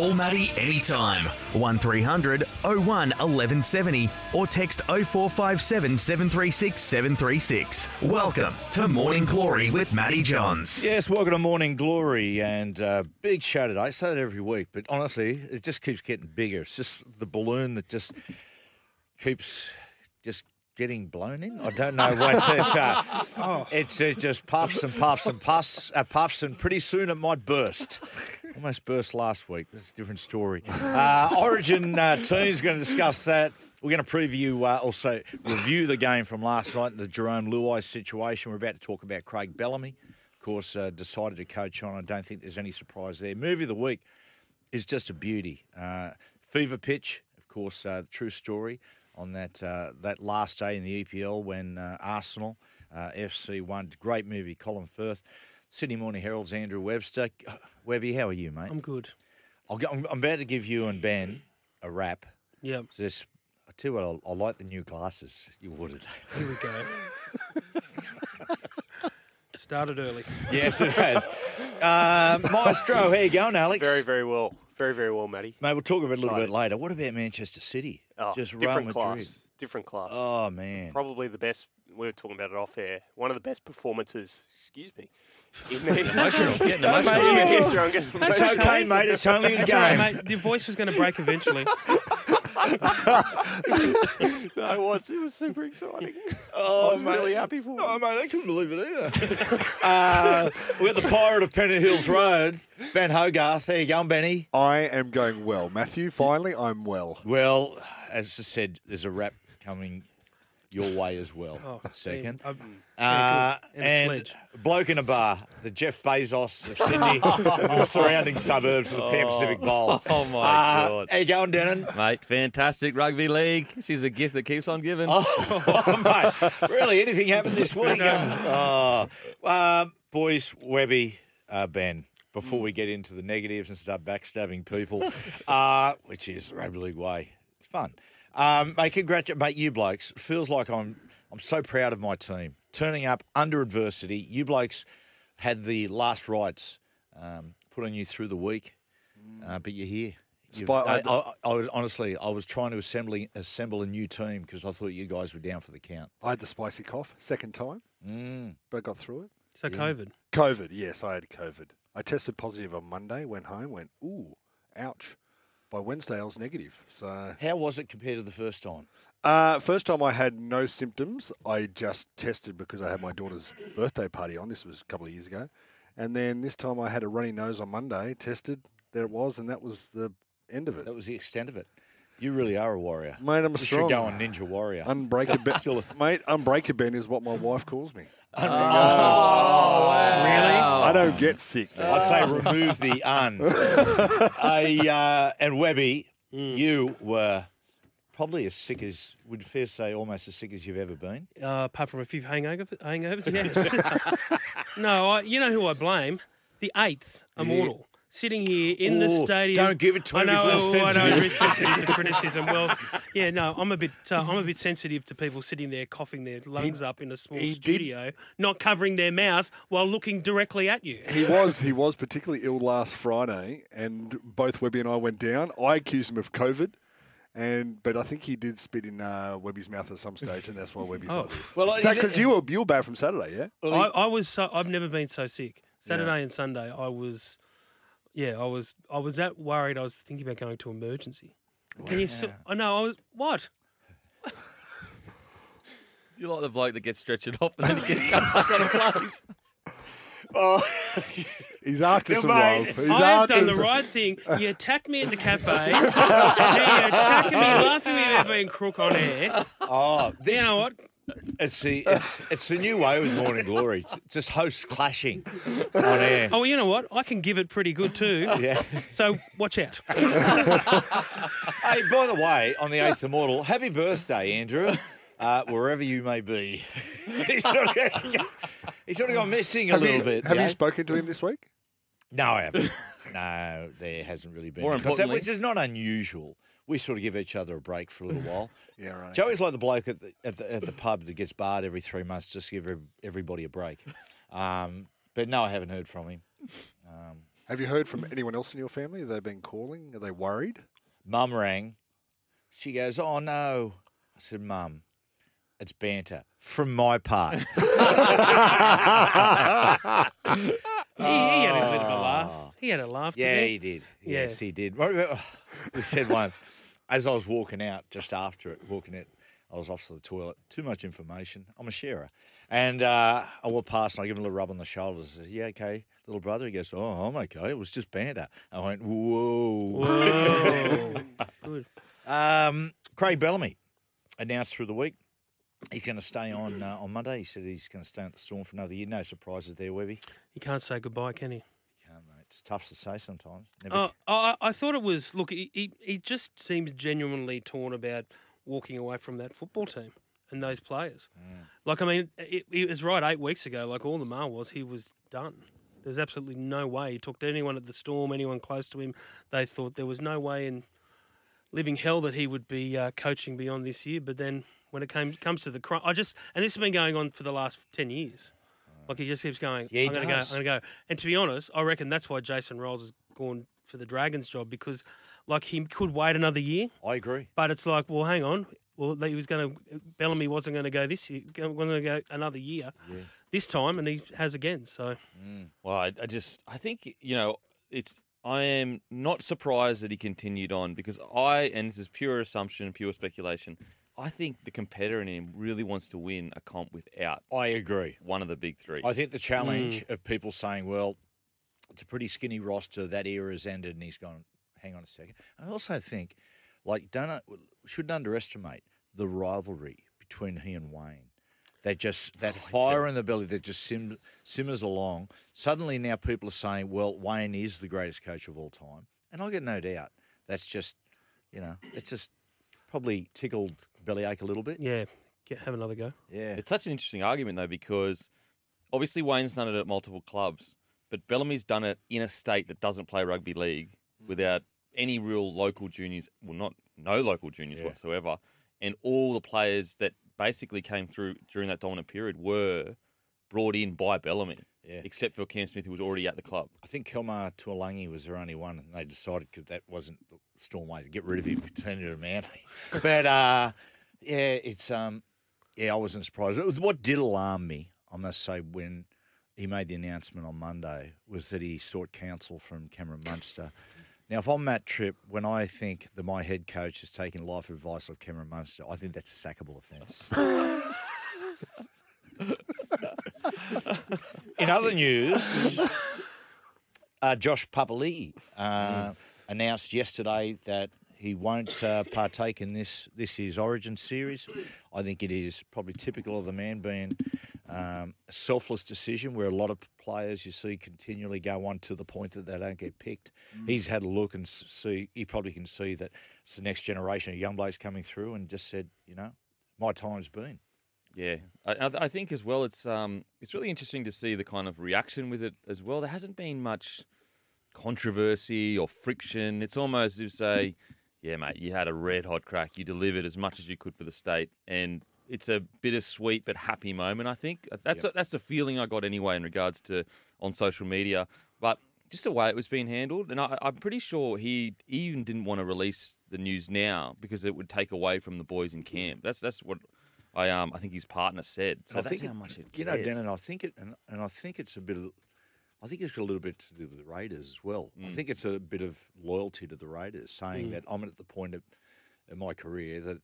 Call Matty anytime. 1300 01 1170 or text 0457 736 736. Welcome to Morning Glory with Matty Johns. Yes, welcome to Morning Glory and uh, big show today. I say that every week, but honestly, it just keeps getting bigger. It's just the balloon that just keeps just getting blown in. I don't know what it's. Uh, it's it just puffs and puffs and puffs, uh, puffs, and pretty soon it might burst. Almost burst last week. That's a different story. Uh, Origin uh, team's going to discuss that. We're going to preview, uh, also review the game from last night, the Jarome Luai situation. We're about to talk about Craig Bellamy. Of course, uh, decided to coach on. I don't think there's any surprise there. Movie of the week is just a beauty. Uh, Fever Pitch, of course, uh, the true story on that uh, that last day in the EPL when uh, Arsenal uh, FC won. Great movie, Colin Firth. Sydney Morning Herald's Andrew Webster. Webby, how are you, mate? I'm good. I'll, I'm, I'm about to give you and Ben a wrap. Yep. So this, I tell you what, I, I like the new glasses you ordered. Here we go. Started early. yes, it has. Um, Maestro, how you going, Alex? Very, very well. Very, very well, Matty. Mate, we'll talk about it a little bit later. What about Manchester City? Oh, Just Real different Madrid. class. Different class. Oh man, Probably the best. We were talking about it off air. One of the best performances. Excuse me. In the Emotional, getting Don't emotional. make in it- history, I'm getting It's emotional. okay, mate. It's only a That's all right, game. mate. Your voice was going to break eventually. No, it was. It was super exciting. Oh, I was mate. really happy for Oh, him. mate, I couldn't believe it either. uh, we got the pirate of Pennant Hills Road, Ben Hogarth. There you go, Benny? I am going well. Matthew, finally, I'm well. Well, as I said, there's a wrap coming your way as well. Oh, second. man, I- Uh, And a and sledge. bloke in a bar, the Jeff Bezos of Sydney, and the surrounding suburbs of the Pan Pacific Bowl. Oh, my Uh, God. How you going, Denan? Mate, fantastic rugby league. She's a gift that keeps on giving. Oh, mate, really? Anything happened this week? Oh, um, boys, Webby, uh, Ben. Before we get into the negatives and start backstabbing people, uh, which is the rugby league way, it's fun. Um, mate, congratulate, mate, you blokes. Feels like I'm, I'm so proud of my team turning up under adversity. You blokes had the last rites um, put on you through the week, uh, but you're here. Spy- I, I- I, I was honestly, I was trying to assemble assemble a new team because I thought you guys were down for the count. I had the spicy cough, second time, Mm. but I got through it. So COVID. COVID, yes, I had COVID. I tested positive on Monday, went home, went, ooh, ouch. By Wednesday, I was negative. So, How was it compared to the first time? Uh, first time I had no symptoms. I just tested because I had my daughter's birthday party on. This was a couple of years ago. And then this time I had a runny nose on Monday, tested, there it was, and that was the end of it. That was the extent of it. You really are a warrior. Mate, I'm a strong. should go on Ninja Warrior. Unbreaker Ben. Still Mate, Unbreaker Ben is what my wife calls me. Oh, Really? I don't get sick. man. I'd say remove the un. I, uh, and Webby, you were probably as sick as, would fair say, almost as sick as you've ever been. Uh, apart from a few hangover, hangovers, yes. no, I, you know who I blame? The eighth immortal. Sitting here in the Ooh, stadium. don't give it to I him, know, he's a little I know, sensitive. I'm a bit sensitive to criticism. Well, yeah, no, I'm a bit, uh, I'm a bit sensitive to people sitting there coughing their lungs up in a small he did- studio, not covering their mouth while looking directly at you. He was he was particularly ill last Friday, and both Webby and I went down. I accused him of COVID, and but I think he did spit in uh, Webby's mouth at some stage, and that's why Webby's Oh. like this. Well, Well, is it- because you were you were bad from Saturday, yeah. I, I was so I've never been so sick. Saturday and Sunday, I was, yeah, I was, I was that worried. I was thinking about going to emergency. Can you? So, I know. I was what? You like the bloke that gets stretched off and then he gets comes back on a place. Oh, He's after Yeah, some mate. love. He's I have after done the some- right thing. You attacked me at the cafe. you're attacking me, laughing at me about being crook on air. oh You know what? It's the it's, it's the new way with Morning Glory. Just hosts clashing on air. Oh, well, you know what? I can give it pretty good too. Yeah. So watch out. Hey, by the way, on the eighth immortal, happy birthday, Andrew. Uh, wherever you may be. He's, sort of, he's sort of gone missing a Have little you, bit. have yeah? you spoken to him this week? No, I haven't. no, there hasn't really been. More any contact, importantly- which is not unusual. We sort of give each other a break for a little while. Yeah, right. Joey's like the bloke at the, at the, at the pub that gets barred every three months just to give everybody a break. Um, but no, I haven't heard from him. Um, Have you heard from anyone else in your family? Have they been calling? Are they worried? Mum rang. She goes, "Oh no!" I said, "Mum, it's banter from my part." He, he had a bit of a laugh. He had a laugh. yeah, didn't he did. Yeah. Yes, he did. We said once, as I was walking out, just after it, walking it, I was off to the toilet. Too much information. I'm a sharer. And uh, I walked past and I give him a little rub on the shoulder. I said, Yeah, okay, little brother. He goes, Oh, I'm okay. It was just banter. I went, Whoa. Whoa. Good. Um, Craig Bellamy announced through the week he's going to stay on uh, on Monday. He said he's going to stay at the Storm for another year. No surprises there, Webby. He can't say goodbye, can he? Can't, mate. It's tough to say sometimes. Never Oh, I, I thought it was. Look, he, he, he just seemed genuinely torn about walking away from that football team and those players. Like, I mean, it, it was right eight weeks ago. Like all the Mar was, he was done. There's absolutely no way he talked to anyone at the Storm, anyone close to him. They thought there was no way in living hell that he would be uh, coaching beyond this year. But then when it came comes to the crunch, I just and this has been going on for the last ten years. Like he just keeps going. Yeah, he I'm going to go. I'm does. going to go. And to be honest, I reckon that's why Jason Ryles has gone for the Dragons job because, like, he could wait another year. I agree. But it's like, well, hang on. Well, he was going to Bellamy wasn't going to go this year. Going to go another year this time, and he has again. So mm. Well, I, I just I think you know it's I am not surprised that he continued on because I and this is pure assumption, pure speculation. I think the competitor in him really wants to win a comp without I agree. one of the big three. I think the challenge mm. of people saying, well, it's a pretty skinny roster, that era era's ended, and he's gone, hang on a second. I also think, like, don't shouldn't underestimate the rivalry between he and Wayne. That just that oh, fire in the belly that just sim, simmers along. Suddenly now people are saying, well, Wayne is the greatest coach of all time, and I get no doubt that's just, you know, it's just probably tickled bellyache a little bit. yeah, get, have another go. Yeah, It's such an interesting argument though because obviously Wayne's done it at multiple clubs, but Bellamy's done it in a state that doesn't play rugby league hmm. without any real local juniors, well not no local juniors Yeah. whatsoever, and all the players that basically came through during that dominant period were brought in by Bellamy, Yeah. except for Cam Smith who was already at the club. I think Kelma Tuilagi was their only one, and they decided because that wasn't the storm to get rid of him, turn it around. but uh, yeah, it's um, yeah, I wasn't surprised. What did alarm me, I must say, when he made the announcement on Monday, was that he sought counsel from Cameron Munster. Now, if I'm Matt Tripp, when I think that my head coach is taking life advice of Cameron Munster, I think that's a sackable offence. In other news, uh, Josh Papali'i uh, announced yesterday that he won't uh, partake in this this year's Origin series. I think it is probably typical of the man being um, a selfless decision where a lot of players you see continually go on to the point that they don't get picked. He's had a look and see. He probably can see that it's the next generation of young blokes coming through, and just said, you know, my time's been. Yeah, I, I think as well. It's um, it's really interesting to see the kind of reaction with it as well. There hasn't been much controversy or friction. It's almost as if say, yeah, mate, you had a red hot crack. You delivered as much as you could for the state, and it's a bittersweet but happy moment. I think that's that's the feeling I got anyway in regards to on social media. But just the way it was being handled, and I, I'm pretty sure he even didn't want to release the news now because it would take away from the boys in camp. That's that's what I um I think his partner said. So I that's think how it- much it You know. Dan, and I think it, and, and I think it's a bit of, I think it's got a little bit to do with the Raiders as well. Mm. I think it's a bit of loyalty to the Raiders, saying that I'm at the point of, in my career that,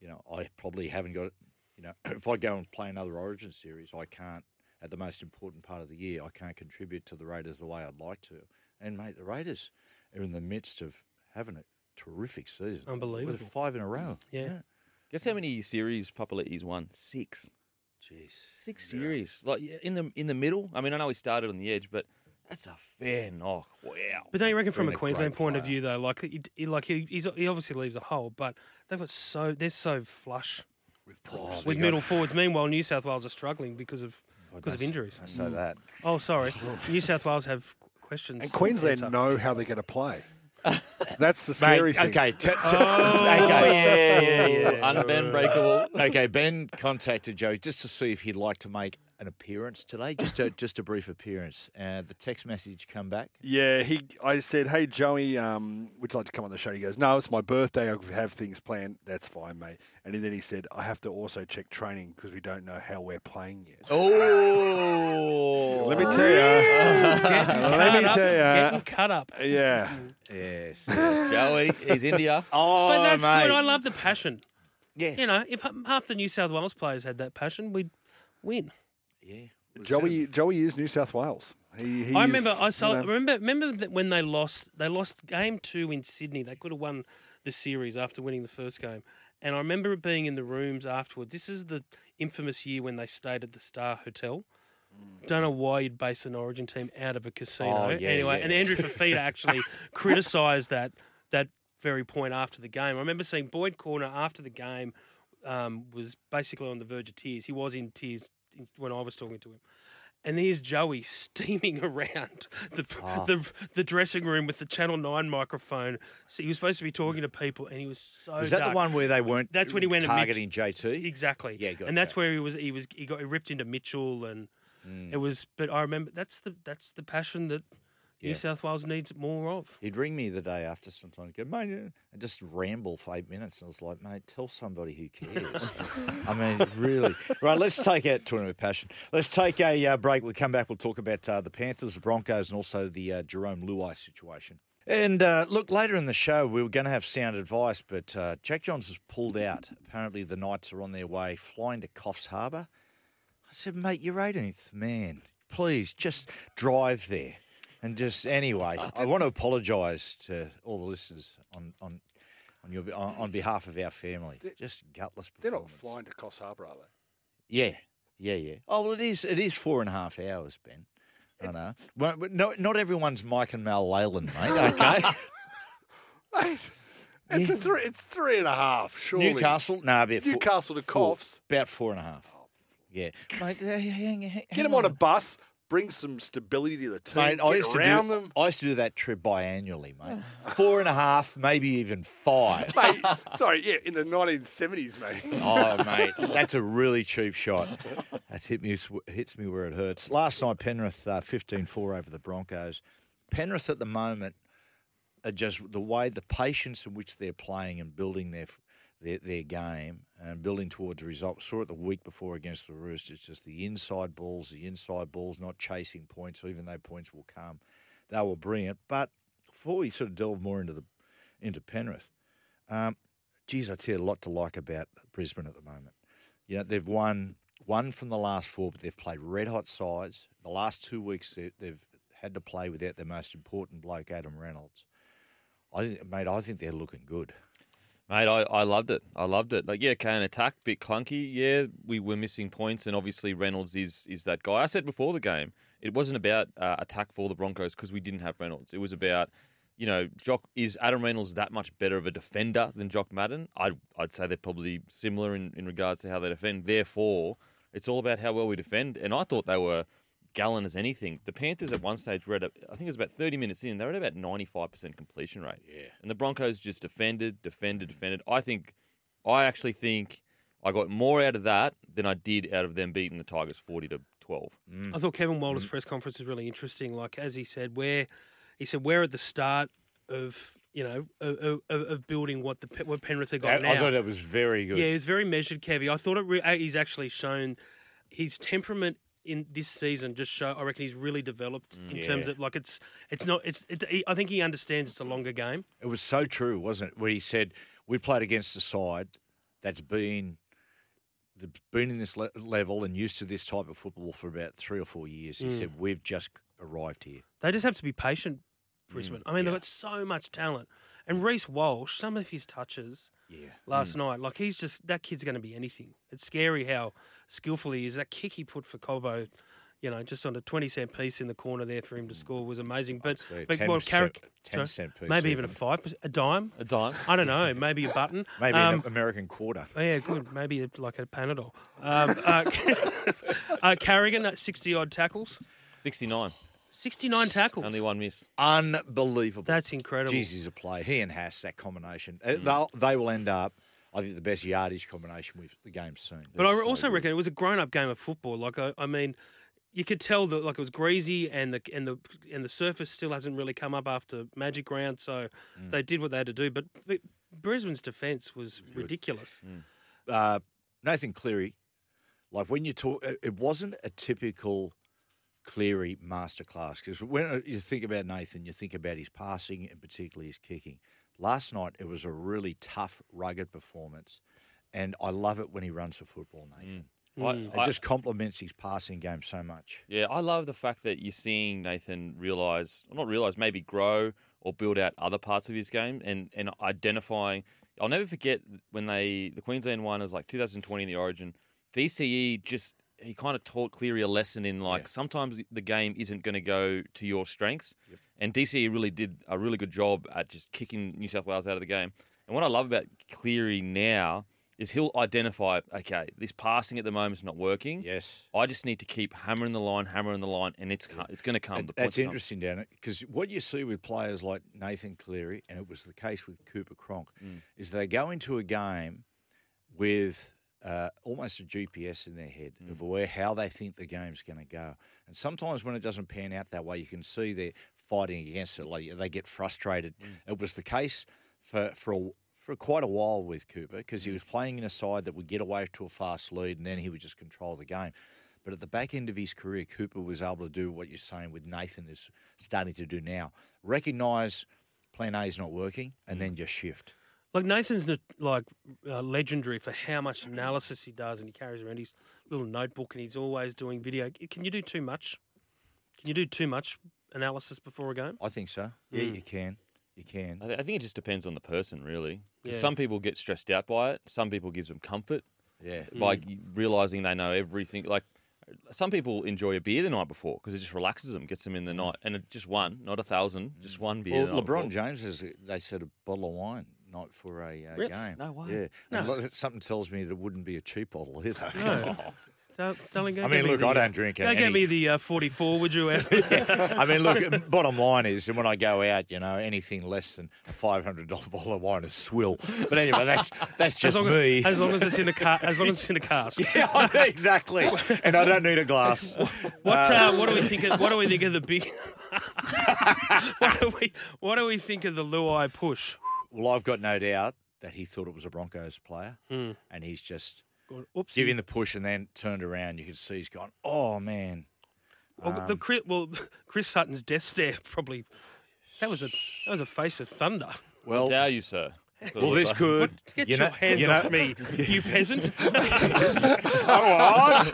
you know, I probably haven't got, it you know, if I go and play another Origin series, I can't at the most important part of the year, I can't contribute to the Raiders the way I'd like to. And mate, the Raiders are in the midst of having a terrific season, Unbelievable. with five in a row. Yeah. Guess how many series Papali'i's won? Six. Jeez. Six series. Like in the in the middle. I mean, I know he started on the edge, but that's a fair knock. Oh, wow. But don't you reckon, from a a Queensland great point of view, though, like he, he- like he, he's, he obviously leaves a hole, but they've got so they're so flush with props. with middle forwards. Meanwhile, New South Wales are struggling because of oh, because of injuries. don't say that. Oh, sorry, New South Wales have questions. And Queensland know how they're going to play. That's the scary Mate, thing. okay. T- t- Oh, okay. yeah, yeah, yeah. Unbend breakable. Okay, Ben contacted Joe just to see if he'd like to make an appearance today, just a just a brief appearance. Uh, the text message come back. Yeah, he. I said, "Hey Joey, um, would you like to come on the show?" He goes, "No, it's my birthday. I have things planned. That's fine, mate." And then he said, "I have to also check training because we don't know how we're playing yet." Oh. Let me tell you. Getting Let me cut up, tell getting cut up. Yeah, Yes. Joey, he's India. oh, But that's mate. good. I love the passion. Yeah. You know, if half the New South Wales players had that passion, we'd win. Yeah. Joey. Joey is New South Wales. He. he I remember. is, I you know- Remember. Remember that when they lost. They lost game two in Sydney. They could have won the series after winning the first game. And I remember it being in the rooms afterward. This is the infamous year when they stayed at the Star Hotel. Don't know why you'd base an Origin team out of a casino. Oh, yeah, anyway, yeah. and Andrew Fifita actually criticised that that very point after the game. I remember seeing Boyd Cordner after the game um, was basically on the verge of tears. He was in tears in- when I was talking to him. And here's Joey steaming around the, Ah. the the dressing room with the Channel Nine microphone. So he was supposed to be talking to people, and he was so. Was that the one where they weren't? That's when he went targeting JT. Exactly. Yeah, gotcha. And that's where he was. He was. He got he ripped into Mitchell, and Mm. it was. But I remember that's the that's the passion that. New South Wales needs more of. He'd ring me the day after sometimes, go, mate, yeah," and just ramble for eight minutes. And I was like, mate, tell somebody who cares. I mean, really. Right, let's take out tournament of passion. Let's take a uh, break. We'll come back. We'll talk about uh, the Panthers, the Broncos, and also the uh, Jarome Luai situation. And uh, look, later in the show, we were going to have sound advice, but uh, Jack Johns has pulled out. Apparently, the Knights are on their way flying to Coffs Harbour. I said, mate, you're 18th man. Please just drive there. And just anyway, I want to apologise to all the listeners on on on your on, on behalf of our family. They're, Just gutless. They're not flying to Coffs Harbour, are they? Yeah, yeah, yeah. Oh well, it is. It is four and a half hours, Ben. I know. Well, no, not everyone's Mike and Mal Leyland, mate. Okay. Mate, it's a three. It's three and a half. Surely. Newcastle, no, four, Newcastle to Coffs. about four and a half. Yeah, mate. uh, hang- hang- Get them on a bus. Bring some stability to the team. Mate, I used, to around do, them. I used to do that trip biannually, mate. Four and a half, maybe even five. Mate, sorry, yeah, in the 1970s, mate. Oh, mate, that's a really cheap shot. That hit me, hits me where it hurts. Last night, Penrith uh, 15-4 over the Broncos. Penrith at the moment are just the way, the patience in which they're playing and building their their, their game and building towards a result. Saw it the week before against the Roosters. Just the inside balls, the inside balls, not chasing points, even though points will come. They were brilliant. But before we sort of delve more into the into Penrith, um, geez, I tell you a lot to like about Brisbane at the moment. You know, they've won one from the last four, but they've played red hot sides. The last two weeks, they, they've had to play without their most important bloke, Adam Reynolds. I think, mate, I think they're looking good. Mate, I, I loved it. I loved it. Like, yeah, okay, an attack, bit clunky. Yeah, we were missing points, and obviously Reynolds is is that guy. I said before the game, it wasn't about uh, attack for the Broncos because we didn't have Reynolds. It was about, you know, Jock is Adam Reynolds that much better of a defender than Jock Madden? I'd I'd say they're probably similar in, in regards to how they defend. Therefore, it's all about how well we defend. And I thought they were gallant as anything. The Panthers at one stage were at, a, I think it was about 30 minutes in, they were at about 95% completion rate. Yeah. And the Broncos just defended, defended, defended. I think, I actually think I got more out of that than I did out of them beating the Tigers 40 to 12. Mm. I thought Kevin mm. Walters' press conference was really interesting. Like as he said, where he said we're at the start of you know of, of, of building what the what Penrith have got I, now. I thought that was very good. Yeah, it was very measured, Kevy. I thought it re- he's actually shown his temperament in this season. Just show, I reckon he's really developed mm. in terms of like it's it's not it's. It, he- I think he understands it's a longer game. It was so true, wasn't it? Where he said, "We played against a side that's been that's been in this le- level and used to this type of football for about three or four years." He mm. said, "We've just arrived here." They just have to be patient, mm. Brisbane. I mean, they've got so much talent, and Reece Walsh. Some of his touches Yeah. last night. Like he's just that kid's going to be anything. It's scary how skillful he is. That kick he put for Cobbo, you know, just on a twenty cent piece in the corner there for him to score was amazing. But Absolutely. but 10 what cent- Carrick- 10 sorry? cent piece maybe even a five, a dime. A dime. I don't know. Maybe a button. Maybe Um, an American quarter. Oh, yeah, good. Maybe a, like a Panadol. Um, uh, uh, Carrigan at 60 odd tackles. 69. 69 tackles. Only one miss. Unbelievable. That's incredible. Jeez, he's a player. He and Haas, that combination. Uh, Mm. They'll, they will end up, I think, the best yardage combination we've the game's seen. But I They're also so reckon it was a grown-up game of football. Like I, I mean, you could tell that like it was greasy and the and the and the surface still hasn't really come up after Magic Round, so Mm. they did what they had to do. But, but Brisbane's defence was ridiculous. uh, Nathan Cleary, like when you talk, it- it wasn't a typical Cleary masterclass because when uh, you think about Nathan, you think about his passing and particularly his kicking. Last night, it was a really tough, rugged performance, and I love it when he runs the football, Nathan. Mm. It just complements his passing game so much. Yeah, I love the fact that you're seeing Nathan realize, or not realize, maybe grow or build out other parts of his game and, and identifying. I'll never forget when they, the Queensland one was like 2020 in the Origin. DCE just, he kind of taught Cleary a lesson in like Yeah. sometimes the game isn't going to go to your strengths. And DCE really did a really good job at just kicking New South Wales out of the game. And what I love about Cleary now is he'll identify, okay, this passing at the moment is not working. Yes. I just need to keep hammering the line, hammering the line, and it's co- it's going to come. That- that's interesting, Dan, because what you see with players like Nathan Cleary, and it was the case with Cooper Cronk, Mm. is they go into a game with uh, almost a GPS in their head Mm. of where how they think the game's going to go. And sometimes when it doesn't pan out that way, you can see they're fighting against it. Like they get frustrated. Mm. It was the case for for a, for quite a while with Cooper because Mm. he was playing in a side that would get away to a fast lead, and then he would just control the game. But at the back end of his career, Cooper was able to do what you're saying with Nathan is starting to do now. Recognise plan A is not working, and Mm. then just shift. Like Nathan's like uh, legendary for how much analysis he does, and he carries around his little notebook, and he's always doing video. Can you do too much? Can you do too much analysis before a game? I think so. Yeah, Mm. you can. You can. I, th- I think it just depends on the person, really. Yeah. Some people get stressed out by it. Some people gives them comfort Yeah. by realizing they know everything. Like some people enjoy a beer the night before because it just relaxes them, gets them in the night, and it, just one, not a thousand, just one beer. Well, the night LeBron before. James has, a- they said, a bottle of wine night for a uh, Really? game. No way. Yeah. No. Something tells me that it wouldn't be a cheap bottle either. No. Don't, go I mean, me look, the, I uh, don't drink Go any. get me the uh, 44, would you? I mean, look, bottom line is, and when I go out, you know, anything less than a five hundred dollar bottle of wine is swill. But anyway, that's that's as just long me. As, as long as it's in a car, as long as it's in a cask. yeah, exactly. And I don't need a glass. What uh, what do we think? Of, what do we think of the big? what do we what do we think of the Luai push? Well, I've got no doubt that he thought it was a Broncos player, Hmm. and he's just Going, Oops. giving the push and then turned around. You could see he's gone, oh man. Well, the Chris, well, Chris Sutton's death stare probably. That was a that was a face of thunder. Well, Dare you, sir? That's well, this was. could. Get you your know, hands you know, off me, you peasant! what?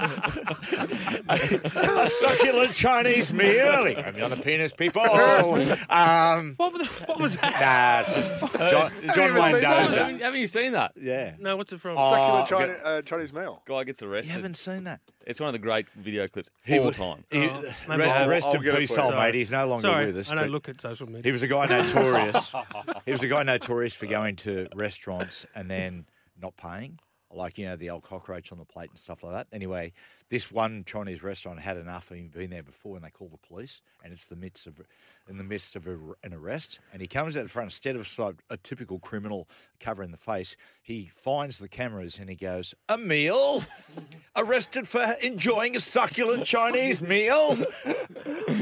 a succulent Chinese meal. I'm on a penis, people. Um, what, was, what was that? Nah, it's just John, John Wayne Dozer. Haven't haven't you seen that? Yeah. No, what's it from? Oh, Succulent okay. China, uh, Chinese meal. Guy gets arrested. You arrested. haven't seen that? It's one of the great video clips He all would- time. He, Oh, re- maybe I'll- rest I'll in get it peace, for you. old mate. He's no longer Sorry, with us. I don't but look at social media. He was a guy notorious. he was a guy notorious for going to restaurants and then not paying, like you know the old cockroach on the plate and stuff like that. Anyway, this one Chinese restaurant had enough of him been there before, and they called the police. And it's the midst of in the midst of a, an arrest, and he comes out the front instead of sort of a typical criminal covering the face. He finds the cameras and he goes, "A meal." Arrested for enjoying a succulent Chinese meal.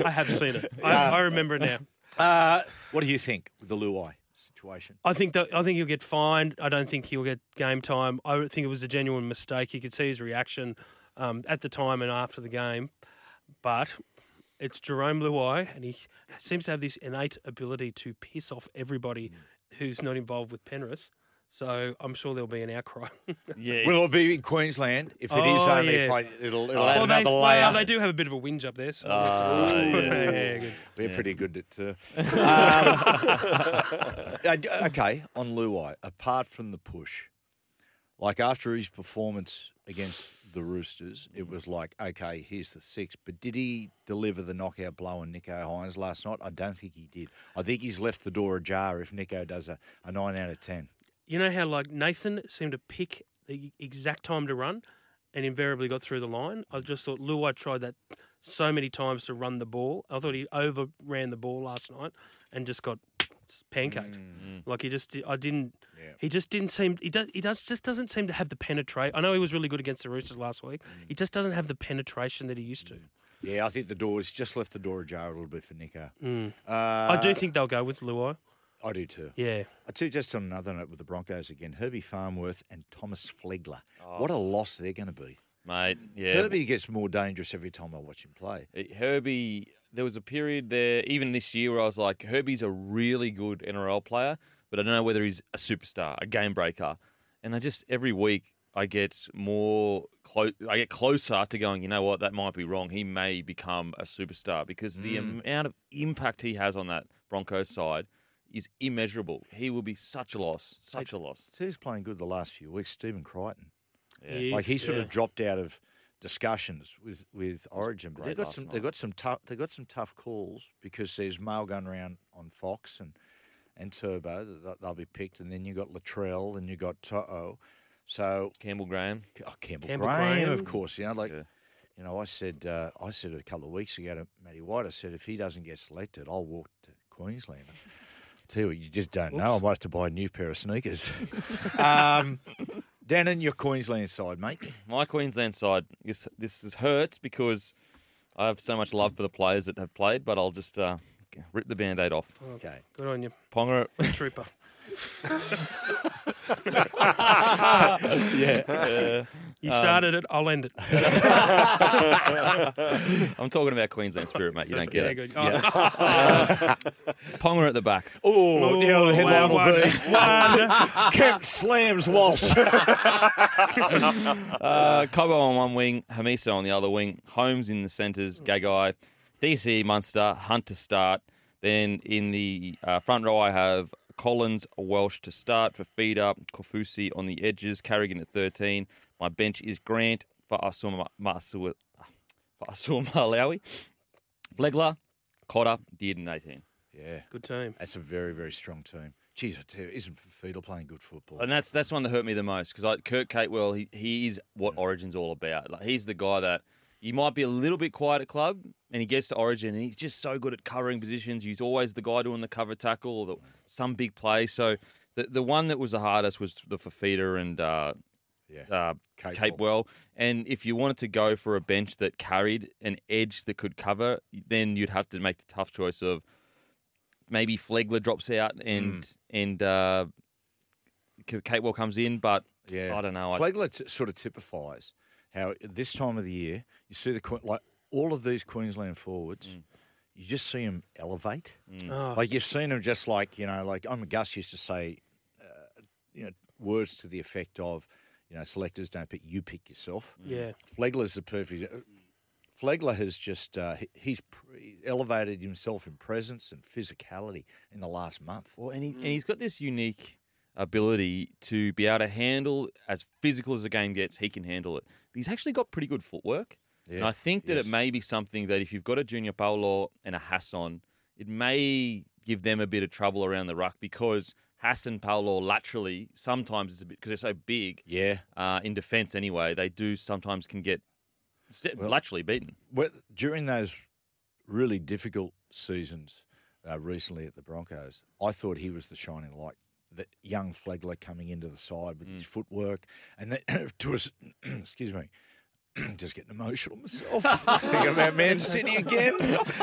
I have seen it. I, I remember it now. Uh, what do you think the Luai situation? I think that I think he'll get fined. I don't think he'll get game time. I think it was a genuine mistake. You could see his reaction um, at the time and after the game. But it's Jarome Luai, and he seems to have this innate ability to piss off everybody who's not involved with Penrith. So I'm sure there'll be an outcry. Yeah, Will it be in Queensland? If it is Oh, only, yeah. if I, it'll, it'll Oh, add well, they, another layer. well, they do have a bit of a whinge up there. So Ah, yeah. yeah, good. We're Yeah. pretty good at. Uh, um, okay, on Luai, apart from the push, like after his performance against the Roosters, it was like, okay, here's the six. But did he deliver the knockout blow on Nicho Hynes last night? I don't think he did. I think he's left the door ajar if Nicho does a, a nine out of ten. You know how like Nathan seemed to pick the exact time to run, and invariably got through the line. I just thought Luai tried that so many times to run the ball. I thought he overran the ball last night and just got pancaked. Like he just, I didn't. Yeah. He just didn't seem. He does. He does just doesn't seem to have the penetrate. I know he was really good against the Roosters last week. He just doesn't have the penetration that he used to. Yeah, I think the door has just left the door ajar a little bit for Nicho. Mm. Uh, I do think they'll go with Luai. I do too. Yeah. I too, just on another note with the Broncos again, Herbie Farnworth and Thomas Flegler. Oh. What a loss they're going to be. mate. Yeah, Herbie gets more dangerous every time I watch him play. Herbie, there was a period there, even this year, where I was like, Herbie's a really good NRL player, but I don't know whether he's a superstar, a game breaker. And I just every week I get more close. I get closer to going. You know what? That might be wrong. He may become a superstar because the mm. amount of impact he has on that Broncos side is immeasurable. He will be such a loss, such a loss. So who's playing good the last few weeks? Stephen Crichton. Yeah. Like he sort yeah. of dropped out of discussions with, with Origin, but they've got last some they've got some tough they got some tough calls because there's mail going around on Fox and and Turbo that they'll be picked, and then you got Latrell and you got To'o. So Campbell Graham. oh, Campbell, Campbell Graham, Graham. of course. You know, like Yeah. you know, I said uh, I said a couple of weeks ago to Matty White, I said if he doesn't get selected, I'll walk to Queensland. Tell you what, you just don't know. I might have to buy a new pair of sneakers. um, in your Queensland side, mate. my Queensland side, this this is hurts because I have so much love for the players that have played, but I'll just uh, rip the band-aid off. Okay. Good on you, Ponga, trooper. yeah, You started it. I'll end it. I'm talking about Queensland spirit, mate. You don't yeah, get it. good. Oh, Ponga at the back. Oh, the old headline will one, be one. Kemp slams Walsh. Uh, Cobbo on one wing, Hamiso on the other wing, Holmes in the centres, Gagai, DC, Munster, Hunt to start. Then in the uh, front row, I have Collins, Welsh to start for feed up, Kaufusi on the edges, Carrigan at 13. My bench is Grant for Asuma Masua, for Asuma ah, Malawi, Flegler, Cotter, Dearden 18. yeah, Good team. that's a very, very strong team. Jeez, I tell you, isn't Fidel playing good football? And that's that's one that hurt me the most because Kurt Capewell, he, he is what Origin's all about. Like he's the guy that you might be a little bit quiet at club, and he gets to Origin, and he's just so good at covering positions. He's always the guy doing the cover tackle or the, some big play. So the the one that was the hardest was the Fafita and uh, yeah. uh, Capewell. Capewell. And if you wanted to go for a bench that carried an edge that could cover, then you'd have to make the tough choice of maybe Flegler drops out and and uh, Capewell comes in, but Yeah, I don't know. Flegler t- sort of typifies how at this time of the year you see the like all of these Queensland forwards. Mm. You just see them elevate. Oh, Like you've seen them just like you know, like I'm Gus used to say, uh, you know, words to the effect of, you know, selectors don't pick, you pick yourself. yeah. Flegler's the perfect. Flegler has just uh, he's elevated himself in presence and physicality in the last month. Well, and, he, and he's got this unique ability to be able to handle as physical as the game gets. He can handle it, but he's actually got pretty good footwork. And I think that yes. it may be something that if you've got a Junior Paulo and a Hassan, it may give them a bit of trouble around the ruck because Hassan Paulo laterally sometimes is a bit because they're so big Yeah, uh, in defence anyway. They do sometimes can get st- Well- laterally beaten. well, during those really difficult seasons uh, recently at the Broncos, I thought he was the shining light. The young Flegler coming into the side with his footwork, and then to us, excuse me, just getting emotional myself thinking about Man City again.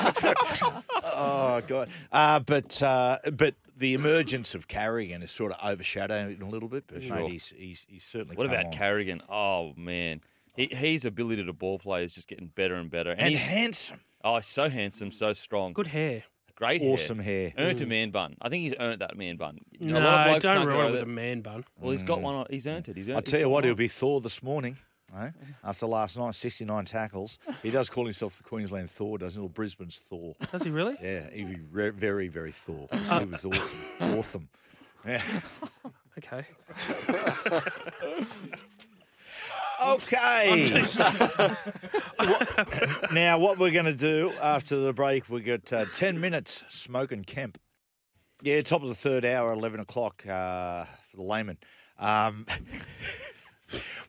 oh God! Uh, but uh, but the emergence of Carrigan is sort of overshadowing it a little bit. But Sure. mate, he's, he's he's certainly. What come about on. Carrigan? Oh man, he, his ability to ball play is just getting better and better. And, And he's, handsome. oh, so handsome, so strong. Good hair. Great awesome hair. Earned a man bun. I think he's earned that man bun. A lot of No, blokes don't can't ruin grow it with that. a man bun. Well, he's got one. On, he's earned it. He's earned I it. tell He's you got what, one. he'll be Thor this morning. eh? After last night, 69 tackles. He does call himself the Queensland Thor, doesn't he? Or Brisbane's Thor. Does he really? Yeah, he'd be re- very, very Thor. He was awesome. Awesome. Yeah. Okay. Okay. now, what we're going to do after the break, we got uh, 10 minutes smoking Kemp. Yeah, top of the third hour, 11 o'clock uh, for the layman. Um,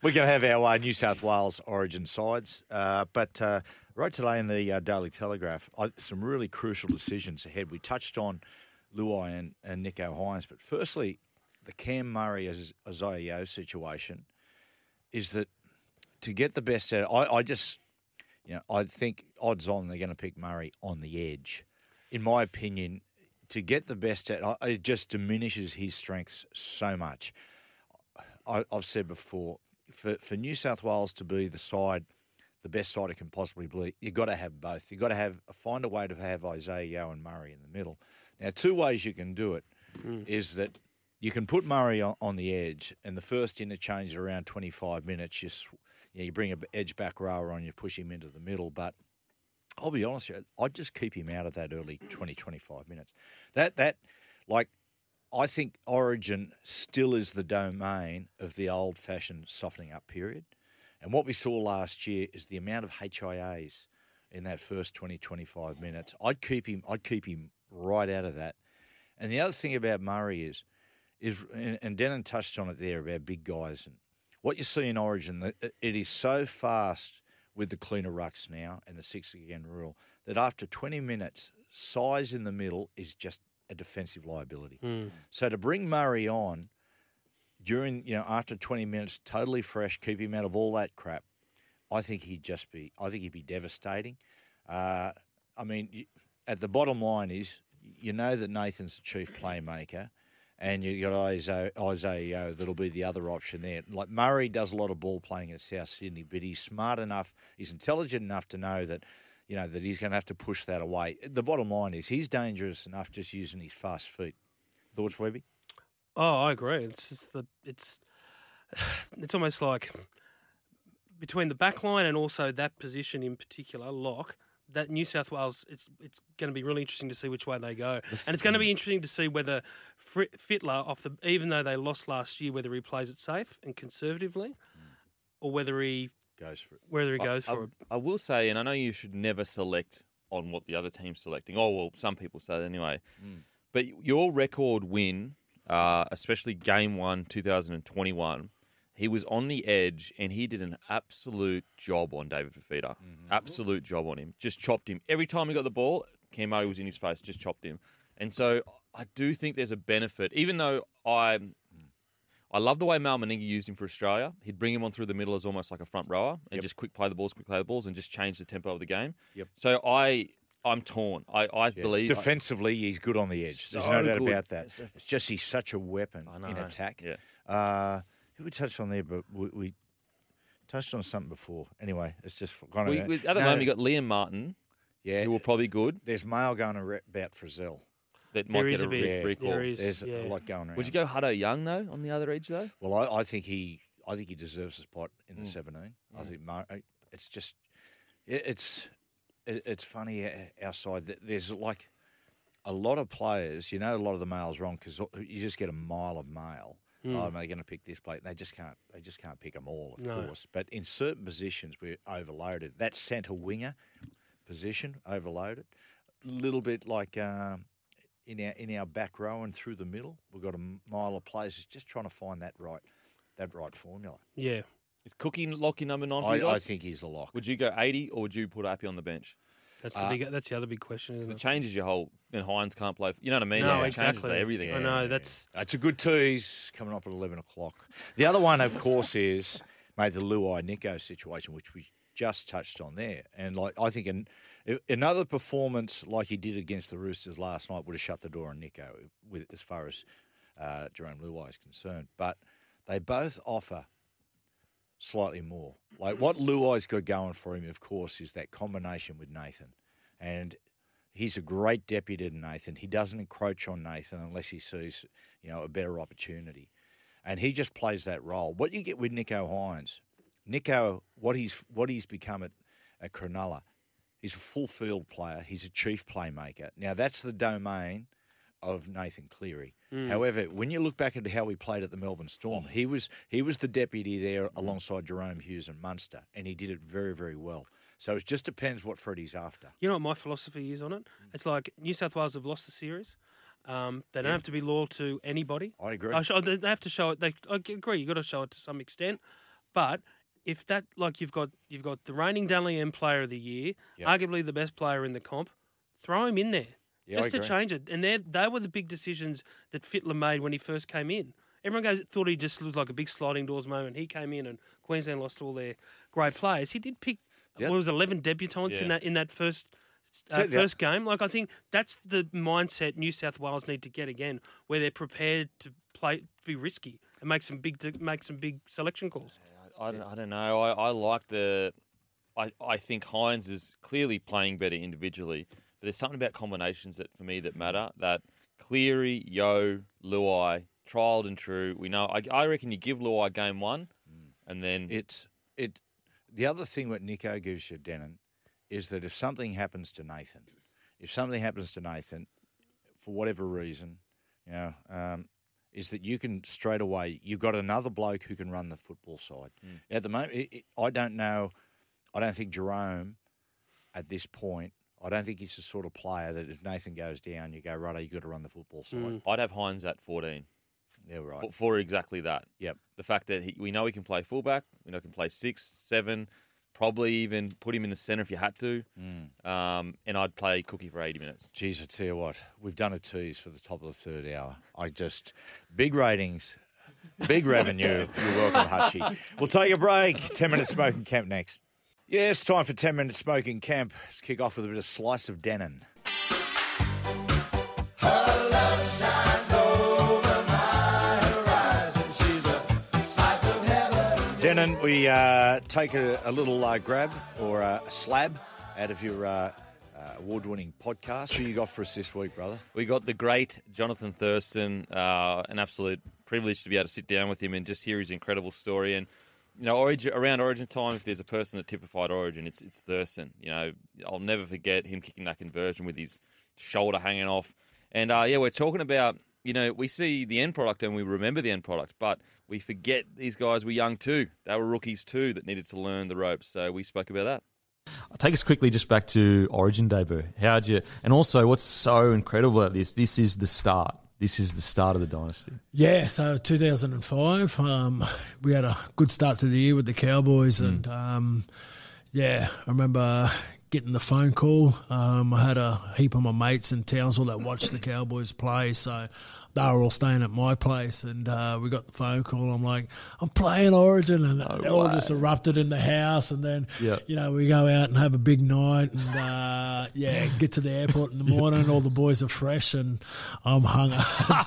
we're going to have our uh, New South Wales origin sides. Uh, but uh, right today in the uh, Daily Telegraph, I, some really crucial decisions ahead. We touched on Luai and, and Nicho Hynes. But firstly, the Cam Murray as Isaiah situation is that to get the best out, I, I just, you know, I think odds on they're going to pick Murray on the edge. In my opinion, to get the best out, it just diminishes his strengths so much. I, I've said before, for, for New South Wales to be the side, the best side it can possibly be, you've got to have both. You've got to have find a way to have Isaiah Yeo and Murray in the middle. Now, two ways you can do it hmm. is that you can put Murray on, on the edge, and the first interchange at around 25 minutes, you, sw- you, know, you bring a b- edge back rower on, you push him into the middle. But I'll be honest you, I'd just keep him out of that early 20, 25 minutes. That, that, like, I think Origin still is the domain of the old fashioned softening up period. And what we saw last year is the amount of HIAs in that first 20, 25 minutes. I'd keep him, I'd keep him right out of that. And the other thing about Murray is, is and, and Denan touched on it there about big guys and what you see in Origin. it- It is so fast with the cleaner rucks now and the six again rule that after 20 minutes, size in the middle is just a defensive liability. So to bring Murray on during, you know, after 20 minutes, totally fresh, keep him out of all that crap, I think he'd just be, I think he'd be devastating. Uh, I mean, at the bottom line is, you know that Nathan's the chief playmaker, and you got Isaiah, Isaiah that'll be the other option there. Like Murray does a lot of ball playing in South Sydney, but he's smart enough, he's intelligent enough to know that, you know, that he's going to have to push that away. The bottom line is, he's dangerous enough just using his fast feet. Thoughts, Webby? Oh, I agree. It's just the it's it's almost like between the back line and also that position in particular, lock. That New South Wales, it's it's going to be really interesting to see which way they go, and it's going to be interesting to see whether Fri- Fittler, off the even though they lost last year, whether he plays it safe and conservatively, or whether he Goes for it. whether he I- goes I, for it. I will say, and I know you should never select on what the other team's selecting. Oh well, some people say that anyway. But your record win, uh, especially game one, 2021, he was on the edge and he did an absolute job on David Fifita. Absolute job on him. Just chopped him every time he got the ball. Cam Murray was in his face, just chopped him. And so I do think there's a benefit, even though I. I love the way Mal Meninga used him for Australia. He'd bring him on through the middle as almost like a front rower and just quick play the balls, quick play the balls, and just change the tempo of the game. Yep. So I, I'm torn. I, I Yeah. believe defensively, he's good on the edge. There's no doubt good. about that. It's just he's such a weapon I in attack. Yeah. Uh, we touched on there, but we, we touched on something before. Anyway, it's just gone. We, we, at the No, moment, you got Liam Martin, yeah. who will probably good. There's mail going about Frizell. That There might is get a, a bit- re- Yeah, recall. there is. There's yeah. a lot going around. Would you go Hudson Young though on the other edge though? Well, I, I think he, I think he deserves a spot in Mm. the 17. I think Mar- I- it's just, it, it's, it, it's funny uh, our side. that There's like a lot of players. You know, a lot of the mail's wrong because you just get a mile of mail. Hmm. Oh, am I going to pick this play? They just can't. They just can't pick them all, of No. course. But in certain positions, we're overloaded. That centre winger position overloaded. A little bit like um, in our in our back row and through the middle, we've got a mile of players just trying to find that right that right formula. Yeah, Is Cookie locking number nine for I, you I think he's a lock. Would you go 80 or would you put Appy on the bench? That's the Uh, big. That's the other big question, isn't It it? changes your whole. Then Hynes can't play. You know what I mean? No, changes exactly. everything. I know that's It's a good tease coming up at eleven o'clock. The other one, of course, is made the Luai Nicho situation, which we just touched on there. And like I think an, another performance like he did against the Roosters last night would have shut the door on Nicho with as far as uh, Jarome Luai is concerned. But they both offer slightly more. Like what mm. Luai's got going for him, of course, is that combination with Nathan. And he's a great deputy to Nathan. He doesn't encroach on Nathan unless he sees, you know, a better opportunity. And he just plays that role. What you get with Nicho Hynes, Nicho, what he's what he's become at, at Cronulla, he's a full field player. He's a chief playmaker. Now that's the domain of Nathan Cleary. Mm. However, when you look back at how he played at the Melbourne Storm, he was he was the deputy there mm. alongside Jahrome Hughes and Munster, and he did it very very well. So it just depends what Freddie's after. You know what my philosophy is on it? Mm. It's like New South Wales have lost the series. Um, they don't have to be loyal to anybody. I agree. I show, they they have to show it. They, I agree. You've got to show it to some extent, but if that like you've got you've got the reigning Dally M Player of the Year, Yep. arguably the best player in the comp, throw him in there Yeah, I just to change it. And they they were the big decisions that Fittler made when he first came in. Everyone goes thought he just looked like a big sliding doors moment. He came in and Queensland lost all their great players. He did pick Yep. what was eleven debutants in that in that first uh, yeah. first game. Like I think that's the mindset New South Wales need to get again, where they're prepared to play, be risky and make some big make some big selection calls. I, don't- I don't know. I, I like the. I, I think Hynes is clearly playing better individually, but there's something about combinations that for me that matter. That Cleary, Yo, Luai, tried and true. We know. I, I reckon you give Luai game one, and then It's it. The other thing that Nicho gives you, Denan, is that if something happens to Nathan, if something happens to Nathan, for whatever reason, you know, um, is that you can straight away. You've got another bloke who can run the football side. At the moment, it, it, I don't know. I don't think Jarome, at this point, I don't think he's the sort of player that if Nathan goes down, you go right. You got to run the football side. I'd have Hynes at 14 Yeah, right. for, for exactly that. Yep. The fact that he, we know he can play fullback, we know he can play six, seven, probably even put him in the centre if you had to. Um, and I'd play Cookie for 80 minutes. Geez, I tell you what, we've done a tease for the top of the third hour. I just big ratings, big revenue. You're welcome, Hutchie. We'll take a break. Ten minutes smoking camp next. Yeah, it's time for ten minutes smoking camp. Let's kick off with a bit of slice of Denan. Denan, we uh, take a, a little uh, grab or a slab out of your uh, uh, award-winning podcast. Who you got for us this week, brother? We got the great Johnathan Thurston. Uh, an absolute privilege to be able to sit down with him and just hear his incredible story. And you know, origin, around Origin time, if there's a person that typified Origin, it's it's Thurston. You know, I'll never forget him kicking that conversion with his shoulder hanging off. And uh, yeah, we're talking about you know we see the end product and we remember the end product, but we forget these guys were young too. They were rookies too that needed to learn the ropes. So we spoke about that. I'll Take us quickly just back to Origin debut. How'd you? And also, what's so incredible about this? This is the start. This is the start of the dynasty. Yeah, so 2005, um, we had a good start to the year with the Cowboys, and um, yeah, I remember getting the phone call. Um, I had a heap of my mates in Townsville that watched the Cowboys play, so they were all staying at my place, and uh, we got the phone call. I'm like, I'm playing Origin, and it all just erupted in the house, and then Yeah. you know we go out and have a big night, and uh, yeah, get to the airport in the morning. All the boys are fresh, and I'm hungry.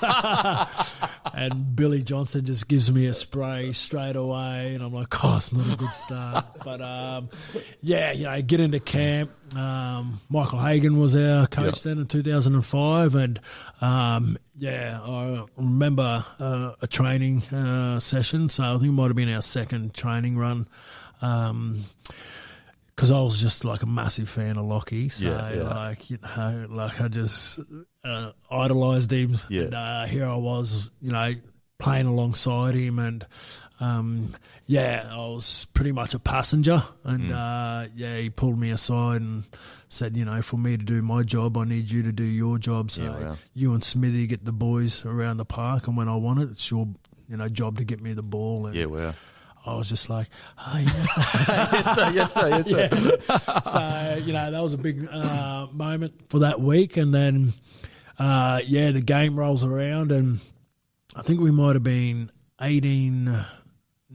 and Billy Johnson just gives me a spray straight away, and I'm like, oh, it's not a good start. But um, yeah, you know, get into camp. Um, Michael Hagan was our coach then in 2005, and um, yeah, I remember uh, a training uh, session. So I think it might have been our second training run. Um, because I was just like a massive fan of Lockie. So Yeah, yeah. like you know, like I just uh, idolized him. Yeah. And uh, here I was, you know, playing alongside him, and um, yeah, I was pretty much a passenger. And Mm. uh, yeah, he pulled me aside and said, you know, for me to do my job, I need you to do your job. So Yeah, wow. you and Smithy get the boys around the park, and when I want it, it's your you know job to get me the ball. And Yeah, wow. I was just like, oh yes, yes, sir. Yes, sir. Yes, sir. so you know that was a big uh, moment for that week, and then uh, yeah, the game rolls around, and I think we might have been eighteen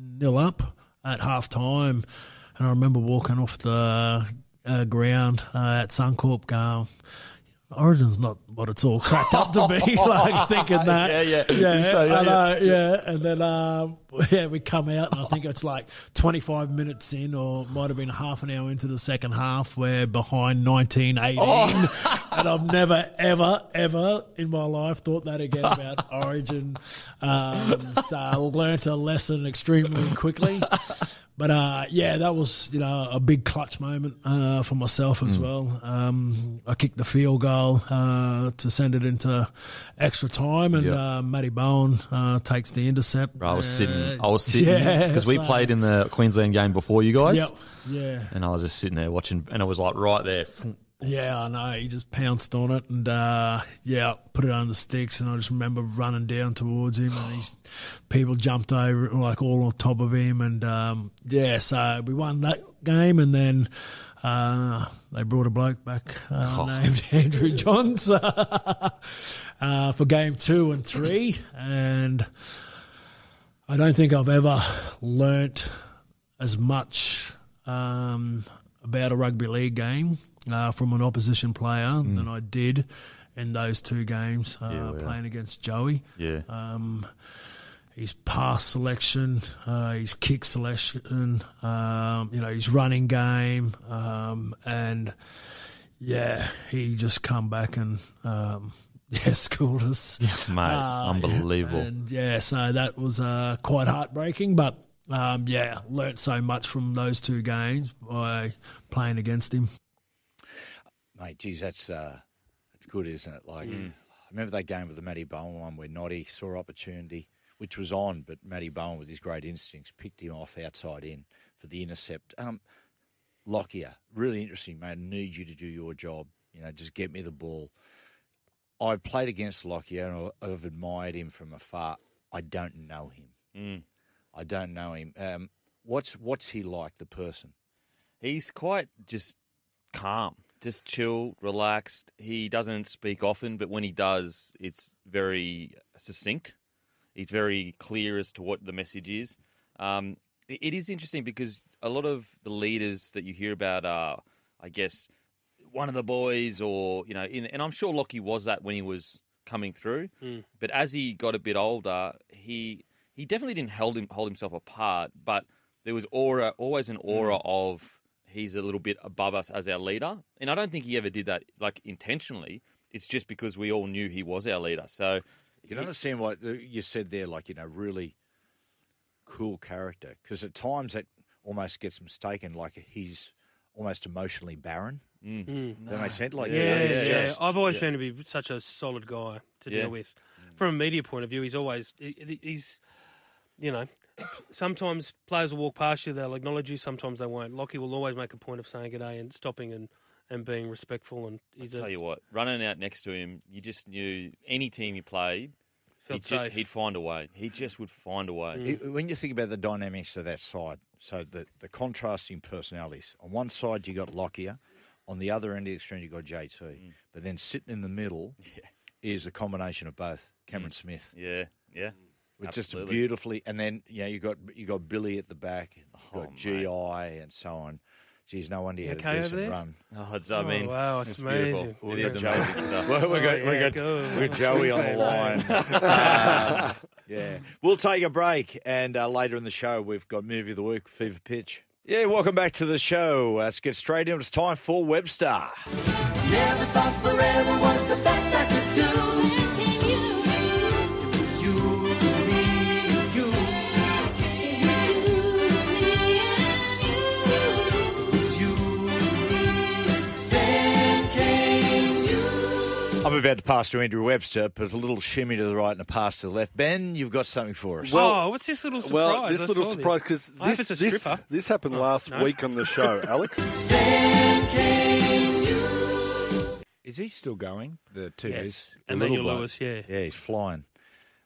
nil up at half time, and I remember walking off the uh, ground uh, at Suncorp going. Origin's not what it's all cracked up to be. like thinking that, Yeah, yeah. yeah, You say that, I know, yeah. And then, um, yeah, we come out, and I think it's like 25 minutes in, or might have been half an hour into the second half. We're behind 1918, and I've never, ever, ever in my life thought that again about Origin. Um, so I learnt a lesson extremely quickly. But uh, yeah, that was you know a big clutch moment uh, for myself as well. Um, I kicked the field goal uh, to send it into extra time, and Yeah. uh, Matty Bowen uh, takes the intercept. Bro, I was sitting. I was sitting yeah, because we so- played in the Queensland game before you guys, Yep, yeah, and I was just sitting there watching, and it was like right there. Yeah. I know. He just pounced on it, and uh, yeah, put it under the sticks. And I just remember running down towards him, and these people jumped over like all on top of him, and um, yeah. So we won that game, and then. Uh, they brought a bloke back uh, Oh. named Andrew Johns uh, for game two and three, and I don't think I've ever learnt as much um, about a rugby league game uh, from an opposition player than I did in those two games uh, Mm. Yeah, yeah. playing against Joey. Yeah, Um, his pass selection, uh, his kick selection, um, you know, his running game, um, and yeah, he just come back and um, yeah, schooled us, mate, Uh, unbelievable. And yeah, so that was uh, quite heartbreaking, but um, yeah, learnt so much from those two games by playing against him. Mate, geez, that's uh, that's good, isn't it? Like, I remember that game with the Matty Bowen one where Noddy saw opportunity, which was on, but Matty Bowen, with his great instincts, picked him off outside in for the intercept. Um, Lockyer, really interesting, mate. I need you to do your job. You know, just get me the ball. I've played against Lockyer and I've admired him from afar. I don't know him. Mm. I don't know him. Um, what's what's he like, the person? He's quite just calm, just chill, relaxed. He doesn't speak often, but when he does, it's very succinct. He's very clear as to what the message is. Um, it, it is interesting because a lot of the leaders that you hear about are, I guess, one of the boys, or you know, in, and I'm sure Lockie was that when he was coming through. But as he got a bit older, he he definitely didn't hold him hold himself apart, but there was aura, always an aura of he's a little bit above us as our leader. And I don't think he ever did that like intentionally. It's just because we all knew he was our leader. So You can understand what uh, you said there, like, you know, really cool character. Because at times that almost gets mistaken, like he's almost emotionally barren. Mm. Does that make sense? Like, Yeah, you know, yeah, he's yeah. just- I've always yeah. found him to be such a solid guy to Yeah. deal with. From a media point of view, he's always he- he's you know sometimes players will walk past you, they'll acknowledge you, sometimes they won't. Lockie will always make a point of saying good day and stopping and, and being respectful. And I he's tell a, you what, running out next to him, you just knew any team he played, he'd, ju- he'd find a way. He just would find a way. It- When you think about the dynamics of that side, so the, the contrasting personalities. On one side, you got Lockyer. On the other end of the extreme, you got JT. Mm. But then sitting in the middle is a combination of both. Cameron Smith, Yeah, yeah. With just. Absolutely. beautifully, and then you know you got you got Billy at the back, you Oh, got GI and so on. Geez, no wonder he You had okay a over decent there? run. Oh, it's, I Oh, mean, wow, it's beautiful. amazing. It is We've got amazing stuff. Well, we Oh, got we yeah, got go. we got Joey on the line. Um, yeah, we'll take a break, and uh, later in the show we've got movie of the week, Fever Pitch. Yeah, welcome back to the show. Let's get straight in. It's time for Webster. Never thought forever was the best I'm about to pass to Andrew Webster, but a little shimmy to the right and a pass to the left. Ben, you've got something for us. oh, what's this little surprise? Well, this I little surprise because this this, this happened last no. week on the show, Alex. Then came you. Is he still going? The two Yes, The Emmanuel little bloke. Lewis. Yeah, yeah, he's flying.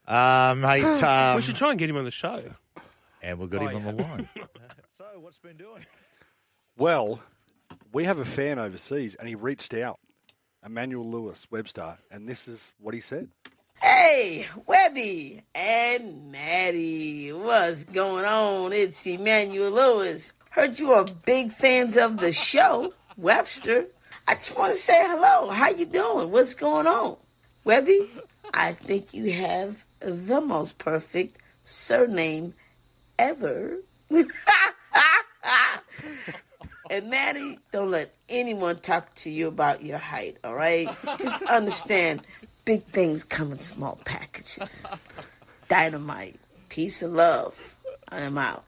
Um, mate, um, we should try and get him on the show. and we've got Oh, him on the line. so, what's been doing? Well, we have a fan overseas, and he reached out, Emmanuel Lewis Webster, and this is what he said. Hey, Webby and Maddie, what's going on? It's Emmanuel Lewis. Heard you are big fans of the show, Webster. I just want to say hello. How you doing? What's going on? Webby, I think you have the most perfect surname ever. and Maddie, don't let anyone talk to you about your height, all right? Just understand big things come in small packages. Dynamite. Peace and love. I am out.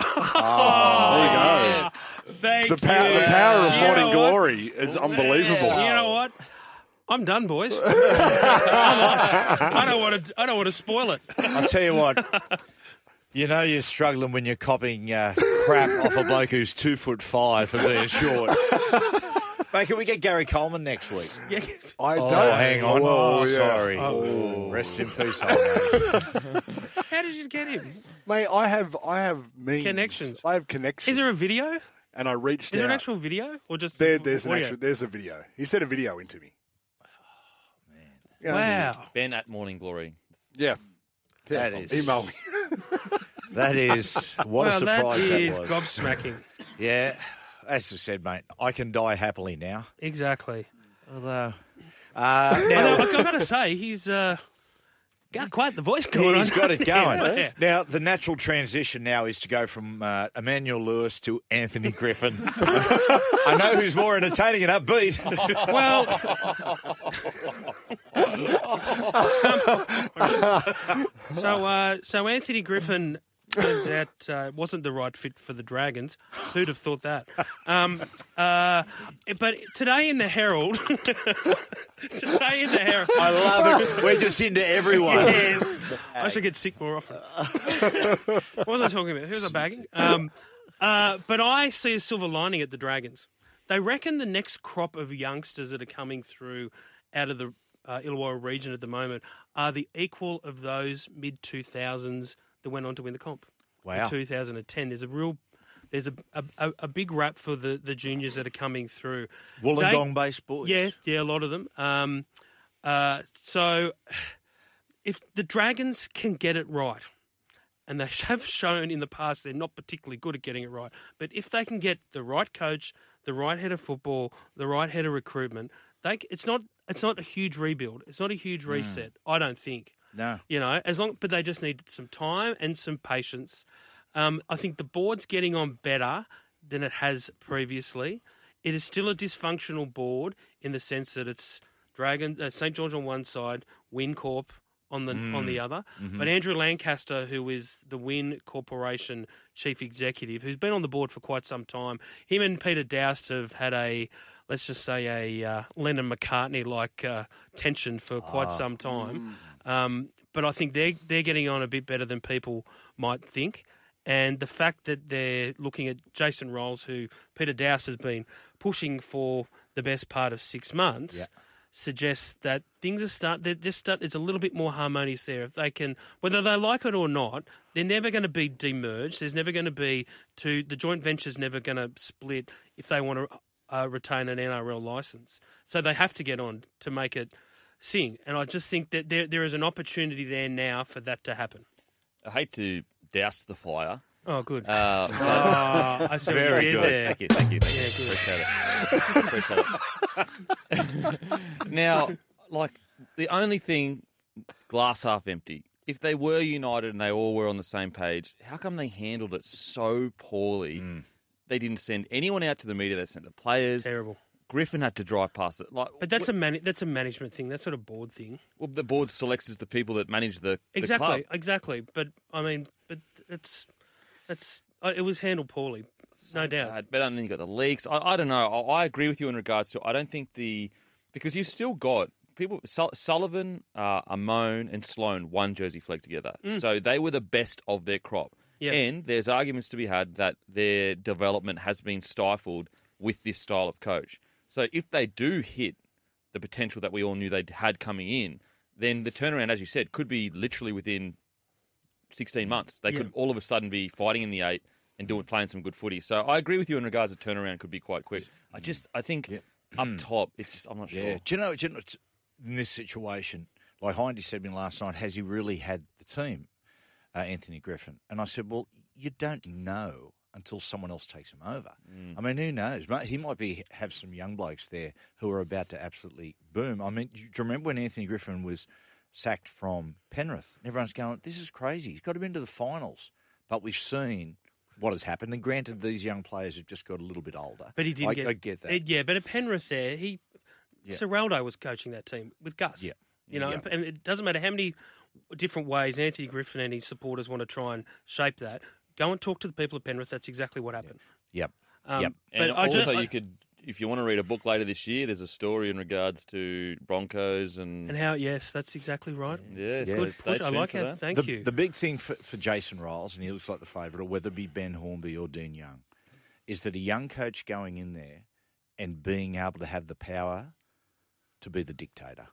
Oh, there you go. Thank the, power, you. the power of You morning glory is unbelievable. You know what? I'm done, boys. I'm off. I don't want to. I don't want to spoil it. I'll tell you what. You know you're struggling when you're copying uh, crap off a bloke who's two foot five for being short. Mate, can we get Gary Coleman next week? Yeah. I Oh, don't. hang on. Oh, Oh, yeah. sorry. Oh. Rest in peace, old mate. How did you get him? Mate, I have I have means. Connections. I have connections. Is there a video? And I reached Is there out. an actual video or just There, there's an audio? actual, there's a video. He sent a video into me. Oh, yeah. Wow. Ben at Morning Glory. Yeah. That is- Email me. That is what well, a surprise that is was. gobsmacking. Yeah, as I said, mate, I can die happily now. exactly. Although, uh, now I've got to say, he's uh, got quite the voice going on. he's got it going. Yeah. Now, the natural transition now is to go from uh, Emmanuel Lewis to Anthony Griffin. I know who's more entertaining and upbeat. Well, so uh, so Anthony Griffin turns out uh, wasn't the right fit for the Dragons. Who'd have thought that? Um, uh, but today in the Herald, today in the Herald, I love it. We're just into everyone. Yes. I should get sick more often. what was I talking about? Who was I bagging? Um, uh, but I see a silver lining at the Dragons. They reckon the next crop of youngsters that are coming through out of the uh, Illawarra region at the moment are the equal of those mid 2000s that went on to win the comp. Wow. In 2010, there's a real. There's a, a, a big rap for the, the juniors that are coming through. Wollongong based boys. Yeah, yeah, a lot of them. Um, uh, so if the Dragons can get it right, and they have shown in the past they're not particularly good at getting it right, but if they can get the right coach, the right head of football, the right head of recruitment, they it's not it's not a huge rebuild. It's not a huge reset. I don't think. No. You know, as long, but they just need some time and some patience. Um, I think the board's getting on better than it has previously. It is still a dysfunctional board in the sense that it's Dragon, uh, St George on one side, WinCorp on the on the other. But Andrew Lancaster, who is the Win Corporation chief executive, who's been on the board for quite some time, him and Peter Doust have had a let's just say a uh, Lennon McCartney like uh, tension for quite some time. Um, but I think they're they're getting on a bit better than people might think. And the fact that they're looking at Jason Ryles, who Peter Doust has been pushing for the best part of six months, Yeah. suggests that things are start. They're just start. It's a little bit more harmonious there. If they can, whether they like it or not, they're never going to be demerged. There's never going to be two. The joint venture's never going to split if they want to uh, retain an NRL license. So they have to get on to make it sing. And I just think that there there is an opportunity there now for that to happen. I hate to douse the fire. Oh, good. Uh, but- Oh, I see Very good. there. Thank you, thank you, thank you. Appreciate it. Appreciate it. now, like the only thing, glass half empty. If they were united and they all were on the same page, how come they handled it so poorly? They didn't send anyone out to the media. They sent the players. Terrible. Griffin had to drive past it. Like, But that's a man- that's a management thing. That's not a board thing. well, the board selects the people that manage the the Exactly, club. exactly. But I mean, but it's it's uh, it was handled poorly, no doubt. bad. But then you got the leaks. I, I don't know. I, I agree with you in regards to. I don't think the because you've still got people. Sul- Sullivan, uh, Amone, and Sloan won Jersey Flag together, so they were the best of their crop. Yeah. And there's arguments to be had that their development has been stifled with this style of coach. So if they do hit the potential that we all knew they had coming in, then the turnaround, as you said, could be literally within 16 months. They Yeah. could all of a sudden be fighting in the eight and doing playing some good footy. So I agree with you in regards to turnaround could be quite quick. I just I think up top it's just I'm not sure. Yeah. Do you know, do you know, in this situation, like Hindy said to me last night, has he really had the team, uh, Anthony Griffin? And I said, well, you don't know until someone else takes him over. Mm. I mean, who knows? He might be have some young blokes there who are about to absolutely boom. I mean, do you remember when Anthony Griffin was sacked from Penrith? And everyone's going, "This is crazy. He's got to be into the finals." But we've seen what has happened, and granted, these young players have just got a little bit older. But he didn't I, get. I get that. Yeah, but at Penrith, there he, Yeah. Ciraldo was coaching that team with Gus. Yeah. you know, Yeah. and, and it doesn't matter how many different ways Anthony Griffin and his supporters want to try and shape that. Go and talk to the people at Penrith. That's exactly what happened. Yep. Um, Yep. But And I also, just, I- you could, if you want to read a book later this year, there's a story in regards to Broncos and, and how? Yes, that's exactly right. yeah, so Good stay push. I like for how. that. Thank the, you. The big thing for, for Jason Ryles, and he looks like the favourite, or whether it be Ben Hornby or Dean Young, is that a young coach going in there and being able to have the power to be the dictator.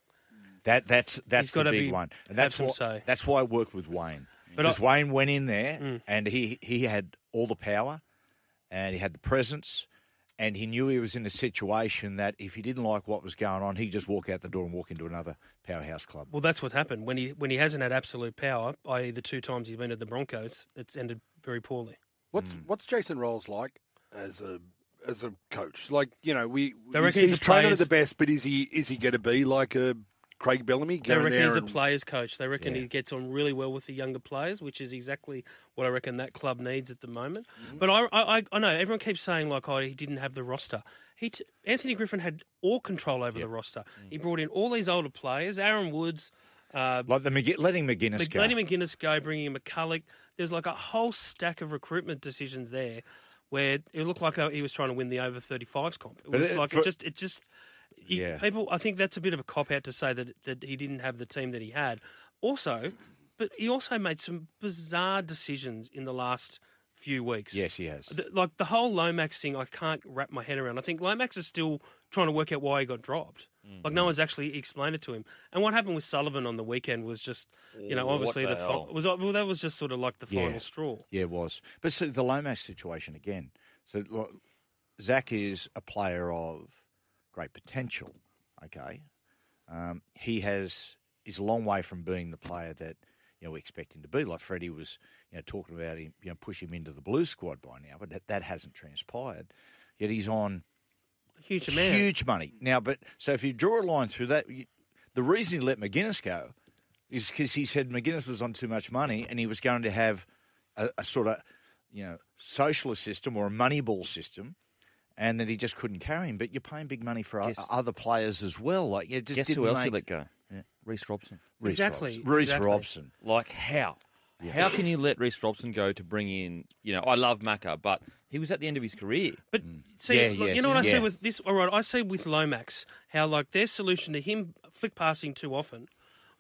That that's that's He's the big be- one, and that's some what say. that's why I worked with Wayne. But Because I- Wayne went in there Mm. and he he had all the power, and he had the presence, and he knew he was in a situation that if he didn't like what was going on, he'd just walk out the door and walk into another powerhouse club. Well, that's what happened when he when he hasn't had absolute power. I.e., the two times he's been at the Broncos, it's ended very poorly. What's Mm. what's Jason Ryles like as a as a coach? Like you know, we he's, reckon he's he's a training at the best, but is he is he going to be like a Craig Bellamy? They Go in reckon there he's a players' coach. They reckon Yeah. he gets on really well with the younger players, which is exactly what I reckon that club needs at the moment. Mm-hmm. But I, I, I- I know everyone keeps saying like, oh, he didn't have the roster. He, t- Anthony Griffin had all control over the roster. Mm. He brought in all these older players, Aaron Woods. Uh, Like the McG- letting McInnes Mc- go. letting McInnes go, bringing in McCullough. There's like a whole stack of recruitment decisions there, where it looked like uh, he was trying to win the over 35s comp. It was it- like for- it just, it just. You- Yeah. People, I think that's a bit of a cop out to say that that he didn't have the team that he had. Also, but he also made some bizarre decisions in the last few weeks. Yes, he has. The- like the whole Lomax thing, I can't wrap my head around. I think Lomax is still trying to work out why he got dropped. Mm. Like no one's actually explained it to him. And what happened with Sullivan on the weekend was just, you know, What obviously the the, fi- was well that was just sort of like the Yeah. final straw. Yeah, it was. But see, the Lomax situation again. So look, Zac is a player of great potential. Okay, um, he has is a long way from being the player that you know we expect him to be. Like Freddie was, you know, talking about him, you know, push him into the blue squad by now, but that, that hasn't transpired. Yet he's on Huge amount. huge money now. But so if you draw a line through that, you, the reason he let McInnes go is because he said McInnes was on too much money and he was going to have a, a sort of you know socialist system or a money ball system. And that he just couldn't carry him, but you're paying big money for Guess- other players as well. Like, you just Guess didn't who else make, you let go? Yeah. Reece Robson. Reece Exactly, Robson. Reece exactly. Robson. Like how? How can you let Reece Robson go to bring in? You know, I love Macca, but he was at the end of his career. But mm. see, Yeah, look, yes, you know what I yeah. see with this. All right, I see with Lomax how like their solution to him flick passing too often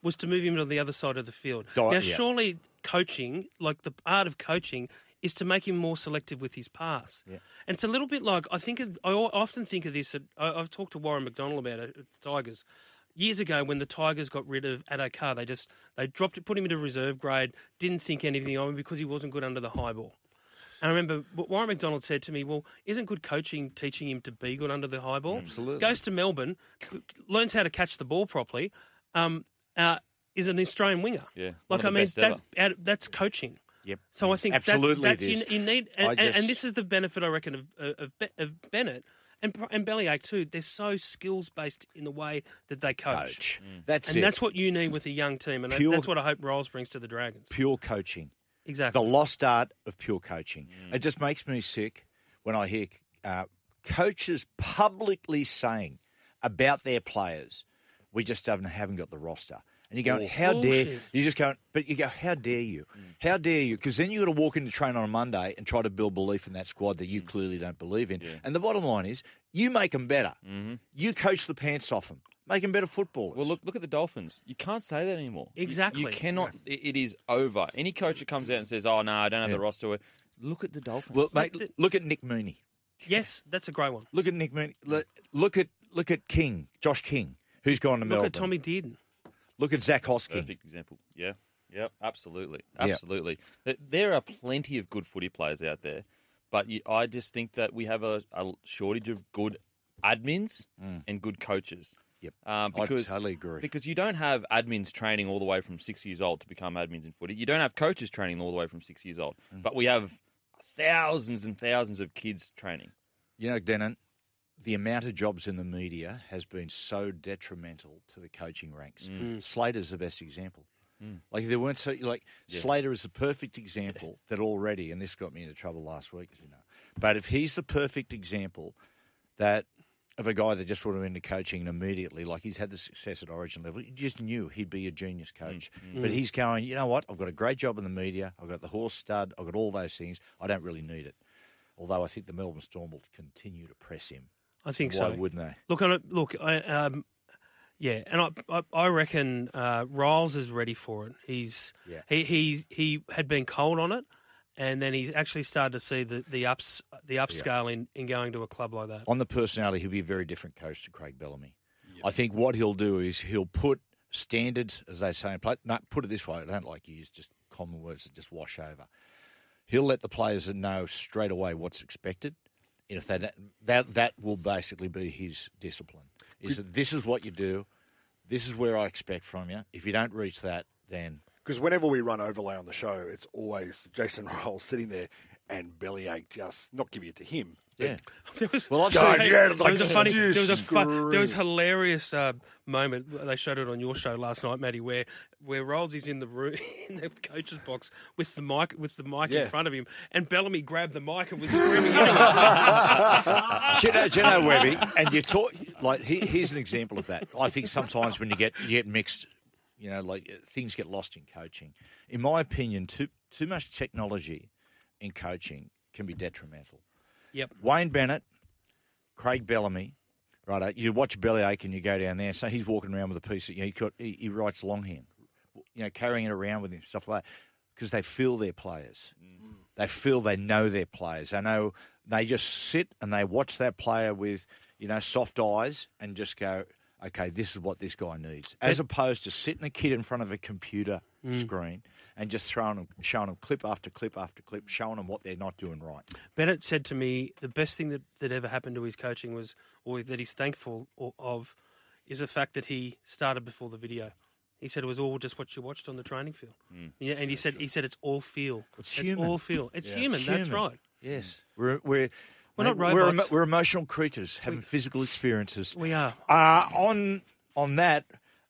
was to move him to the other side of the field. Now, yeah. surely coaching, like the art of coaching, is to make him more selective with his pass. Yeah. And it's a little bit like I think of, I often think of this. I, I've talked to Warren McDonald about it at the Tigers. Years ago, when the Tigers got rid of Addo-Carr, they just they dropped it, put him into reserve grade, didn't think anything of him because he wasn't good under the high ball. And I remember what Warren McDonald said to me, "Well, isn't good coaching teaching him to be good under the high ball? Absolutely. Goes to Melbourne, learns how to catch the ball properly. Um, uh, is an Australian winger. Yeah, like I mean, that, that's coaching. Yep. So I think Absolutely that, that's it is. You, you need, and, and, and this is the benefit I reckon of of, of Bennett and and Bellyache too. They're so skills based in the way that they coach, Coach. Mm. Mm. That's and it. that's what you need with a young team, and Pure- that's what I hope Ryles brings to the Dragons. pure coaching. Exactly. The lost art of pure coaching. Mm. It just makes me sick when I hear uh, coaches publicly saying about their players, we just haven't, haven't got the roster. And you're going, Oh, how dare you? Just going, but you go, how dare you? Mm. How dare you? Because then you got to walk into train on a Monday and try to build belief in that squad that you mm. clearly don't believe in. And the bottom line is, you make them better. Mm-hmm. You coach the pants off them, make them better footballers. Well, look look at the Dolphins. You can't say that anymore. You- Exactly. You, cannot. It, it is over. Any coach that comes out and says, "Oh no, I don't have Yeah. the roster," look at the Dolphins. Well, mate, the- look at Nick Meaney. yes, that's a great one. Look at Nick Meaney. Look, look at look at King, Josh King, who's gone to Look Melbourne. Look at Tommy Dearden. Look at Zac Hosking. Perfect example. Yeah. Yep. Absolutely. Absolutely. Th- There are plenty of good footy players out there, but I just think that we have a, a shortage of good admins and good coaches. Yep. Um, I because, totally agree. Because you don't have admins training all the way from six years old to become admins in footy. You don't have coaches training all the way from six years old. Mm. But we have thousands and thousands of kids training. You know, Denon, the amount of jobs in the media has been so detrimental to the coaching ranks. Mm. Slater's the best example. Mm. Like there weren't so like Yeah. Slater is the perfect example that already, and this got me into trouble last week, as you know. But if he's the perfect example that of a guy that just would have been into coaching immediately, like he's had the success at Origin level, you just knew he'd be a genius coach. Mm. But he's going, you know what? I've got a great job in the media. I've got the horse stud. I've got all those things. I don't really need it. Although I think the Melbourne Storm will continue to press him. I think Why so. wouldn't they? Look, on it. Look, I, um, yeah, and I, I, I reckon uh, Ryles is ready for it. He's Yeah. he, he he had been cold on it, and then he actually started to see the, the ups the upscale in, in going to a club like that. On the personality, he'll be a very different coach to Craig Bellamy. I think what he'll do is he'll put standards, as they say in play. No, put it this way: I don't like to use just common words that just wash over. He'll let the players know straight away what's expected, and if they don't- that that will basically be his discipline. Is that this is what you do, this is where I expect from you. If you don't reach that, then Because whenever we run overlay on the show, it's always Jason Ryles sitting there and bellyache just not giving it to him. yeah. There was, Well, I've God, seen- yeah, there was a funny, there was a fun, there was a hilarious uh, moment. They showed it on your show last night, Matty, where where Ryles is in the room in the coach's box with the mic with the mic Yeah. in front of him, and Bellamy grabbed the mic and was screaming. at him. do you know, do you know Webby? And you talk like he, here's an example of that. I think sometimes when you get you get mixed, you know, like things get lost in coaching. In my opinion, too too much technology in coaching can be detrimental. Yep. Wayne Bennett, Craig Bellamy, right? You watch Bellyache and you go down there. So he's walking around with a piece of you know, he, got, he, he writes longhand, you know, carrying it around with him, stuff like that, because they feel their players. Mm-hmm. They feel they know their players. They know they just sit and they watch that player with you know soft eyes and just go, okay, this is what this guy needs, as opposed to sitting a kid in front of a computer mm. screen and just throwing them, showing them clip after clip after clip, showing them what they're not doing right. Bennett said to me the best thing that, that ever happened to his coaching was, or that he's thankful of, is the fact that he started before the video. He said it was all just what you watched on the training field. Yeah, and he said he said it's all feel. It's human. all feel. It's Yeah. human. It's That's right. Yes, we're we're We're not mate, We're, robots. we're emotional creatures having physical experiences. We are. Uh, on on that,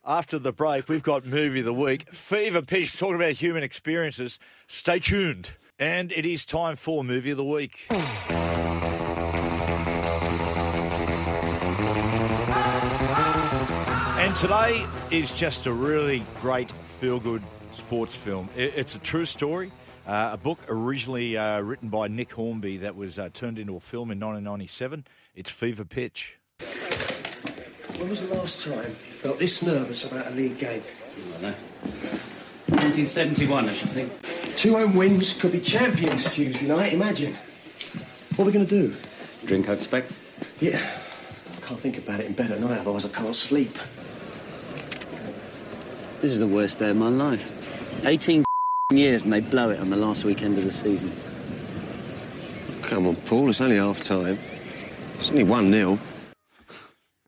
after the break, we've got movie of the week, Fever Pitch, talking about human experiences. Stay tuned, and it is time for movie of the week. And today is just a really great feel good sports film. It's a true story. Uh, a book originally uh, written by Nick Hornby that was uh, turned into a film in 1997. It's Fever Pitch. When was the last time you felt this nervous about a league game? I know. 1971, I should think. Two home wins could be champions Tuesday night, imagine. What are we going to do? Drink, I expect. Yeah, I can't think about it in bed at night, otherwise I can't sleep. This is the worst day of my life. 18 years and they blow it on the last weekend of the season. Come on, Paul, it's only half time. It's only 1 0.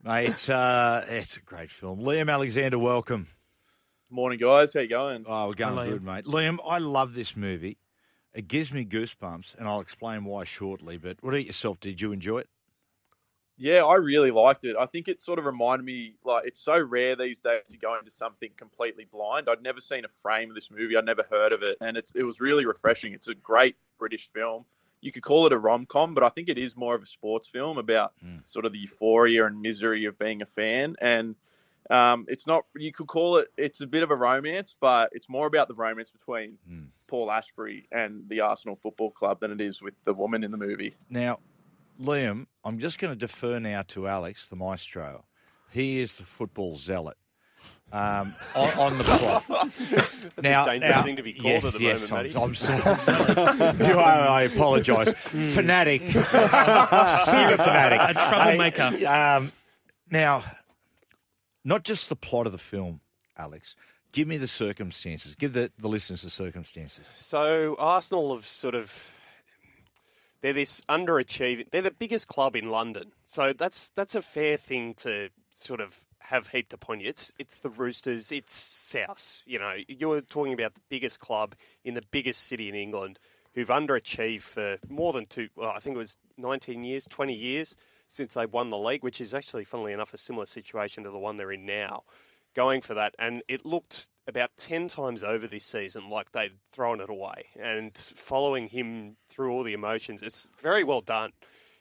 Mate, uh, it's a great film. Liam Alexander, welcome. Morning, guys. How you going? Oh, we're going Hello. good, mate. Liam, I love this movie. It gives me goosebumps, and I'll explain why shortly. But what about yourself? Did you enjoy it? Yeah, I really liked it. I think it sort of reminded me, like, it's so rare these days to go into something completely blind. I'd never seen a frame of this movie. I'd never heard of it, and it's it was really refreshing. It's a great British film. You could call it a rom com, but I think it is more of a sports film about sort of the euphoria and misery of being a fan. And um, it's not. You could call it. It's a bit of a romance, but it's more about the romance between Paul Ashbury and the Arsenal Football Club than it is with the woman in the movie. Now, Liam, I'm just going to defer now to Alex, the maestro. He is the football zealot. Um, on, on the plot. That's a dangerous thing to be called at the yes, moment, I'm, I'm sorry. you are, I apologise. Fanatic. Super fanatic. A troublemaker. Hey, um, now, not just the plot of the film, Alex. Give me the circumstances. Give the, the listeners the circumstances. So Arsenal have sort of they're this underachieving. They're the biggest club in London, so that's that's a fair thing to sort of have heaped upon you. It's it's the Roosters. It's South. You know, you're talking about the biggest club in the biggest city in England, who've underachieved for more than two. Well, I think it was 19 years, 20 years since they won the league, which is actually, funnily enough, a similar situation to the one they're in now. Going for that, and it looked about 10 times over this season like they'd thrown it away. And following him through all the emotions, it's very well done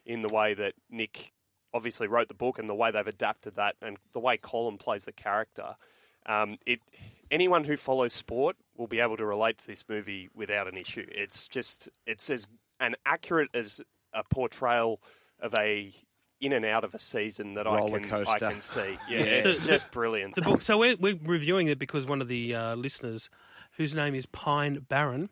in the way that Nick obviously wrote the book and the way they've adapted that and the way Colin plays the character. Um, it anyone who follows sport will be able to relate to this movie without an issue. It's just it's as an accurate as a portrayal of a in and out of a season that I Roller can I can see. Yeah, Yeah. it's The- just brilliant. The book. So we're, we're reviewing it because one of the uh, listeners, whose name is Pine Barron,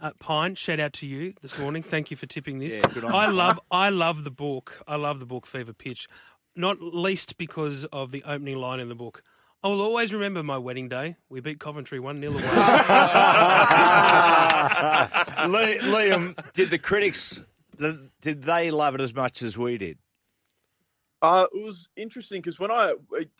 uh, Pine, shout out to you this morning. Thank you for tipping this. Yeah, good on I you. love I love the book. I love the book Fever Pitch, not least because of the opening line in the book. I will always remember my wedding day. We beat Coventry one 0 away. Li- Liam, did the critics did they love it as much as we did? Uh, it was interesting because when I,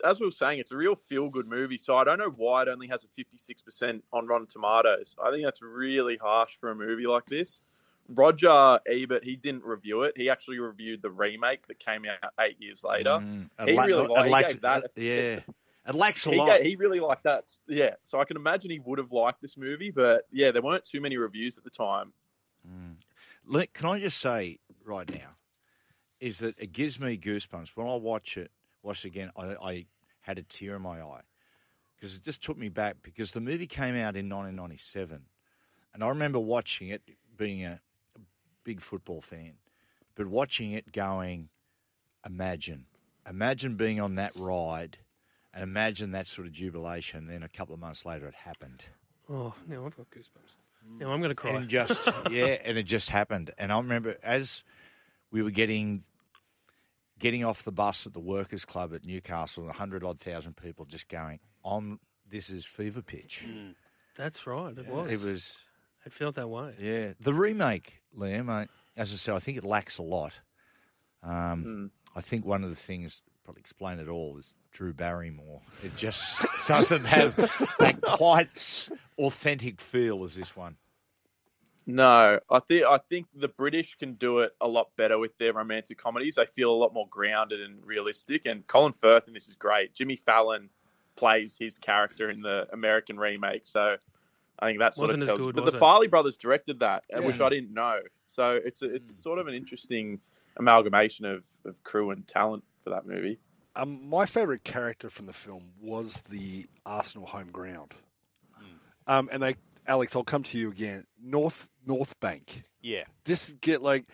as we were saying, it's a real feel-good movie. So I don't know why it only has a 56% on Rotten Tomatoes. I think that's really harsh for a movie like this. Roger Ebert, he didn't review it. He actually reviewed the remake that came out eight years later. Mm, he la- really liked, he lacked- gave that. yeah, it lacks a he, lot. he really liked that. Yeah, so I can imagine he would have liked this movie, but yeah, there weren't too many reviews at the time. Mm. Can I just say right now is that it gives me goosebumps when I watch it. Watch it again, I, I had a tear in my eye because it just took me back because the movie came out in 1997, and I remember watching it, being a, a big football fan, but watching it going, imagine, imagine being on that ride, and imagine that sort of jubilation. Then a couple of months later, it happened. oh, now I've got goosebumps. Now I'm going to cry. And just yeah, and it just happened. And I remember as we were getting getting off the bus at the workers' club at Newcastle, a hundred odd thousand people just going on. This is fever pitch. That's right. It was. It was. It felt that way. Yeah, the remake, Liam. I, as I said, I think it lacks a lot. Um, I think one of the things probably explain it all is Drew Barrymore. It just doesn't have that quite authentic feel as this one. No, I think I think the British can do it a lot better with their romantic comedies. They feel a lot more grounded and realistic. And Colin Firth in this is great. Jimmy Fallon plays his character in the American remake, so I think that sort Wasn't of as tells. good, but the it? Farrelly brothers directed that, uh, Yeah. which I didn't know. So it's a, it's sort of an interesting amalgamation of, of crew and talent for that movie. Um, my favourite character from the film was the Arsenal home ground. Um, and they, Alex, I'll come to you again. North North Bank. Yeah. Just get like,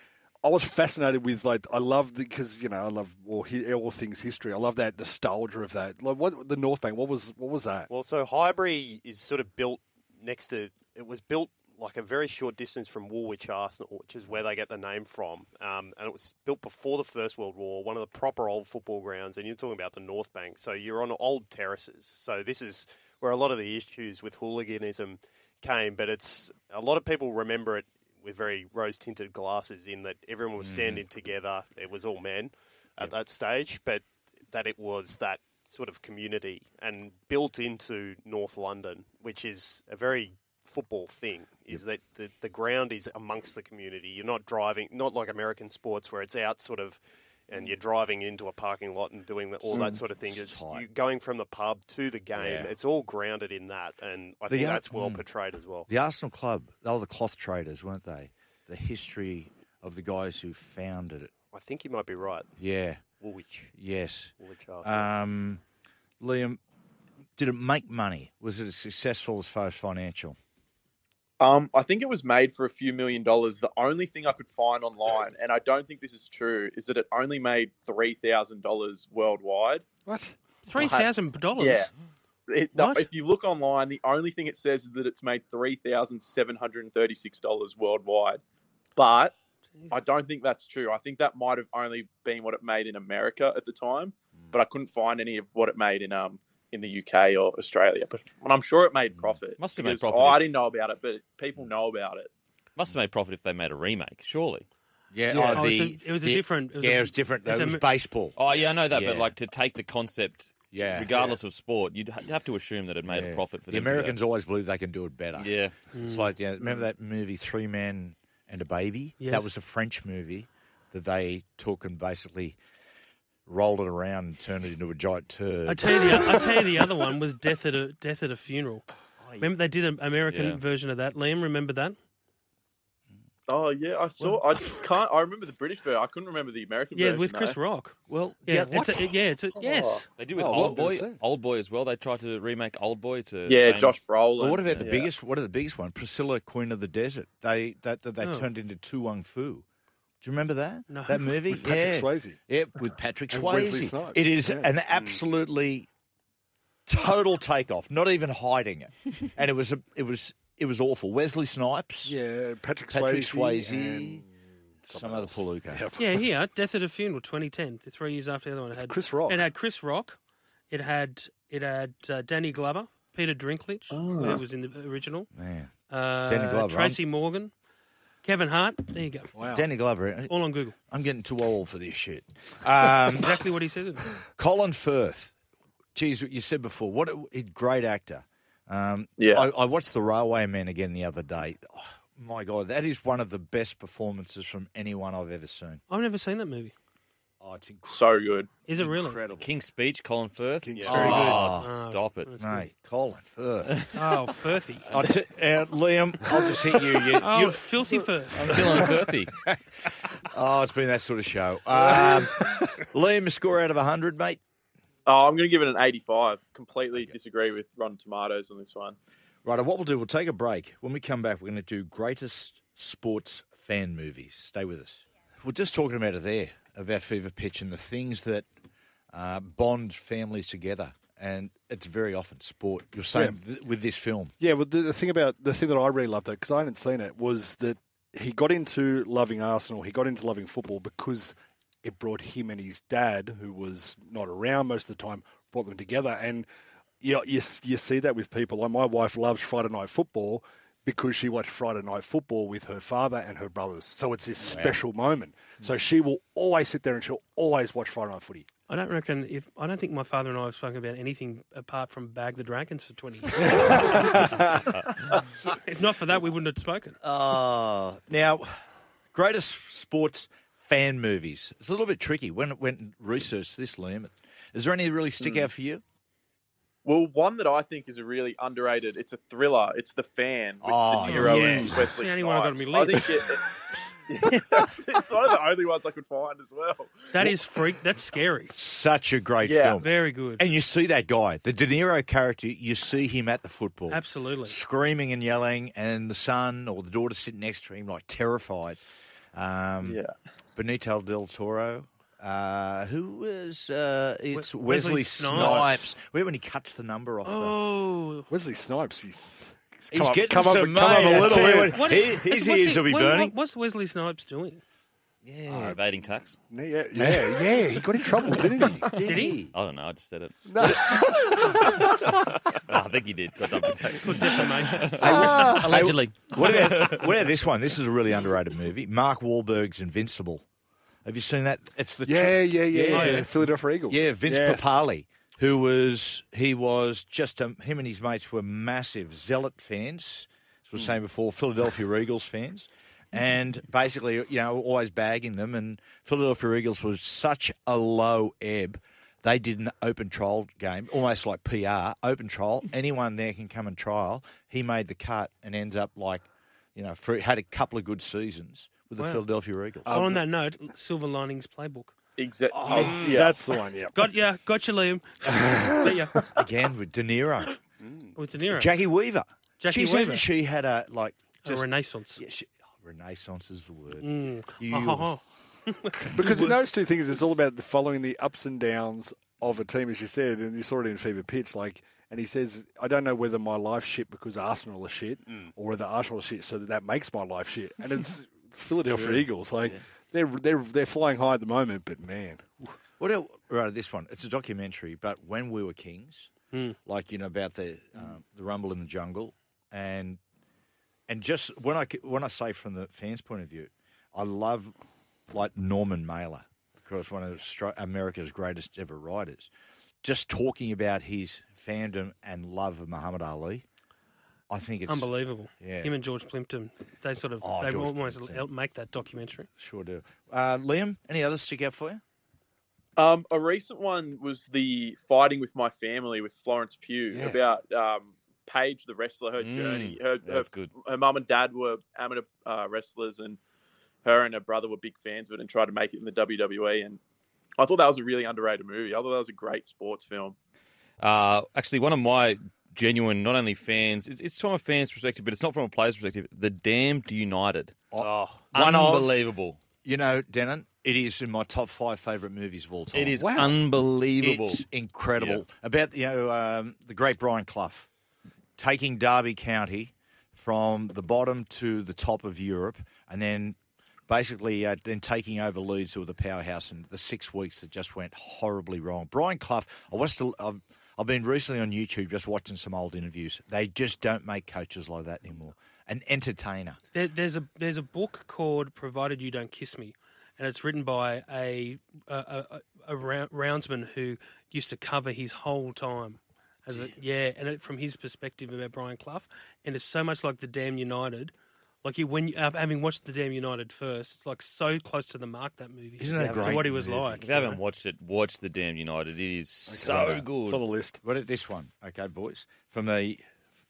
I was fascinated with like, I love the because you know I love all, all things history. I love that nostalgia of that. Like what the North Bank? What was what was that? Well, so Highbury is sort of built next to. It was built like a very short distance from Woolwich Arsenal, which is where they get the name from. Um, and it was built before the First World War, one of the proper old football grounds. And you're talking about the North Bank, so you're on old terraces. So this is where a lot of the issues with hooliganism came. But it's a lot of people remember it with very rose tinted glasses, in that everyone was mm. standing together. It was all men at that stage, but that it was that sort of community and built into North London, which is a very football thing, is that the, the ground is amongst the community. You're not driving, not like American sports where it's out sort of and you're driving into a parking lot and doing all that Mm. sort of thing. It's you going from the pub to the game. Yeah. It's all grounded in that, and I The think Ar- that's well mm. portrayed as well. The Arsenal Club, they were the cloth traders, weren't they? The history of the guys who founded it. I think you might be right. Yeah. Woolwich. Yes. Woolwich Arsenal. Um, Liam, did it make money? Was it as successful as far as financial? Um, I think it was made for a few million dollars. The only thing I could find online, and I don't think this is true, is that it only made three thousand dollars worldwide. What? Three thousand dollars. Yeah. It, the- What? if you look online, the only thing it says is that it's made three thousand seven hundred and thirty-six dollars worldwide. But I don't think that's true. I think that might have only been what it made in America at the time, but I couldn't find any of what it made in um in the UK or Australia. But I'm sure it made profit. Must have made profit Oh, if- I didn't know about it, but people know about it. Must have made profit if they made a remake, surely. Yeah, Yeah. oh, Oh, the, so it was a the- different- it was yeah, a- it was different. it's It was mo- baseball. Oh, yeah, I know that, but like to take the concept, Yeah. regardless of sport, you'd have to assume that it made Yeah. a profit for the them. to do that. Americans always believe they can do it better. Yeah. It's Mm. like, yeah, remember that movie Three Men and a Baby. Yes. That was a French movie that they took and basically rolled it around and turned it into a giant turd. I tell you, the, I tell you, the other one was Death at a Death at a Funeral. Remember they did an American Yeah. version of that. Liam, remember that? Oh yeah, I saw. I can't. I remember the British version. I couldn't remember the American Yeah, version. with Chris though. Rock. Well, yeah, yeah, it's a, yeah, it's a, yes. They did with Oh, Old what Boy. Old Boy as well. They tried to remake Old Boy to Yeah, famous- Josh Brolin. Well, what about the Yeah. biggest? What are the biggest one? Priscilla, Queen of the Desert. They that, that they Oh. turned into To Wong Foo. Do you remember that? No. That movie? With Patrick yeah. Swayze. Yeah, with Patrick And Swayze. Wesley Snipes. It is Yeah. an absolutely total takeoff. Not even hiding it. and it was a, it was it was awful. Wesley Snipes. Yeah, Patrick, Patrick Swayze. Swayze. and Some other palooka. Yeah, here, Death at a Funeral, 2010, three years after the other one. It had Chris Rock. It had Chris Rock. It had it had uh, Danny Glover, Peter Dinklage, who was in the original. Man. Uh, Danny Glover, Tracy Morgan, Kevin Hart. There you go. Wow. Danny Glover. All on Google. I'm getting too old for this shit. Um, Exactly what he said. Colin Firth. Geez, you said before, what a, a great actor. Um, Yeah. I, I watched The Railwayman again the other day. Oh, my God, that is one of the best performances from anyone I've ever seen. I've never seen that movie. Oh, it's incredible. So good. Is it really? Incredible. King's Speech, Colin Firth. King's Yeah. Speech. Oh, Oh, stop it. that's Mate, Colin Firth. Oh, Firthy. I t- uh, Liam, I'll just hit you. you, Oh, you filthy Firth. I'm feeling Firthy. oh, it's been that sort of show. Um, Liam, a score out of 100, mate? Oh, I'm going to give it an 85. Completely disagree with Rotten Tomatoes on this one. Right, what we'll do, we'll take a break. When we come back, we're going to do greatest sports fan movies. Stay with us. We're just talking about it there, about Fever Pitch and the things that uh, bond families together. And it's very often sport. You're saying th- with this film. Yeah, well, the, the thing about the thing that I really loved, it because I hadn't seen it, was that he got into loving Arsenal. He got into loving football because it brought him and his dad, who was not around most of the time, brought them together. And you, you, you see that with people. Like my wife loves Friday night football because she watched Friday night football with her father and her brothers. So it's this special moment. So she will always sit there and she'll always watch Friday night footy. I don't reckon if I don't think my father and I have spoken about anything apart from Bag the Dragons for twenty years. if not for that, we wouldn't have spoken. Uh, now, greatest sports fan movies. It's a little bit tricky. When when researched this, Liam, is there any that really stick out for you? Well, one that I think is a really underrated. It's a thriller. It's The Fan with Oh, De Niro yes. and Wesley The only one I got on Snipes. my I list. think it, it's one of the only ones I could find as well. That is freak. That's scary. Such a great Yeah. film. Very good. And you see that guy, the De Niro character, you see him at the football. Absolutely. Screaming and yelling, and the son or the daughter sitting next to him, like terrified. Um, Yeah. Benicio del Toro. Uh, who was uh, it's Wesley, Wesley Snipes. Snipes. Where when he cuts the number off. Oh, Wesley Snipes, he's, he's He's come, getting up, come, some, up, come up mate, I a little bit. what. what, He- his what's ears will be what- burning. What's Wesley Snipes doing? Oh, evading tax. Yeah, yeah, yeah, he got in trouble, didn't he? Did he? I don't know. I just said it. No. I think he did. Got double tax. Good defamation. Allegedly. What about, what about this one? This is a really underrated movie. Mark Wahlberg's Invincible. Have you seen that? It's the Yeah, yeah, yeah, Yeah. yeah. Philadelphia Eagles. Yeah, Vince Yes. Papale, who was he was just him and his mates were massive zealot fans. As we were hmm. saying before, Philadelphia Eagles fans, and basically you know always bagging them. And Philadelphia Eagles was such a low ebb. They did an open trial game, almost like PR, open trial. Anyone there can come and trial. He made the cut and ends up like, you know, had a couple of good seasons with the Wow. Philadelphia Eagles. Oh, on um, that note, Silver Linings Playbook. Exactly. Oh, yeah. That's the one, yeah. Got ya, got you, Liam. got ya. Again with De Niro, mm. With De Niro. Jacki Weaver. Jacki Geez, Weaver. hasn't she had a like A just renaissance. Yeah, she, oh, Renaissance is the word. Mm. You- Ha, ha, ha. Because in those two things, it's all about the following the ups and downs of a team, as you said, and you saw it in Fever Pitch. Like, and he says, "I don't know whether my life's shit because Arsenal are shit, mm. or whether Arsenal are shit, so that that makes my life shit." And it's Philadelphia True. Eagles, like they're they're they're flying high at the moment, but man, What else? Right, this one. It's a documentary, but when we were kings, Hmm. like you know about the um, the rumble in the jungle, and and just when I when I say from the fans' point of view, I love like Norman Mailer, of course, one of America's greatest ever writers. Just talking about his fandom and love of Muhammad Ali. I think it's Unbelievable. Yeah. Him and George Plimpton, they sort of Oh, they George almost Plimpton. help make that documentary. Sure do. Uh, Liam, any others stick out for you? Um, a recent one was the fighting with my family with Florence Pugh Yeah. about um, Paige, the wrestler, her Mm, journey. Her, her, good. her mum and dad were amateur uh, wrestlers, and her and her brother were big fans of it and tried to make it in the WWE. And I thought that was a really underrated movie. I thought that was a great sports film. Uh, actually, one of my genuine, not only fans, it's, it's from a fan's perspective, but it's not from a player's perspective. The Damned United. Oh, one of- Unbelievable. You know, Denan, it is in my top five favourite movies of all time. It is unbelievable. It's incredible. About you know um, the great Brian Clough taking Derby County from the bottom to the top of Europe, and then basically uh, then taking over Leeds, who were the powerhouse, and the six weeks that just went horribly wrong. Brian Clough, I watched. a- I've, I've been recently on YouTube just watching some old interviews. They just don't make coaches like that anymore. An entertainer. There, there's a there's a book called "Provided You Don't Kiss Me," and it's written by a a, a, a roundsman who used to cover his whole time. As a, yeah, and it, from his perspective about Brian Clough, and it's so much like the Damn United. Like you, when you, uh, having watched the Damn United first, it's like so close to the mark that movie. Isn't that to great what he was movie? like? If you haven't watched it, watch The damn United. It is so Okay. good. the list. What at this one? Okay, boys. From the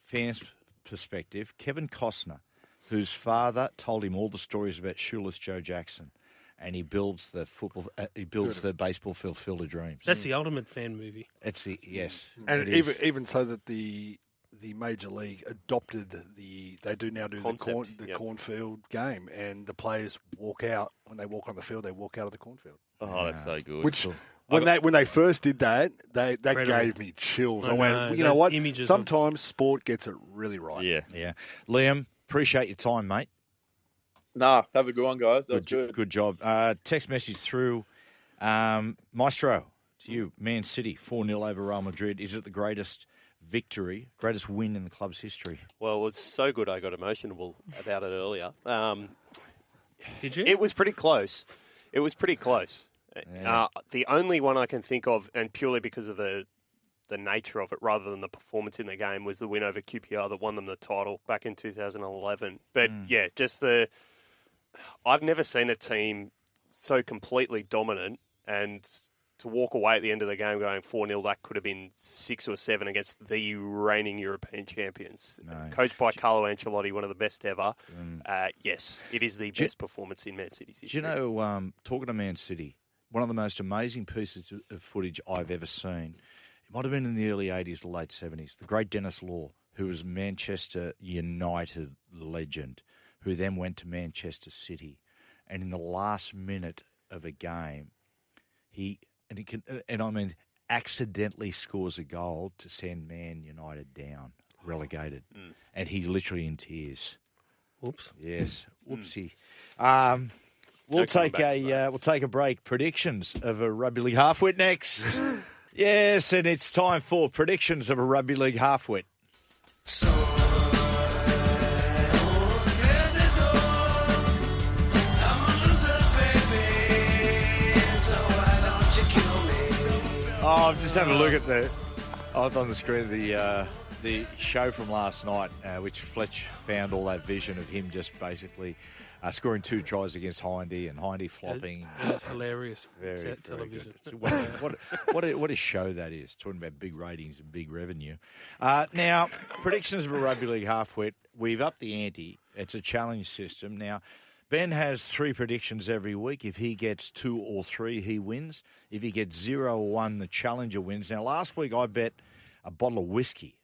fans' perspective, Kevin Costner, whose father told him all the stories about shoeless Joe Jackson, and he builds the football, uh, he builds the baseball field Field of Dreams. That's the ultimate fan movie. It's the yes, And it even is. even so that the the major league adopted the they do now do Concept, the corn the yep. cornfield game, and the players walk out when they walk on the field. They walk out of the cornfield. Oh, that's so good. Which Cool. when they when they first did that, they that Incredible. gave me chills. I I, went, know, you know what? images of- Sometimes sport gets it really right. Yeah. yeah, Liam, appreciate your time, mate. Nah, have a good one, guys. That was Good, jo- good. good job. Uh, text message through um, Maestro to you, Man City, four 0 over Real Madrid. Is it the greatest victory, greatest win in the club's history? Well, it was so good I got emotional about it earlier. Um, Did you? It was pretty close. It was pretty close. Yeah. Uh, the only one I can think of, and purely because of the the nature of it, rather than the performance in the game, was the win over QPR that won them the title back in 2011. But Mm. yeah, just the I've never seen a team so completely dominant and to walk away at the end of the game going 4 0, that could have been six or seven against the reigning European champions. No. Coached by Carlo Ancelotti, one of the best ever. Mm. Uh, yes, it is the Do you- best performance in Man City's history. Do you know, um, talking to Man City, one of the most amazing pieces of- of footage I've ever seen, it might have been in the early 80s or late 70s, the great Denis Law, who was Manchester United legend, who then went to Manchester City. And in the last minute of a game, he, and, he can, uh, and I mean, accidentally scores a goal to send Man United down, relegated. And he literally in tears. Whoops. Yes. Whoopsie. Um, we'll No coming take a uh, we'll take a break. Predictions of a rugby league halfwit next. yes, and it's time for predictions of a rugby league halfwit. Oh, I'm just having a look at the up on the screen the uh, the show from last night, uh, which Fletch found all that vision of him just basically uh, scoring two tries against Hindy and Hindy flopping. It was hilarious. Very, te- very television. good. What, what, what, a, what a show that is, talking about big ratings and big revenue. Uh, now, predictions of a rugby league halfwit. We've upped the ante. It's a challenge system. Now, Ben has three predictions every week. If he gets two or three, he wins. If he gets zero or one, the challenger wins. Now, last week I bet a bottle of whiskey.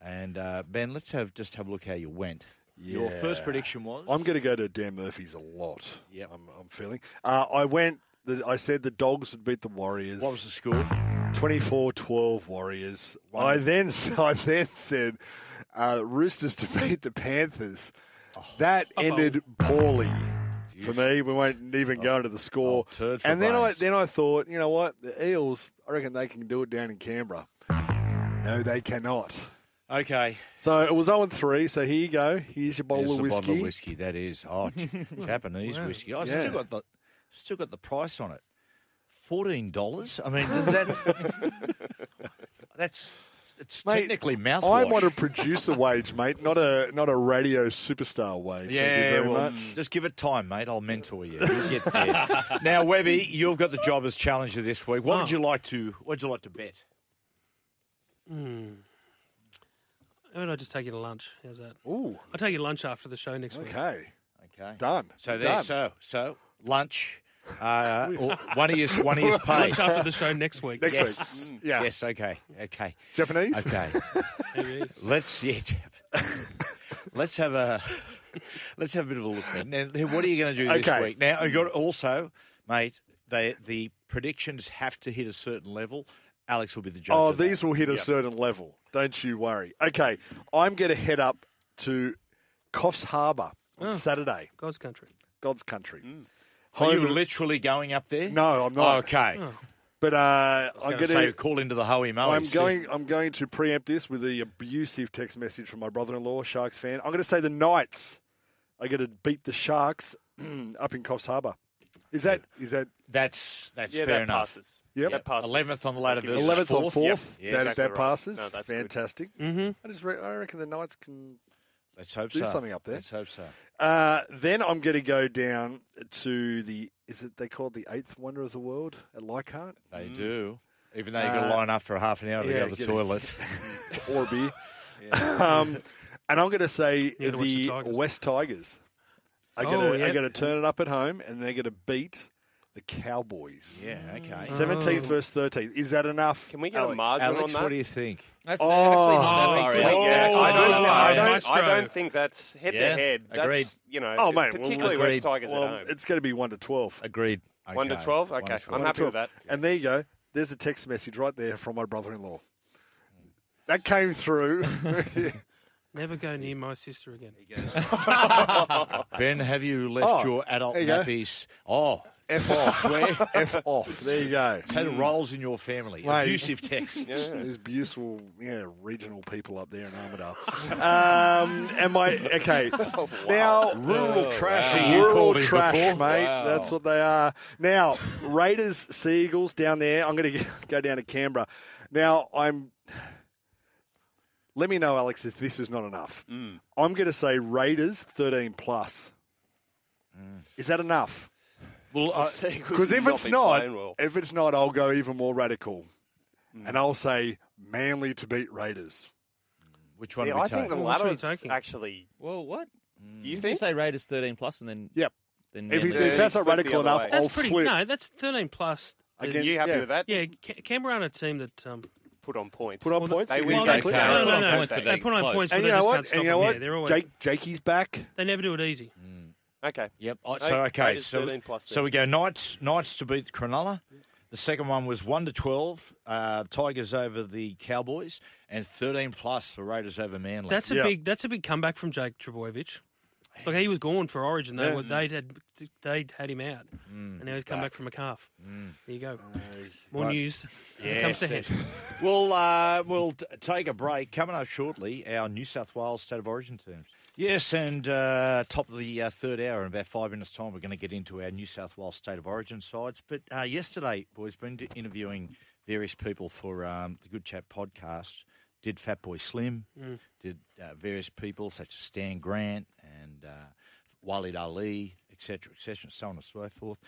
And uh, Ben, let's have just have a look how you went. Your first prediction was I'm going to go to Dan Murphy's a lot. Yeah, I'm, I'm feeling. Uh, I went. The, I said the Dogs would beat the Warriors. What was the score? 24-12 Warriors. I then I then said uh, Roosters to beat the Panthers. Oh. That oh. ended poorly for me. We won't even go into the oh, score. Oh, turd for and then I brains. then I thought, you know what? The Eels, I reckon they can do it down in Canberra. No, they cannot. Okay. So it was 0 3. So here you go. Here's your bottle There's of the whiskey. bottle of whiskey. That is oh, J- Japanese Wow. whiskey. I Yeah. still got the still got the price on it. Fourteen dollars. I mean, does that that's it's Mate, technically mouthwash. I want to produce a producer wage, mate, not a not a radio superstar wage. Thank you Yeah, very well, much. just give it time, mate. I'll mentor you. You'll get there. now, Webby, you've got the job as challenger this week. What would Oh. you like to? What would you like to bet? Hmm. How about I just take you to lunch? How's that? Ooh. I'll take you to lunch after the show next week. Okay. Okay. Done. So there. Done. So so lunch. Uh, or one of his one of his paid. Lunch after the show next week. Next yes. week. Yeah. Yes. Okay. Okay. Japanese? Okay. Let's yeah. let's have a let's have a bit of a look. Then. Now, what are you going to do this Okay. week? Now, I got also, mate. They the predictions have to hit a certain level. Alex will be the judge. Oh, of that. these will hit a certain level. Don't you worry. Okay, I'm going to head up to Coffs Harbour on Oh. Saturday. God's country. God's country. Mm. Are you Home- literally going up there? No, I'm not. Oh, okay. Oh. But uh, I was I'm going to call into the Hoey Moey. I'm going. I'm going to preempt this with the abusive text message from my brother-in-law, Sharks fan. I'm going to say the Knights are going to beat the Sharks up in Coffs Harbour. Is that is that That's that's Yeah, fair that enough. passes. Yep. That passes. Eleventh on the ladder Thank versus eleventh or fourth. fourth? Yep. that Exactly that right. passes. No, that's. Fantastic. Mm-hmm. I just re- I reckon the Knights can. Let's hope Do so. something up there. Let's hope so. Uh, then I'm going to go down to the. Is it they call it the eighth wonder of the world at Leichhardt? They do. Even though you've got to Uh, line up for half an hour to yeah, go to the get toilet. or a beer. um, and I'm going to say Need the the Tigers. West Tigers are Oh, going yeah. are going to turn it up at home, and they're going to beat the Cowboys. yeah, okay. Mm. Seventeenth Oh. versus thirteenth. Is that enough? Can we get a margin Alex, on that? what do you think? That's Oh. actually not that far good. Oh, Yeah, I don't, good think, I, don't, I don't think that's head Yeah, to head. That's, agreed. You know, Oh, mate, well, particularly West agreed. Tigers Well, at home. it's going to be one to twelve. Agreed. One to 12? Okay, to 12. I'm happy with that. And there you go. There's a text message right there from my brother-in-law. That came through. Never go near my sister again. Ben, have you left Oh, your adult there you go. nappies? Oh, F off. F off. There you go. it's had roles in your family. Mate. Abusive text. There's beautiful, yeah, regional people up there in Armidale. um, and my okay now Rural trash. wow. You rural trash, before. mate. Wow. That's what they are. Now Raiders, Seagulls down there. I'm going to go down to Canberra. Now I'm. Let me know, Alex, if this is not enough. Mm. I'm going to say Raiders 13 plus. Mm. Is that enough? Well, Because if it's not, well. if it's not, I'll go even more radical, Mm. and I'll say Manly to beat Raiders. which one See, are we I think the taking? Well, which one are you ladder's taking? actually. Well, what? Do you You think? say Raiders 13 plus and then. Yep. Then If, Manly- if that's not radical enough, way. I'll pretty. flip. No, that's 13 plus. Against- Are you happy yeah. with that? Yeah, Ca- Canberra are a team that um, put on points. Put on Well, points. they win exactly. games. no, Put no, on points, but they they put on points, And but you they know just what? can't And stop you know what? Yeah, they're always. Jake, Jakey's back. They never do it easy. Okay. Yep. I- So okay. Raiders So, plus so we go Knights. Knights to beat Cronulla. The second one was one to twelve. Uh, Tigers over the Cowboys, and thirteen plus the Raiders over Manly. That's a Yeah. big. That's a big comeback from Jake Trbojevic. Like he was gone for Origin. They Yeah. were, they'd had they'd had him out, Mm, and now he's come back from a calf. There you go. Uh, More Right. news. as Yes, comes to head. We'll uh, we'll t- take a break. Coming up shortly, our New South Wales State of Origin teams. Yes, and uh, top of the uh, third hour in about five minutes' time, we're going to get into our New South Wales State of Origin sides. But uh, yesterday, boys, been interviewing various people for um, the Good Chat podcast. Did Fatboy Slim? Mm. Did uh, various people such as Stan Grant and uh, Waleed Aly, etc., etc., so on and so forth.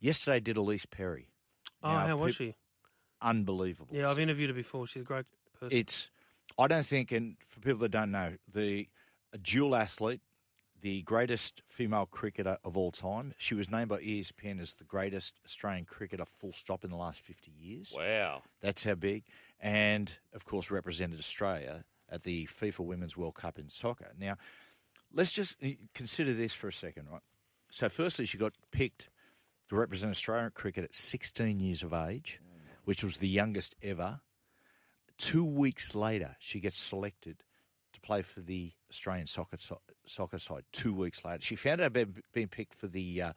Yesterday, did Ellyse Perry. Oh, Now, how was she? Unbelievable. Yeah, I've interviewed her before. She's a great person. It's, I don't think, and for people that don't know, the a dual athlete, the greatest female cricketer of all time. She was named by ESPN as the greatest Australian cricketer, full stop, in the last 50 years. Wow. That's how big. And, of course, represented Australia at the FIFA Women's World Cup in soccer. Now, let's just uh, consider this for a second, right? So, firstly, she got picked to represent Australian cricket at 16 years of age, which was the youngest ever. Two weeks later, she gets selected play for the Australian soccer so- soccer side. Two weeks later, she found out about being picked for the uh,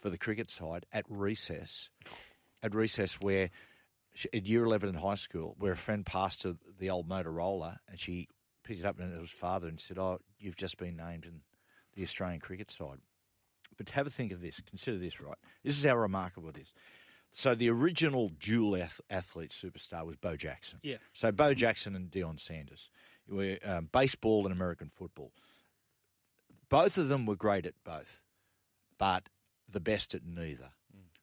for the cricket side at recess. At recess, where she, at year eleven in high school, where a friend passed her the old Motorola, and she picked it up and it was father and said, "Oh, you've just been named in the Australian cricket side." But have a think of this. Consider this, right? This is how remarkable it is. So the original dual ath- athlete superstar was Bo Jackson. Yeah. So Bo Jackson and Deion Sanders were um, baseball and American football. Both of them were great at both, but the best at neither.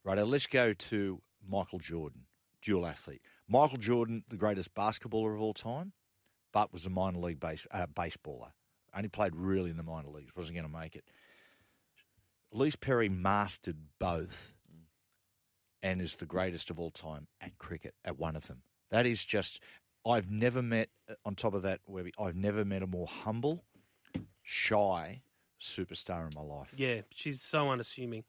Right. Now let's go to Michael Jordan, dual athlete. Michael Jordan, the greatest basketballer of all time, but was a minor league base, uh, baseballer. Only played really in the minor leagues. Wasn't going to make it. Ellyse Perry mastered both and is the greatest of all time at cricket, at one of them. That is just, I've never met, uh, on top of that, Webby, I've never met a more humble, shy superstar in my life. Yeah, she's so unassuming,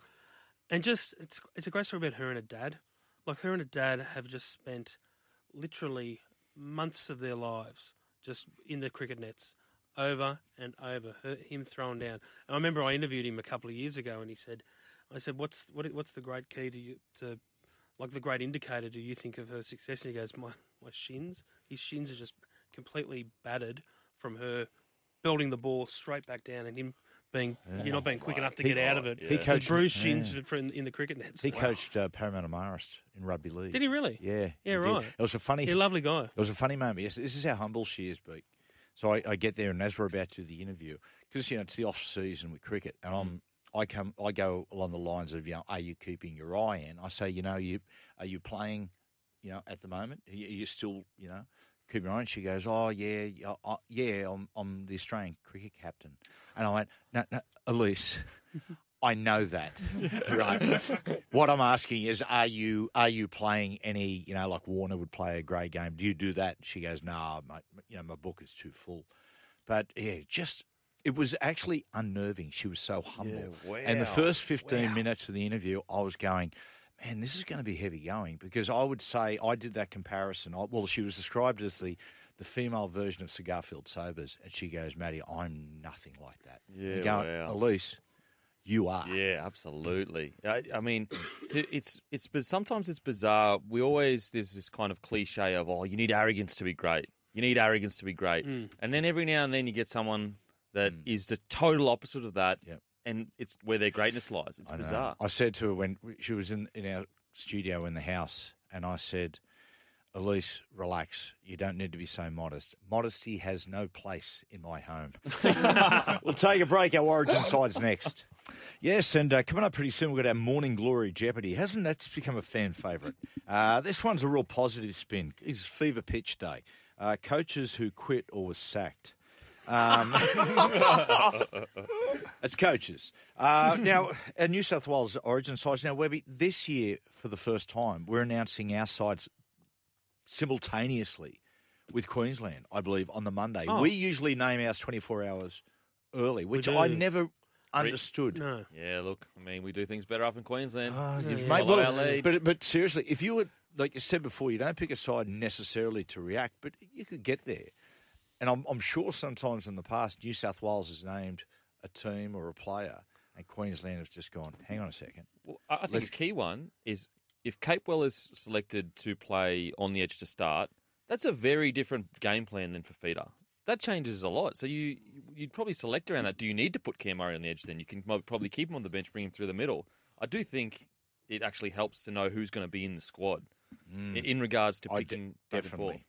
and just it's it's a great story about her and her dad. Like her and her dad have just spent literally months of their lives just in the cricket nets, over and over. Her, him thrown down. And I remember I interviewed him a couple of years ago, and he said, "I said, what's what, what's the great key to you to like the great indicator do you think of her success?" And he goes, "My my shins. His shins are just completely battered from her." Building the ball straight back down, and him being Yeah. you're not being quick enough to He- get out of it. he His coached- bruised shins yeah. for in, in the cricket nets. He Wow. coached uh, Parramatta Marist in rugby league. Did he really? Yeah. Yeah, he did. right. It was a funny, Yeah, lovely guy. It was a funny moment. Yes, this is how humble she is, Beak. So I, I get there, and as we're about to do the interview, because you know it's the off season with cricket, and I'm I come I go along the lines of you know, are you keeping your eye in? I say, you know, you are you playing, you know, at the moment? Are you, still, you know, keeping your eye? And she goes, oh yeah, yeah, uh, yeah, I'm I'm the Australian cricket captain, and I went, no, no, Ellyse. I know that, right? what I'm asking is, are you are you playing any? You know, like Warner would play a grey game. Do you do that? She goes, no, my, you know, my book is too full. But yeah, just it was actually unnerving. She was so humble. And the first 15 wow. minutes of the interview, I was going, man, this is going to be heavy going because I would say I did that comparison. I, well, she was described as the the female version of Sir Garfield Sobers, and she goes, Matty, I'm nothing like that. Yeah, going, wow. Ellyse, you are. Yeah, absolutely. I, I mean, it's it's but sometimes it's bizarre. We always there's this kind of cliche of oh, you need arrogance to be great. You need arrogance to be great, Mm. and then every now and then you get someone that is the total opposite of that, and it's where their greatness lies. It's I bizarre. I said to her when she was in, in our studio in the house, and I said, Ellyse, relax. You don't need to be so modest. Modesty has no place in my home. we'll take a break. Our origin side's next. Yes, and uh, coming up pretty soon, we've got our Morning Glory Jeopardy. Hasn't that become a fan favourite? Uh, this one's a real positive spin. It's Fever Pitch Day. Uh, coaches who quit or was sacked. Um, it's coaches. Uh, now, our New South Wales origin sides. Now, Webby, this year, for the first time, we're announcing our sides simultaneously with Queensland, I believe, on the Monday. Oh. We usually name ours 24 hours early, which. I never understood. No. Yeah, look, I mean, we do things better up in Queensland. Oh, Yeah. Mate, Follow well, our lead. but but seriously, if you were like you said before, you don't pick a side necessarily to react, but you could get there. And I'm I'm sure sometimes in the past, New South Wales has named a team or a player, and Queensland has just gone. Hang on a second. Well, I I think Let's- a key one is if Capewell is selected to play on the edge to start, that's a very different game plan than for feeder. That changes a lot. So you you'd probably select around that. Do you need to put Cam Murray on the edge? Then you can probably keep him on the bench, bring him through the middle. I do think it actually helps to know who's going to be in the squad Mm. in regards to picking definitely. forth.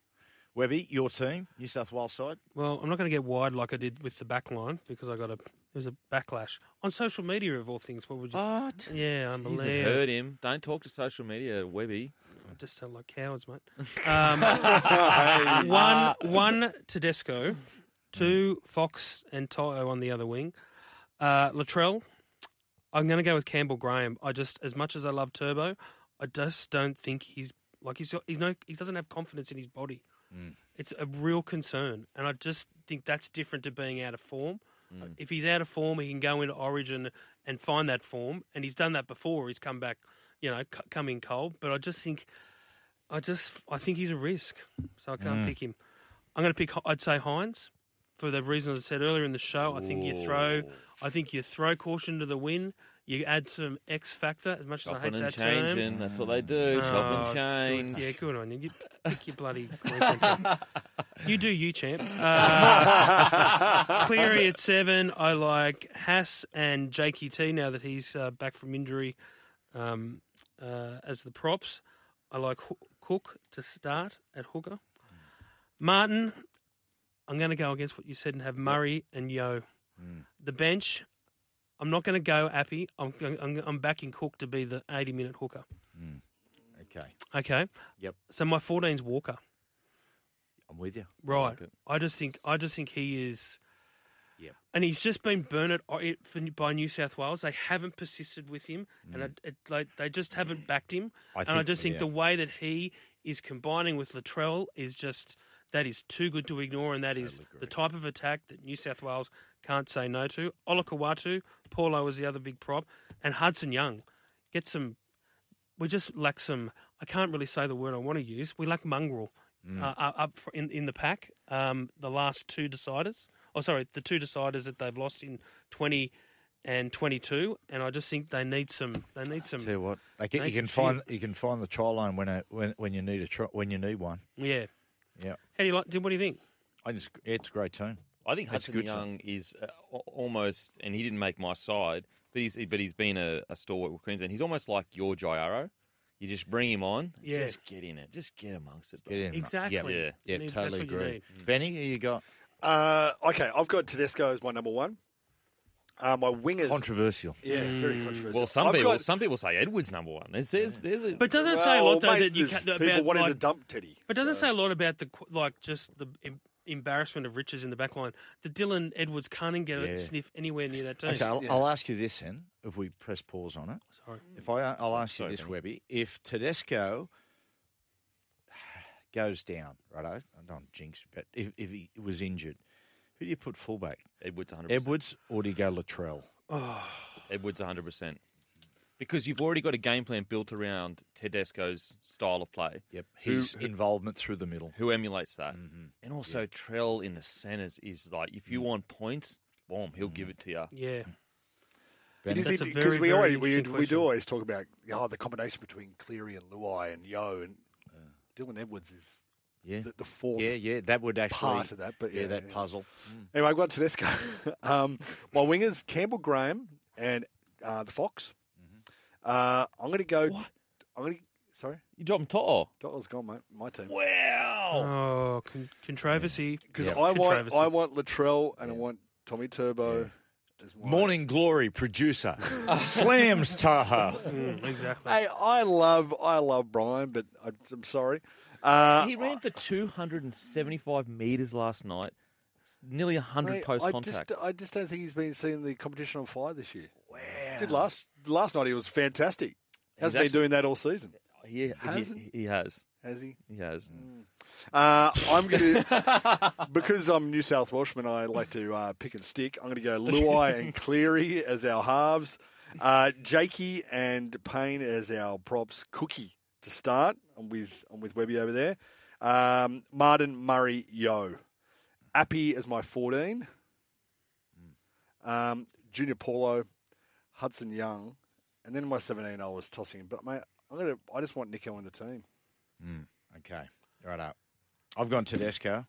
Webby, your team, New South Wales side. Well, I'm not going to get wide like I did with the back line because I got a there was a backlash on social media of all things. What would you? What? Yeah, Jeez, unbelievable. it hurt him. Don't talk to social media, Webby. I just sound like cowards, mate. Um, one, one Tedesco, two Fox and To'o on the other wing. Uh, Latrell, I'm going to go with Campbell Graham. I just, as much as I love Turbo, I just don't think he's like he's got, he's no he doesn't have confidence in his body. Mm. It's a real concern, and I just think that's different to being out of form. Mm. If he's out of form, he can go into Origin and find that form, and he's done that before. He's come back, you know, c- come in cold. But I just think, I just, I think he's a risk, so I can't Mm. pick him. I'm going to pick. I'd say Hynes for the reasons I said earlier in the show. I think you throw, I think you throw caution to the wind. You add some X factor. As much as I hate and that changing. term, That's what they do. Chop Oh, and good. Yeah, good on you. You pick your bloody Queensland. You do you, champ. Uh, Cleary at seven. I like Haas and Jakey T now that he's uh, back from injury. Um, uh, as the props. I like Ho- Cook to start at hooker. Martin, I'm going to go against what you said and have Murray and Yeo. The bench, I'm not going to go Appy. I'm, I'm, I'm backing Cook to be the 80 minute hooker. Okay. Okay. Yep. So my 14's Walker. I'm with you. Right. I just think I just think he is. Yep. And he's just been burnt uh, it by New South Wales. They haven't persisted with him, and Mm. it, it, like they just haven't backed him. I and I just think yeah. the way that he is combining with Latrell is just that is too good to ignore, and that is the type of attack that New South Wales can't say no to. Olakau'atu, Paulo is the other big prop, and Hudson Young. Get some. We just lack some. I can't really say the word I want to use. We lack mongrel Mm. uh, up in in the pack. Um, the last two deciders. Oh, sorry, the two deciders that they've lost in twenty and twenty two, and I just think they need some. They need some. Tell you what, like, you can find you can find the try line when a, when when you need a try, when you need one. Yeah. Yeah. How do you like? What do you think? I think it's, it's a great team. I think It's Hudson good team. Young is uh, almost, and he didn't make my side, but he's but he's been a, a stalwart with Queensland. He's almost like your Jairo. You just bring him on, Yeah. just get in it, just get amongst it. Get in. Exactly. Yeah, You yeah, need- totally agree. Benny, who you got? Uh, okay, I've got Tedesco as my number one. Uh, my wingers. Controversial. Yeah, very controversial. Well, some I've people got- some people say Edwards number one. There's there's, there's a, But doesn't it say a lot though mate, that you there's can, people about wanting to like, dump Teddy. But doesn't it say a lot about the like just the em- embarrassment of riches in the back line? The Dylan Edwards can't even get Yeah. a sniff anywhere near that team. Okay, I'll, I'll ask you this then, if we press pause on it. Sorry. If I, I'll ask you this, Benny. Webby. If Tedesco goes down, righto, I don't jinx, but if, if he was injured, who do you put fullback? Edwards 100%. Edwards or do you go Latrell? Edwards 100%. Because you've already got a game plan built around Tedesco's style of play. Yep, his who- involvement through the middle. Who emulates that. Mm-hmm. And also, Trell in the centres is like, if you Mm. want points, boom, he'll give it to you. Yeah. It is because very, we always we, we do always talk about oh the combination between Cleary and Luai and Yeo and Dylan Edwards is Yeah. the, the fourth Yeah, yeah, that would actually part of that. But yeah, yeah, that yeah. puzzle. Anyway, I've got Tedesco. um, my wingers Campbell Graham and uh, the Fox. Uh, I'm going to go. I'm going to. Sorry, You dropped him, To'o. Dotler's gone, mate. My team. Wow. Oh, con- controversy. Because Yeah. I want Controversy. I want Latrell and I want Tommy Turbo. as my- Morning Glory producer slams Taha. Mm, exactly. Hey, I love I love Brian, but I, I'm sorry. Uh, he ran for 275 metres last night. It's nearly 100 Mate, post I contact. just, I just don't think he's been seeing the competition on fire this year. Wow. Did last last night he was fantastic. Hasn't been actually- doing that all season, he, he, Hasn't? he has. has he? He has. Uh, I'm going to because I'm New South Welshman. I like to uh, pick and stick. I'm going to go Luai and Cleary as our halves, uh, Jakey and Payne as our props. Cookie to start. I'm with I'm with Webby over there. Um, Martin Murray Yeo, Appy as my 14. Um, Junior Paulo, Hudson Young, and then my 17 I was tossing. But mate, I'm gonna. I just want Nicho in the team. Mm, okay, right up. I've gone Tedesco,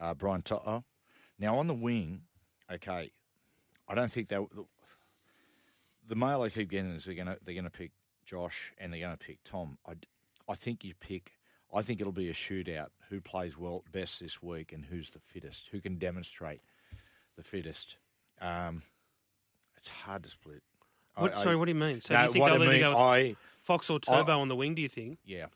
uh, Brian To'o. Now on the wing, okay, I don't think they. The mail I keep getting is they're gonna they're gonna pick Josh and they're gonna pick Tom. I, I think you pick. I think it'll be a shootout. Who plays well best this week and who's the fittest? Who can demonstrate the fittest? Um, it's hard to split. I- What, I- sorry, what do you mean? So No, do you think what I they'll either mean, go I- Fox or I- Turbo on the wing? Do you think? Yeah.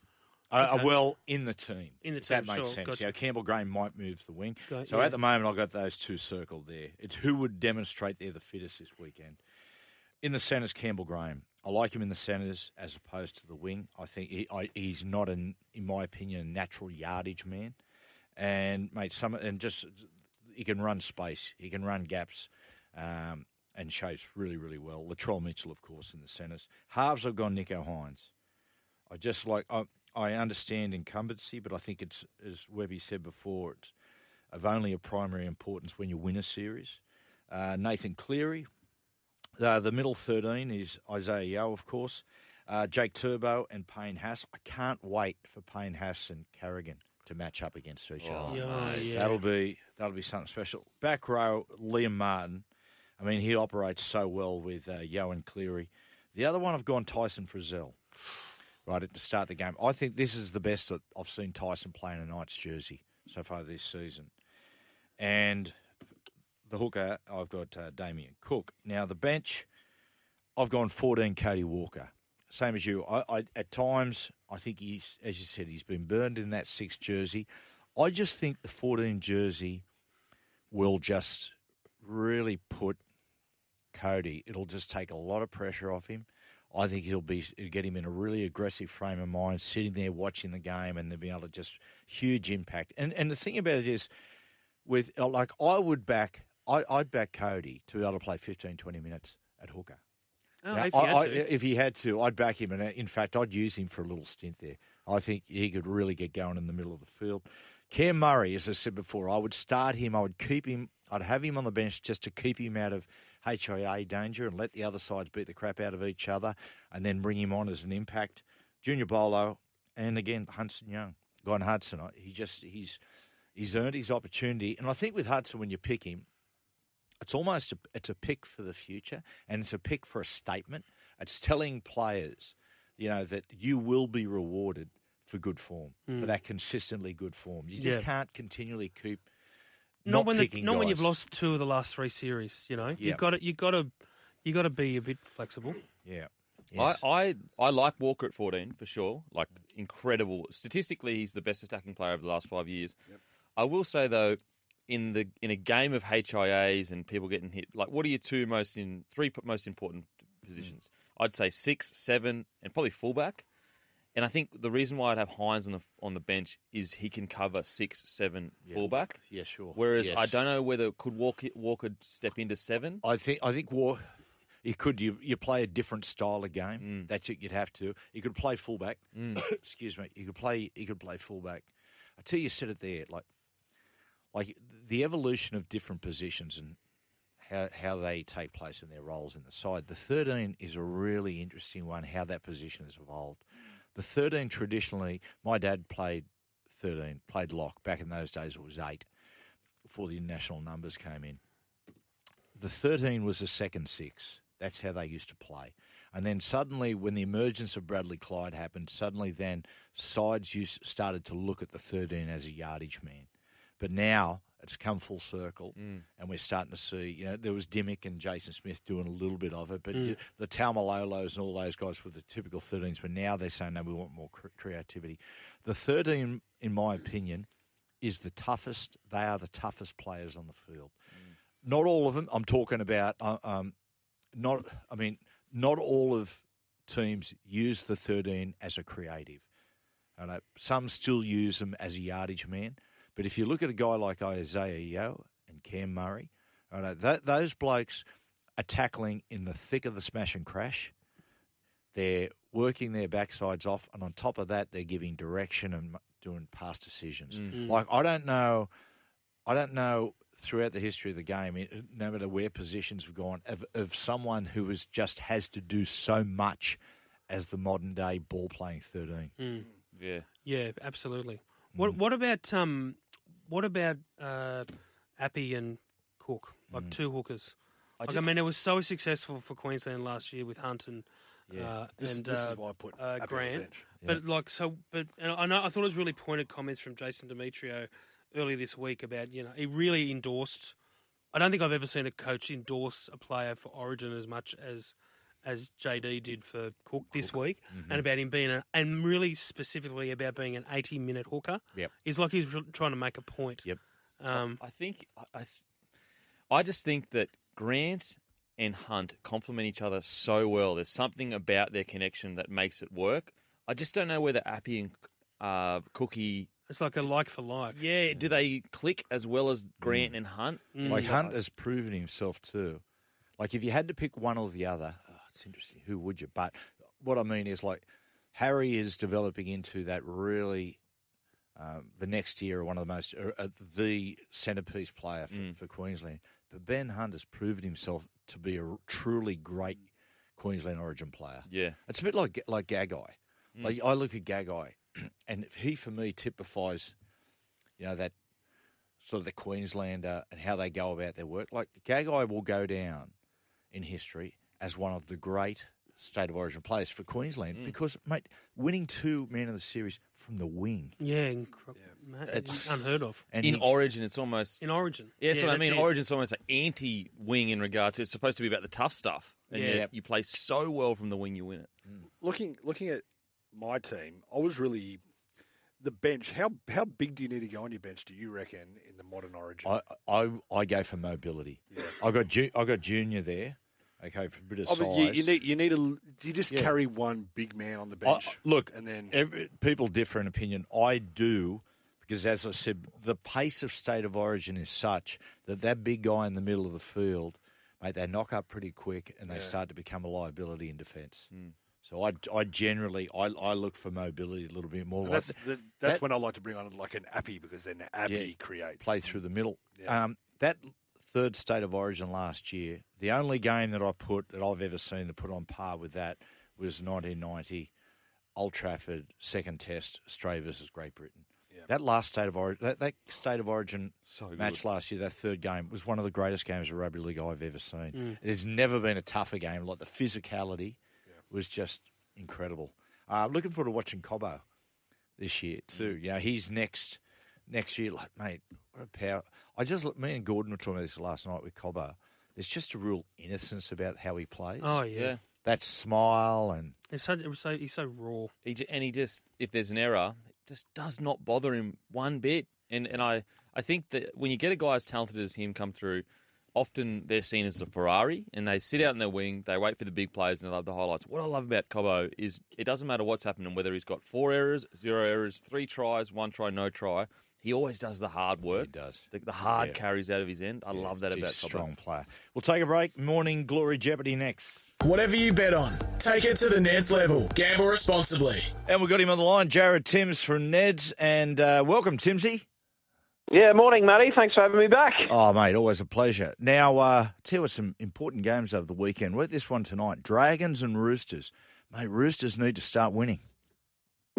Uh, well, in the team. In the if that makes sure, sense. gotcha. Yeah, Campbell Graham might move to the wing. Got- so yeah. at the moment, I've got those two circled there. It's who would demonstrate they're the fittest this weekend. In the centres, Campbell Graham. I like him in the centres as opposed to the wing. I think he, I, he's not, an, in my opinion, a natural yardage man. And mate, some and just he can run space. He can run gaps. Um, and shapes really, really well. Latrell Mitchell, of course, in the centres. Halves, I've gone Nicho Hynes. I just like I, I understand incumbency, but I think it's as Webby said before, it's of only a primary importance when you win a series. Uh, Nathan Cleary, uh, the middle thirteen is Isaiah Yeo, of course. Uh, Jake Turbo and Payne Haas. I can't wait for Payne Haas and Carrigan to match up against each other. Yeah, yeah. That'll be that'll be something special. Back row, Liam Martin. I mean, he operates so well with uh, and Cleary. The other one, I've gone Tyson Frizell. right at the start of the game. I think this is the best that I've seen Tyson play in a Knights jersey so far this season. And the hooker, I've got uh, Damien Cook. Now, the bench, I've gone 14 Cody Walker. Same as you. I, I At times, I think he's, as you said, he's been burned in that six jersey. I just think the 14 jersey will just really put Cody. It'll just take a lot of pressure off him. I think he'll be get him in a really aggressive frame of mind, sitting there watching the game, and they'll be able to just huge impact. And and the thing about it is, with uh, like I would back, I, I'd back Cody to be able to play 15, 20 minutes at hooker. Oh, Now, if he I- had I- to. if he had to, I'd back him, and uh, in fact, I'd use him for a little stint there. I think he could really get going in the middle of the field. Cam Murray, as I said before, I would start him. I would keep him. I'd have him on the bench just to keep him out of HIA danger and let the other sides beat the crap out of each other, and then bring him on as an impact. Junior Paulo, and again Hudson Young, Gone Hudson. He just he's he's earned his opportunity, and I think with Hudson, when you pick him, it's almost a, it's a pick for the future, and it's a pick for a statement. It's telling players, you know, that you will be rewarded for good form, for Mm. that consistently good form. You just Yeah. can't continually keep Not, not, when the, picking not when you've lost two of the last three series. You know, Yeah. you got to you got to you got to be a bit flexible. Yeah. I, I I like Walker at 14 for sure. Like incredible. Statistically, he's the best attacking player of the last five years. I will say though, in the in a game of HIAs and people getting hit, like what are your two most in three most important positions? Hmm. I'd say six, seven, and probably fullback. And I think the reason why I'd have Hynes on the on the bench is he can cover six, seven, fullback. Yeah, sure. Whereas Yes. I don't know whether could Walker Walker step into seven. I think I think War. You could you you play a different style of game. Mm. That's it. You'd have to. You could play fullback. Excuse me. You could play. You could play fullback. I tell you, said it there. Like, like the evolution of different positions and how how they take place in their roles in the side. The thirteen is a really interesting one. How that position has evolved. The thirteen traditionally, my dad played thirteen, played lock. Back in those days, it was eight. Before the national numbers came in the 13 was the second six. That's how they used to play. And then suddenly, when the emergence of Bradley Clyde happened, suddenly then sides used, started to look at the 13 as a yardage man. But now it's come full circle, Mm. and we're starting to see, you know, there was Dymock and Jason Smith doing a little bit of it, but Mm. you, the Taumalolos and all those guys were the typical 13s, but now they're saying, no, we want more cre- creativity. The 13, in my opinion, is the toughest. They are the toughest players on the field. Not all of them. I'm talking about. uh, Um, not. I mean, not all of teams use the 13 as a creative. Know some still use them as a yardage man, but if you look at a guy like Isaiah Yeo and Cam Murray, I know that those blokes are tackling in the thick of the smash and crash. They're working their backsides off, and on top of that, they're giving direction and doing pass decisions. Mm. Like I don't know, I don't know throughout the history of the game, no matter where positions have gone, of, of someone who is just has to do so much as the modern day ball playing thirteen. Mm. Yeah. Yeah, absolutely. Mm. What what about um what about uh Appy and Cook? Like Mm. two hookers. I like, I just- mean, it was so successful for Queensland last year with Hunt and Yeah. uh, This- and this is uh, why I put uh, Appy on the Grant. bench. But like so, but and I know I thought it was really pointed comments from Jason Demetriou earlier this week about you know he really endorsed. I don't think I've ever seen a coach endorse a player for Origin as much as as JD did for Cook this week, Mm-hmm. and about him being a, and really specifically about being an eighty minute hooker. Yep. It's like he's re- trying to make a point. Yep. Um, I think I, I, I just think that Grant and Hunt complement each other so well. There's something about their connection that makes it work. I just don't know whether Appy and uh, Cookie. it's like a like for like. Yeah, do they click as well as Grant and Hunt? Mm. Like Hunt has proven himself too. Like if you had to pick one or the other, it's interesting. Who would you? But what I mean is like Harry is developing into that really. Um, the next year, one of the most uh, uh, the centerpiece player for, Mm. for Queensland. But Ben Hunt has proven himself to be a truly great Queensland Origin player. Yeah. It's a bit like like Gagai. Mm. Like I look at Gagai, and he for me typifies, you know, that sort of the Queenslander and how they go about their work. Like Gagai will go down in history as one of the great state of origin players for Queensland mm. because, mate, winning two men of the series from the wing. Yeah, incre- ma- It's- unheard of. And in he- Origin, it's almost In Origin. Yeah, Yeah, what I mean. it. Origin's almost like anti-wing in regards to it's supposed to be about the tough stuff, and Yeah. yet you play so well from the wing, you win it. Mm. Looking looking at my team, I was really the bench. How how big do you need to go on your bench? Do you reckon in the modern Origin? I, I I go for mobility. Yeah. I got Ju- I got Junior there. Okay, for a bit of Oh, size. but you, you need you need a. Do you just Yeah. carry one big man on the I- bench? look, and then every, people differ in opinion. I do because, as I said, the pace of state of origin is such that that big guy in the middle of the field, mate, they knock up pretty quick and they Yeah. start to become a liability in defence. So I, I generally I, I look for mobility a little bit more. Like that's the, that's that- when I like to bring on like an Appy because then Appy Yeah, creates play through the middle. Um, that third state of origin last year, the only game that I put that I've ever seen to put on par with that was 1990 Old Trafford second test Australia versus Great Britain. That last state of origin, that, that state of origin match good. last year, that third game was one of the greatest games of rugby league I've ever seen. Mm. It has never been a tougher game. Like the physicality was just incredible. Uh, looking forward to watching Cobbo this year too. Mm. Yeah, he's next next year. Like, mate, what a power! I just me and Gordon were talking about this last night with Cobbo. There's just a real innocence about how he plays. Oh, yeah. that smile and It's so, it was so, he's so raw. He j- and he just, if there's an error, it just does not bother him one bit. And and I, I think that when you get a guy as talented as him come through, often they're seen as the Ferrari, and they sit out in their wing, they wait for the big plays, and they love the highlights. What I love about Cobbo is it doesn't matter what's happening, whether he's got four errors, zero errors, three tries, one try, no try. He always does the hard work. He does. The, the hard Yeah. carries out of his end. I love that He's about a strong player. We'll take a break. Morning Glory Jeopardy next. Whatever you bet on, take it to the Neds level. Gamble responsibly. And we've got him on the line, Jared Timms from Neds. And uh, welcome, Timsy. Yeah, morning, Matty. Thanks for having me back. Oh, mate, always a pleasure. Now, uh, tell you what, some important games over the weekend. We're at this one tonight Dragons and Roosters. Mate, Roosters need to start winning.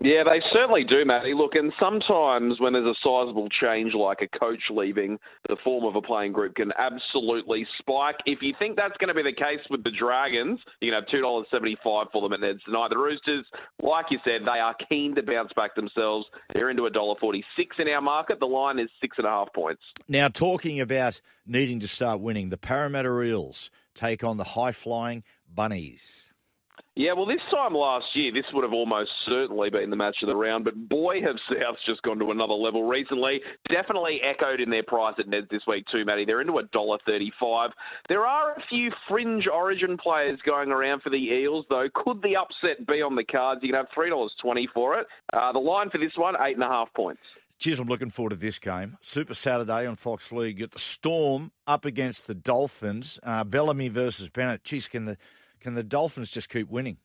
Yeah, they certainly do, Matty. Look, and sometimes when there's a sizable change like a coach leaving, the form of a playing group can absolutely spike. If you think that's going to be the case with the Dragons, you can have $2.75 for them at Neds tonight. The Roosters, like you said, they are keen to bounce back themselves. They're into $1.46 in our market. The line is six and a half points. Now, talking about needing to start winning, the Parramatta Eels take on the high flying Bunnies. Yeah, well, this time last year, this would have almost certainly been the match of the round, but boy, have Souths just gone to another level recently. Definitely echoed in their price at Neds this week too, Matty. They're into a dollar thirty-five. There are a few fringe Origin players going around for the Eels, though. Could the upset be on the cards? You can have three dollars twenty for it. Uh, the line for this one, eight and a half points. Cheers, I'm looking forward to this game. Super Saturday on Fox League. Got the Storm up against the Dolphins. Uh, Bellamy versus Bennett. Geez, can the can the Dolphins just keep winning?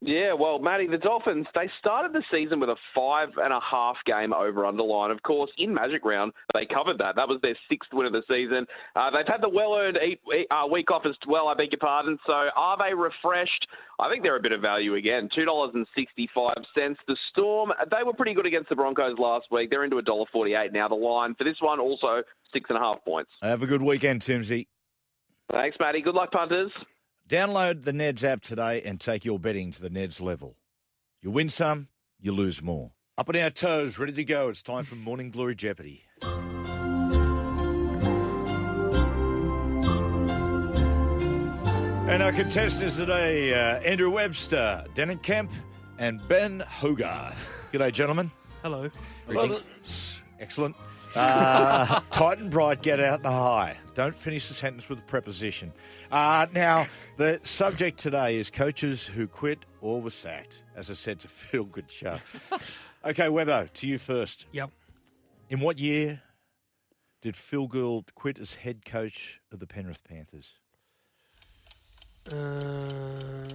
Yeah, well, Matty, the Dolphins, they started the season with a five and a half game over underline. Of course, in Magic Round, they covered that. That was their sixth win of the season. Uh, they've had the well earned uh, week off as well, I beg your pardon. So are they refreshed? I think they're a bit of value again. $2.65. The Storm, they were pretty good against the Broncos last week. They're into $1.48 now. The line for this one, also six and a half points. Have a good weekend, Timsy. Thanks, Matty. Good luck, punters. Download the Neds app today and take your betting to the Neds level. You win some, you lose more. Up on our toes, ready to go. It's time for Morning Glory Jeopardy. And our contestants today, uh, Andrew Webster, Denan Kemp, and Ben Hogarth. G'day, gentlemen. Hello. Well, excellent. Uh, tight and bright, get out and high. Don't finish the sentence with a preposition. Uh, now, the subject today is coaches who quit or were sacked. As I said, it's a feel good show. okay, Webbo, to you first. Yep. In what year did Phil Gould quit as head coach of the Penrith Panthers? Uh,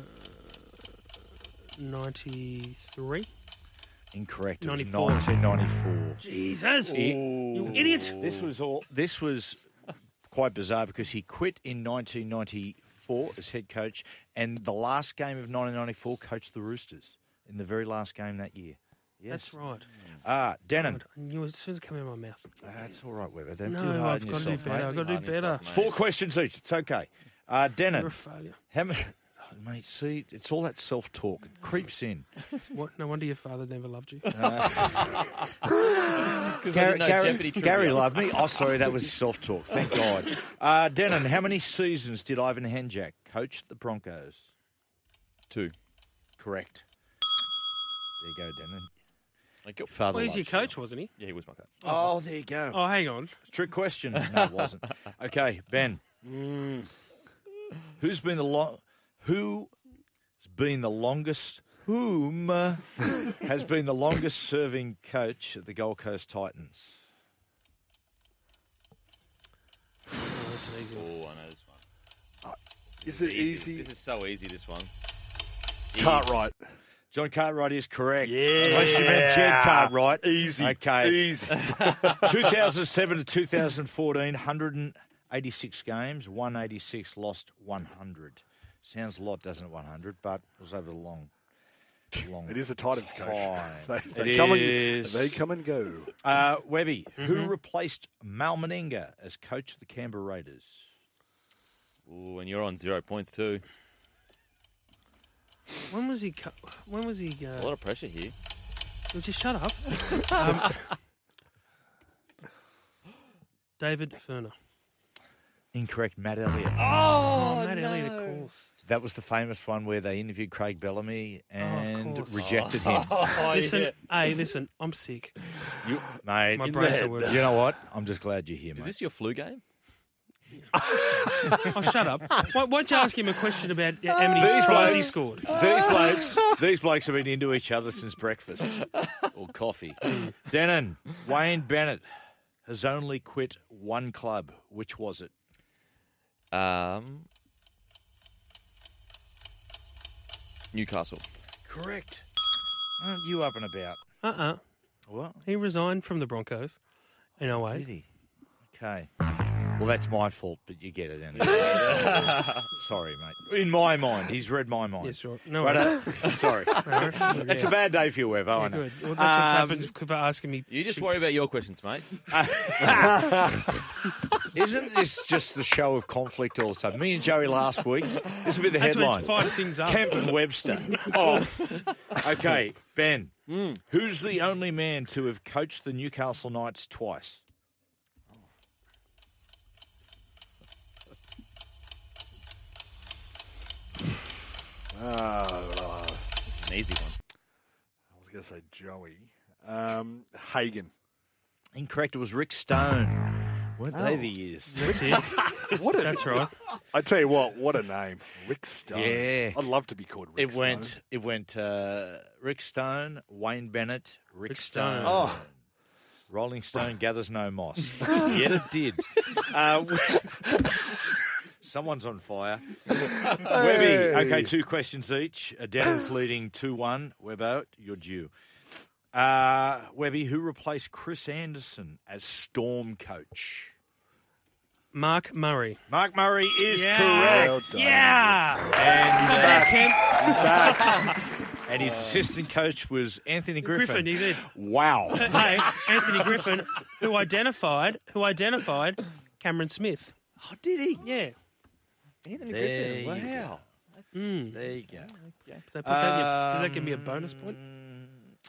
93? Incorrect. It was 94. 1994. Jesus, you idiot. This was all. This was quite bizarre because he quit in 1994 as head coach, and the last game of 1994 coached the Roosters in the very last game that year. Yes. That's right. Ah, Denan. I knew as soon as it came out of my mouth. That's all right, Webber. Don't no, do hard I've got to do better. mate. I've got to do better. Four questions each. It's okay. Uh, Denan. You're a failure. How many, mate, see, it's all that self talk. It creeps in. What? No wonder your father never loved you. Gary, know Gary, Jeopardy trivia. Gary loved me. Oh, sorry, that was self talk. Thank God. Uh, Denan, how many seasons did Ivan Henjak coach the Broncos? Two. Correct. There you go, Denan. Thank you. Father Well, he's your loves you. coach, wasn't he? Yeah, he was my coach. Oh, there you go. Oh, hang on. Trick question. No, it wasn't. Okay, Ben. Who's been the long? Who has been the longest? Whom uh, has been the longest serving coach at the Gold Coast Titans? Oh, that's an easy one. Oh, I know this one. Is it easy? This is so easy. This one. Cartwright. John Cartwright is correct. Yeah. Unless you meant Jed Cartwright. Easy. Okay. Easy. 2007 to 2014, 186 games, 186 lost 100. Sounds a lot, doesn't it? 100, but it was over the long, long. It is a Titans coach. time. They, they It come is. and they come and go. Uh, Webby, who Mm-hmm. replaced Mal Meninga as coach of the Canberra Raiders? Ooh, and you're on zero points too. When was he? co- When was he? A Uh, lot of pressure here. would you shut up? um, David Furner. Incorrect, Matt Elliott. Oh, oh Matt Elliott, of course. That was the famous one where they interviewed Craig Bellamy oh, and course. rejected him. Oh, listen, yeah. hey, listen, I'm sick. You, mate, My brain's not working. know what? I'm just glad you're here, Is mate. Is this your flu game? Oh, shut up. Why, why don't you ask him a question about how many These tries he blokes- scored? These blokes, these blokes have been into each other since breakfast or coffee. Mm. Denan, Wayne Bennett has only quit one club. Which was it? Um, Newcastle. Correct. Aren't you up and about? Uh-uh. What? He resigned from the Broncos in 08. Did he? Okay. Well, that's my fault, but you get it anyway. sorry, mate. In my mind, he's read my mind. Yeah, sure. No But, worries. uh, sorry. No, That's a yeah. bad day for you, Webb. I know. good. Well, that's what Um, happens for asking me. You just worry about your questions, mate. Isn't this just the show of conflict all the time? Me and Joey last week. This will be the headline. it's five things up. Kemp and Webster. Oh. Okay, Ben. Hmm. Who's the only man to have coached the Newcastle Knights twice? Ah, An easy one. I was going to say Joey. Um, Hagan. Incorrect. It was Rick Stone. Weren't they Oh. the years? That's it. What a, That's right. I tell you what, what a name, Rick Stone. Yeah. I'd love to be called Rick It Stone. went. It went. Uh, Rick Stone, Wayne Bennett, Rick, Rick Stone. Stone. Oh. Rolling Stone gathers no moss. Yet it did. Uh, someone's on fire. Webby. Okay, two questions each. Uh, Denan's leading two one. Webbo, you're due. Uh, Webby, who replaced Chris Anderson as Storm coach? Mark Murray. Mark Murray is Yeah. correct. Well done. Yeah. And he's back. Kemp. He's back. and his assistant coach was Anthony Griffin. Griffin, he did. Wow. hey, Anthony Griffin, who identified, who identified Cameron Smith. Oh, did he? Yeah. Anthony There Griffin. you go. Wow. Mm. There you go. Does that, put that in your- does that give me a bonus point?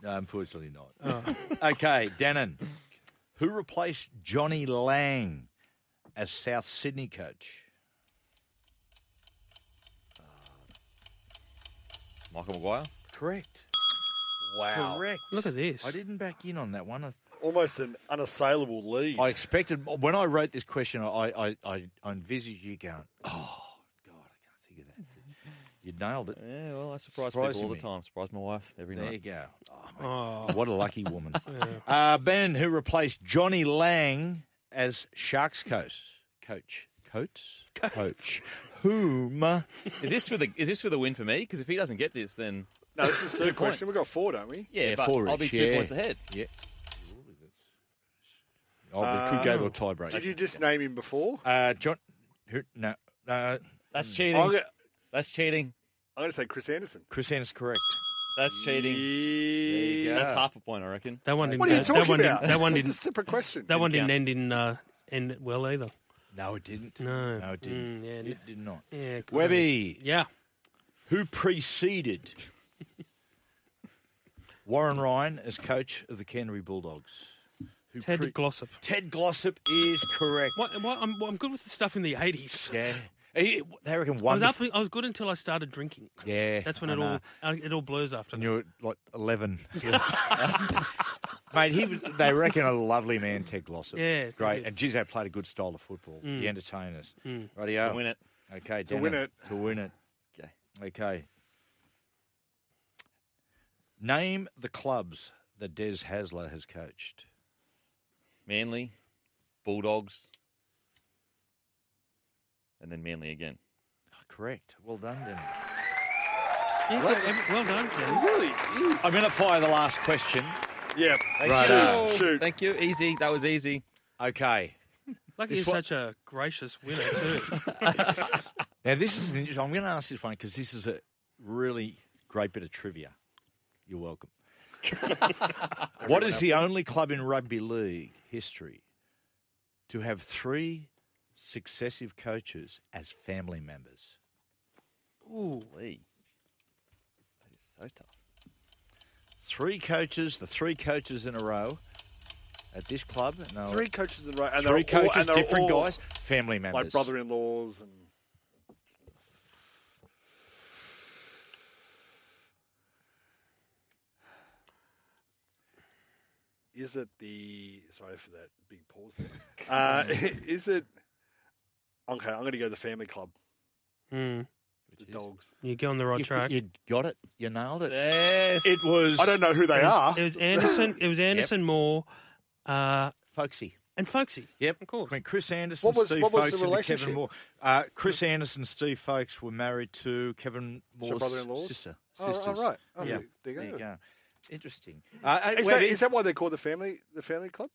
No, unfortunately not. Oh. Okay, Denan. Who replaced Johnny Lang as South Sydney coach? Michael Maguire. Correct. Wow. Correct. Look at this. I didn't back in on that one. I, Almost an unassailable lead. I expected when I wrote this question, I, I, I, I envisaged you going, "Oh God, I can't think of that." You nailed it. Yeah, well, I surprise Surprising people all me. the time. Surprise my wife every There night. There you go. Oh, Oh. what a lucky woman. Yeah. Uh, ben, who replaced Johnny Lang as Sharks coach? Coach. Coach? Coach. Whom? Is this for the is this for the win for me? Because if he doesn't get this, then no, this is Two third points. question. We've got four, don't we? yeah, Yeah, but four I'll be each, two yeah. points ahead. Yeah. Oh, but could go to a Um, tiebreak. Did you just name him before? Uh, John. Who, no. Uh, That's cheating. That's cheating. I'm going to say Chris Anderson. Chris Anderson correct. That's cheating. you go. That's half a point, I reckon. That one didn't. What are you that talking one about? Didn't, that one It's a didn't. separate question. That one Didn't didn't end in uh, end well either. No, it didn't. No. No, it didn't. Mm, yeah, it did not. Yeah. good Webby, Yeah. Who preceded Warren Ryan as coach of the Canterbury Bulldogs? Who Ted pre- Glossop. Ted Glossop is correct. What, what, I'm, I'm good with the stuff in the 80s. Yeah. He- They reckon I was, wonderful. up, I was good until I started drinking. Yeah, That's when I it all know. uh, it all blurs after. And you're like 11. Mate, he was, they reckon a lovely man, Ted Glossop. Yeah, Great. And geez, they played a good style of football. Mm. The entertainers. Mm. Rightio. To win it. Okay, To win it. To win it. Okay. Okay. Name the clubs that Des Hasler has coached. Manly, Bulldogs, and then Manly again. Ah, correct. Well done, Dennis. Yeah, well done, Ken. Really? I'm going to fire the last question. Yeah. Right. Shoot, shoot. Thank you. Easy. That was easy. Okay. Lucky This you're one- such a gracious winner too. Now, this is an interesting. I'm going to ask this one because this is a really great bit of trivia. You're welcome. what is the only club in rugby league history to have three successive coaches as family members? Ooh, Lee. That is so tough. Three coaches, the three coaches in a row at this club. No, Three coaches in a row, and three they're all, coaches, and different all guys, family members. like brother-in-laws and. Is it the? Sorry for that big pause there. Uh, is it? Okay, I'm going to go the family club. Hmm. The dogs. you go on the right You, track. you got it. You nailed it. Yes. It was. I don't know who they it was, are. It was Anderson. It was Anderson Moore, uh, Folksy. and Folksy. Yep. Of course. When Chris Anderson, What was- Steve what was Folkes, the and relationship? Kevin Moore. Uh, Chris Anderson, Steve Folkes were married to Kevin So Moore's brother-in-laws? sister. Oh, oh, right. Oh, yeah. there you go. Interesting. Uh, uh, Is wait, that, it- is that why they call the family the family club?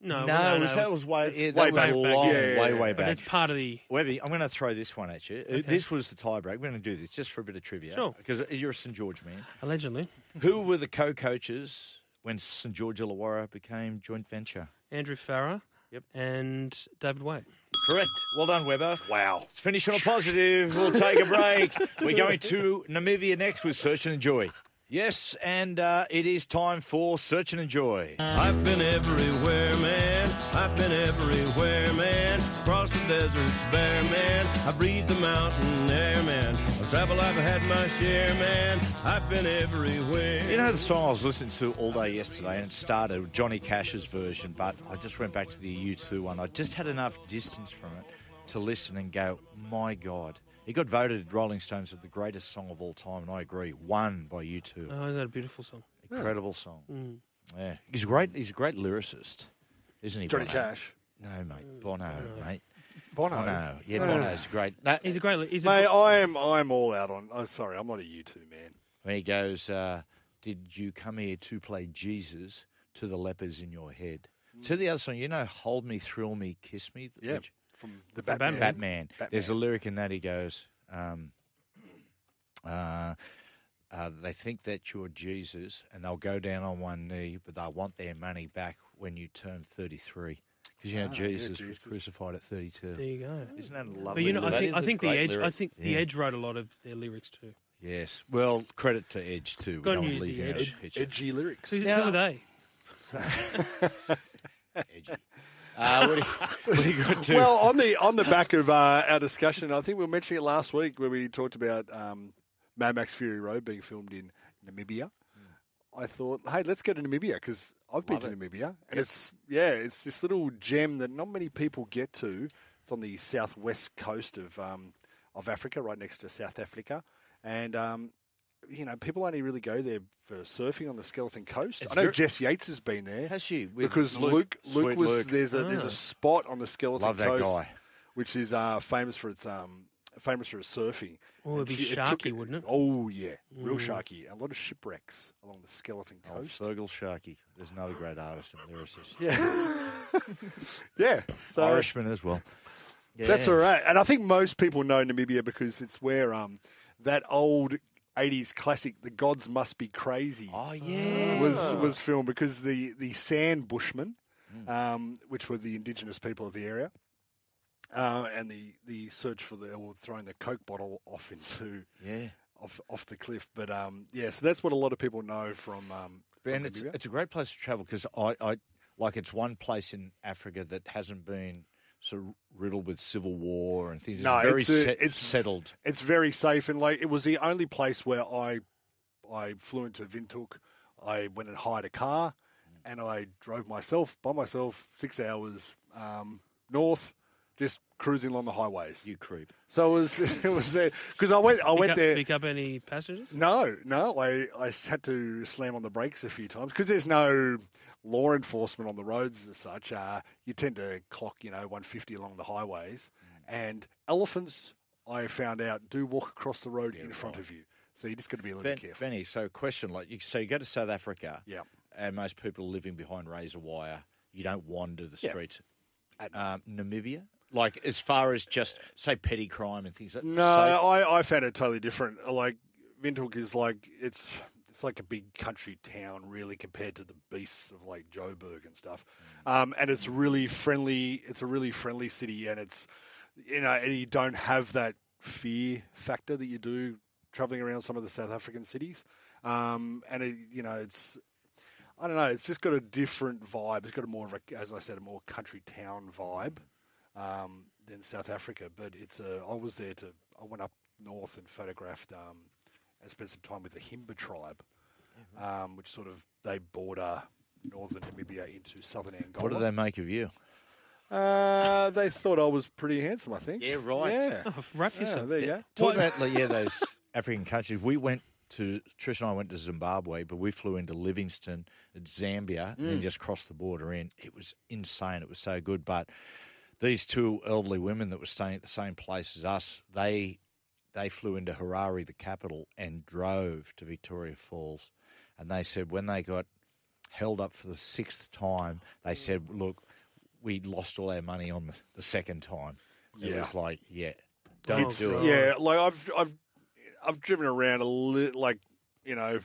No, no, no, it was- no. that was way, It's yeah, way that back. was long, Yeah, yeah, way, yeah. way But back. it's part of the. Webby, I'm going to throw this one at you. Uh, Okay. This was the tiebreak. We're going to do this just for a bit of trivia. Sure. Because you're a St George man. Allegedly, Who were the co-coaches when St George Illawarra became joint venture? Andrew Farrar. Yep. And David Wade. Correct. Well done, Weber. Wow. Let's finish on a positive. We'll take a break. We're going to Namibia next with Search and Enjoy. Yes, and uh, it is time for Search and Enjoy. I've been everywhere, man. I've been everywhere, man. Across the deserts, bare, man. I breathe the mountain air, man. Of travel, I've had my share, man. I've been everywhere. You know the song I was listening to all day yesterday, and it started with Johnny Cash's version, but I just went back to the U2 one. I just had enough distance from it to listen and go, my God. It got voted Rolling Stones as the greatest song of all time, and I agree. One by you two. Oh, isn't that a beautiful song? Incredible song. Mm. Yeah, he's great. He's a great lyricist, isn't he? Johnny Bono? Cash. No, mate, Bono, mate. Bono. Bono. Yeah. Bono's great. No, He's a great. He's a Mate, good- I'm I'm all out on. Oh, sorry, I'm not a U2 man. when he goes, uh, "Did you come here to play Jesus to the lepers in your head?" To the other song, you know, "Hold me, thrill me, kiss me." Yeah, which- from the From Batman. Batman. Batman. There's a lyric in that he goes, um, uh, uh, "They think that you're Jesus, and they'll go down on one knee, but they'll want their money back when you turn 33." Because you know Ah, yeah, Jesus, was crucified at 32. there you go. Isn't that But lovely? you know, I think is I a think the great Edge. I lyric. think the Edge wrote a lot of their lyrics too. Yes. Well, credit to Edge too. We God don't knew leave the him out of Edge. Edgy lyrics. Who, Now- who are they? Edgy. Uh, what, do you, what do you got to? Well, on the on the back of uh, our discussion, I think we were mentioning it last week where we talked about um, Mad Max Fury Road being filmed in Namibia. I thought, hey, let's go to Namibia because I've been Love to it. Namibia, and it's yeah, it's this little gem that not many people get to. It's on the southwest coast of um, of Africa, right next to South Africa, and um, you know people only really go there for surfing on the Skeleton Coast. It's I know very- Jess Yates has been there Has she? With because Luke Luke, Sweet was Luke. there's a there's Ah. a spot on the Skeleton Love that Coast guy. which is uh, famous for its um, famous for its surfing. Oh, it'd be she- it sharky, wouldn't it? Oh yeah, real Mm. sharky. A lot of shipwrecks along the Skeleton Coast. Oh, Coast. Feargal Sharkey. There's another great artist and lyricist. yeah, yeah. So Irishman as well. that's all right. And I think most people know Namibia because it's where um, that old. 80s classic "The Gods Must Be Crazy" Oh yeah. was was filmed because the the San Bushmen, Hmm. um, which were the indigenous people of the area, uh, and the, the search for the or throwing the Coke bottle off into Yeah. off off the cliff. But um, yeah, so that's what a lot of people know from. Um, from And it's it's a great place to travel because I, I like it's one place in Africa that hasn't been sort of riddled with civil war and things. No, it's very it's, a- set- it's settled. It's very safe, and like it was the only place where I I flew into Windhoek. I went and hired a car, and I drove myself by myself six hours um, north, just cruising along the highways. You creep. So it was it was because I went I Pick went up, there. Pick up any passengers? No, no, I, I had to slam on the brakes a few times because there's no law enforcement on the roads as such. Uh, you tend to clock, you know, 150 along the highways. And elephants, I found out, do walk across the road in front of you. So you just got to be a little Ben, bit careful. Benny, so question like you, so you go to South Africa, Yeah. and most people are living behind razor wire. You don't wander the Yeah. streets. Um, Namibia, like as far as just say petty crime and things like No, so- I, I found it totally different. Like Windhoek is like it's it's like a big country town, really, compared to the beasts of like Joburg and stuff. Um, and it's really friendly. It's a really friendly city, and it's you know, and you don't have that fear factor that you do traveling around some of the South African cities. Um, and it, you know, it's I don't know. It's just got a different vibe. It's got a more of a, as I said, a more country town vibe um, than South Africa. But it's a. I was there to. I went up north and photographed um, and spent some time with the Himba tribe, um, which sort of they border northern Namibia into southern Angola. what do they make of you? Uh, they thought I was pretty handsome. I think. Yeah, right. Yeah. Oh, wrap Yeah, there you go. Talk about like, yeah those African countries. We went to Trish and I went to Zimbabwe, but we flew into Livingstone, Zambia, and then Mm. just crossed the border in. It was insane. It was so good. But these two elderly women that were staying at the same place as us, they they flew into Harare, the capital, and drove to Victoria Falls. And they said when they got held up for the sixth time, they said, "Look, we lost all our money on the, the second time." It Yeah. was like, yeah, don't It's- do it. Yeah, like I've I've I've driven around a li- like you know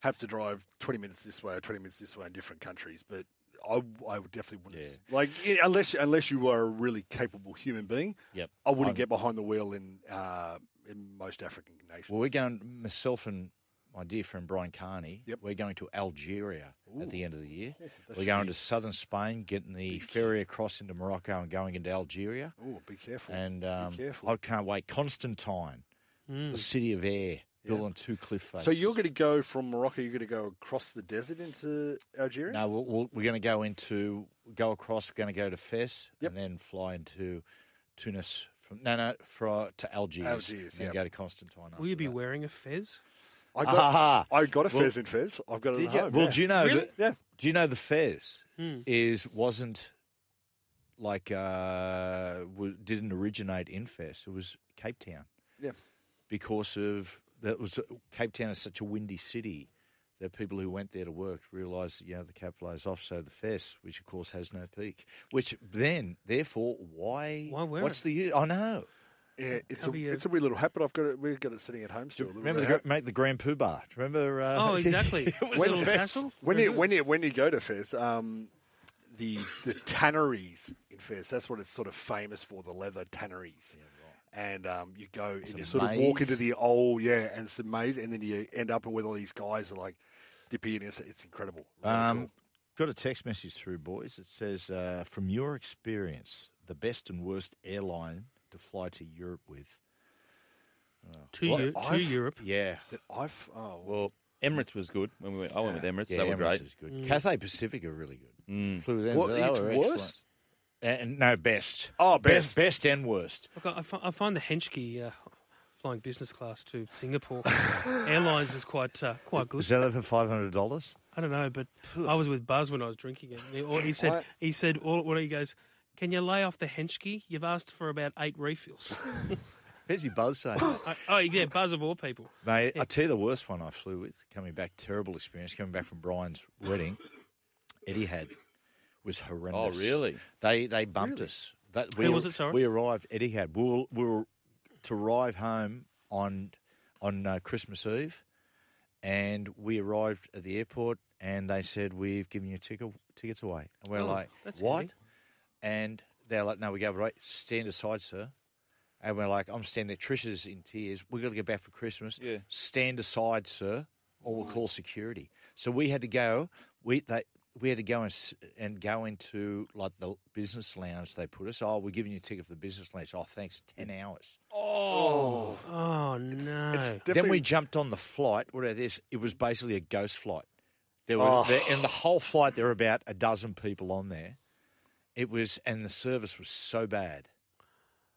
have to drive twenty minutes this way or twenty minutes this way in different countries, but I, I would definitely wouldn't s- like unless unless you were a really capable human being. Yep. I wouldn't I've- get behind the wheel in uh, in most African nations. Well, we're going, myself and my dear friend Brian Carney, yep. we're going to Algeria at the end of the year. that we're going be- to southern Spain, getting the ferry across into Morocco and going into Algeria. Oh, be careful. And um, careful. I can't wait. Constantine, the city of air, built on two cliff faces. So you're going to go from Morocco. You're going to go across the desert into Algeria. No, we'll, we'll, we're going to go into, go across, we're going to go to Fes and then fly into Tunis. From, no, no, for, to Algiers. Algiers, and then yeah. go to Constantine. Will you be wearing a fez? I got, Ah, I got a well- fez in Fez. I've got it Did at you? home. Well, yeah. do you know? Really? that- Yeah. Do you know the Fez Hmm. is wasn't like uh, w- didn't originate in Fez. It was Cape Town. Yeah. Because of that was Cape Town is such a windy city that people who went there to work realised that you know the capital is off. So the Fez, which of course has no peak, which then therefore why Why wear what's it? the use? I know. Yeah, it's a, That'll be a- it's a weird little hat, but I've got it. We've got it sitting at home still. Remember the, hat. gr- make the Grand Poobah. Remember? Uh, Oh, exactly. it was When- the Little Fez. castle? when you when you when you go to Fez, um, the the tanneries in Fez, that's what it's sort of famous for, the leather tanneries. And um, you go and you a sort of walk into the old yeah, and it's a maze, and then you end up with all these guys are like dipping in. It's, it's incredible. Really Um, cool. got a text message through, boys. It says, uh, "From your experience, the best and worst airline to fly to Europe with." Oh. To Well, Eu- to I've- Europe? Yeah. That I've oh Well, Emirates was good when we went. I went with Emirates. Yeah, they were Emirates great. is good. Cathay Pacific are really good. Mm. Flew with them. What, they it's were worst? excellent. And no, best. Oh, best, best. best and worst. Look, I, fi- I find the Henschke uh, flying business class to Singapore Airlines is quite uh, quite good. Is that over five hundred dollars? I don't know, but I was with Buzz when I was drinking it. He, he said, he said, all, what he goes, can you lay off the Henschke? You've asked for about eight refills. Where's your buzz say? I, oh, yeah, Buzz of all people. Mate, I tell you the worst one I flew with coming back. Terrible experience coming back from Brian's wedding. Etihad was horrendous. Oh, really? They they bumped us. That, Where was it, sorry? We arrived. Etihad. We were, we were to arrive home on on uh, Christmas Eve, and we arrived at the airport, and they said we've given you ticket, tickets away, and we're Oh, like, that's what? handy. And they're like, no, we go right, stand aside, sir. And we're like, I'm standing there. Trisha's in tears. We've got to get back for Christmas. Yeah. Stand aside, sir, or we'll call security. So we had to go. We they we had to go and, and go into like the business lounge. They put us. Oh, we're giving you a ticket for the business lounge. Oh, thanks. Ten hours. Oh, oh no! Then we jumped on the flight. What about this? It was basically a ghost flight. There were Oh. there, in the whole flight there were about a dozen people on there. It was and the service was so bad.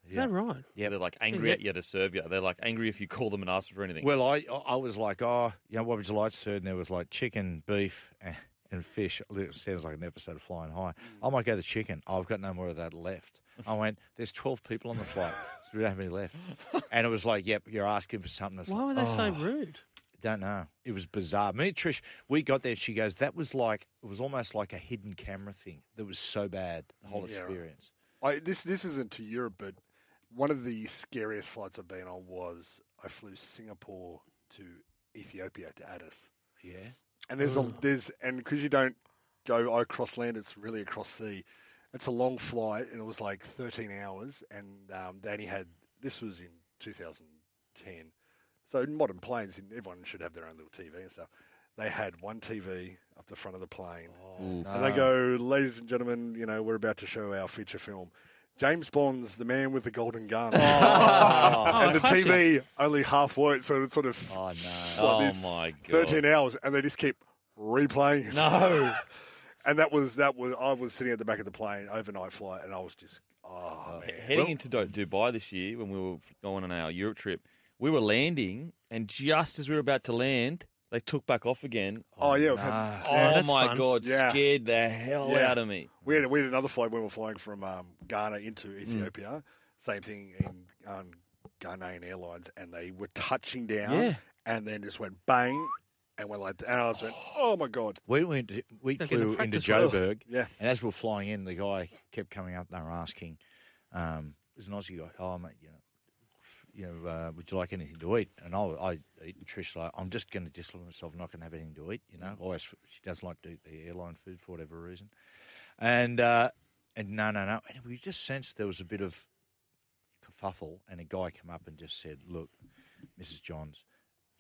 Is that right? Yeah, They're like angry at you to serve you. They're like angry if you call them and ask for anything. Well, I I was like, oh, you know, what would you like, sir? And there was like chicken, beef, and, and fish. It sounds like an episode of Flying High. Mm. I might go the chicken. I've got no more of that left. I went. There's 12 people on the flight, so we don't have any left. And it was like, yep, you're asking for something. That's Why like, were they so oh. rude? Don't know. It was bizarre. Me and Trish, we got there. She goes, that was like, it was almost like a hidden camera thing. That was so bad, the whole Yeah, right. experience. I, this this isn't to Europe, but one of the scariest flights I've been on was I flew Singapore to Ethiopia to Addis. Yeah. And there's a there's and because you don't go across land, it's really across sea. It's a long flight, and it was like 13 hours, and um, they only had this was in 2010. So in modern planes, everyone should have their own little TV and stuff. They had one TV up the front of the plane, Ooh. and they go, "Ladies and gentlemen, you know we're about to show our feature film." James Bond's the man with the golden gun, Oh. oh and the Oh. TV only half worked, so it's sort of oh no, so Oh, this my God. 13 hours, and they just keep replaying. No. and that was that was I was sitting at the back of the plane overnight flight, and I was just oh, oh man. Heading into Dubai this year when we were going on our Europe trip, we were landing, and just as we were about to land, they took back off again. Oh yeah, we've had- Oh, yeah. my god, Yeah. scared the hell Yeah. out of me. We had we had another flight when we were flying from um, Ghana into Ethiopia. Same thing in um, Ghanaian Airlines, and they were touching down, Yeah. and then just went bang, and went like, and I was went, oh my god. We went. We They're getting flew into practice well. Joburg. Yeah. And as we we're flying in, the guy kept coming up. They were asking, um, "It was an Aussie guy. Oh mate, you know, f- you know, uh, would you like anything to eat?" And I, I eat. And Trish like, I'm just going to discipline myself. Not going to have anything to eat. You know, always she doesn't like to eat the airline food for whatever reason. And uh, and no, no, no. And we just sensed there was a bit of kerfuffle, and a guy came up and just said, "Look, Mrs. Johns,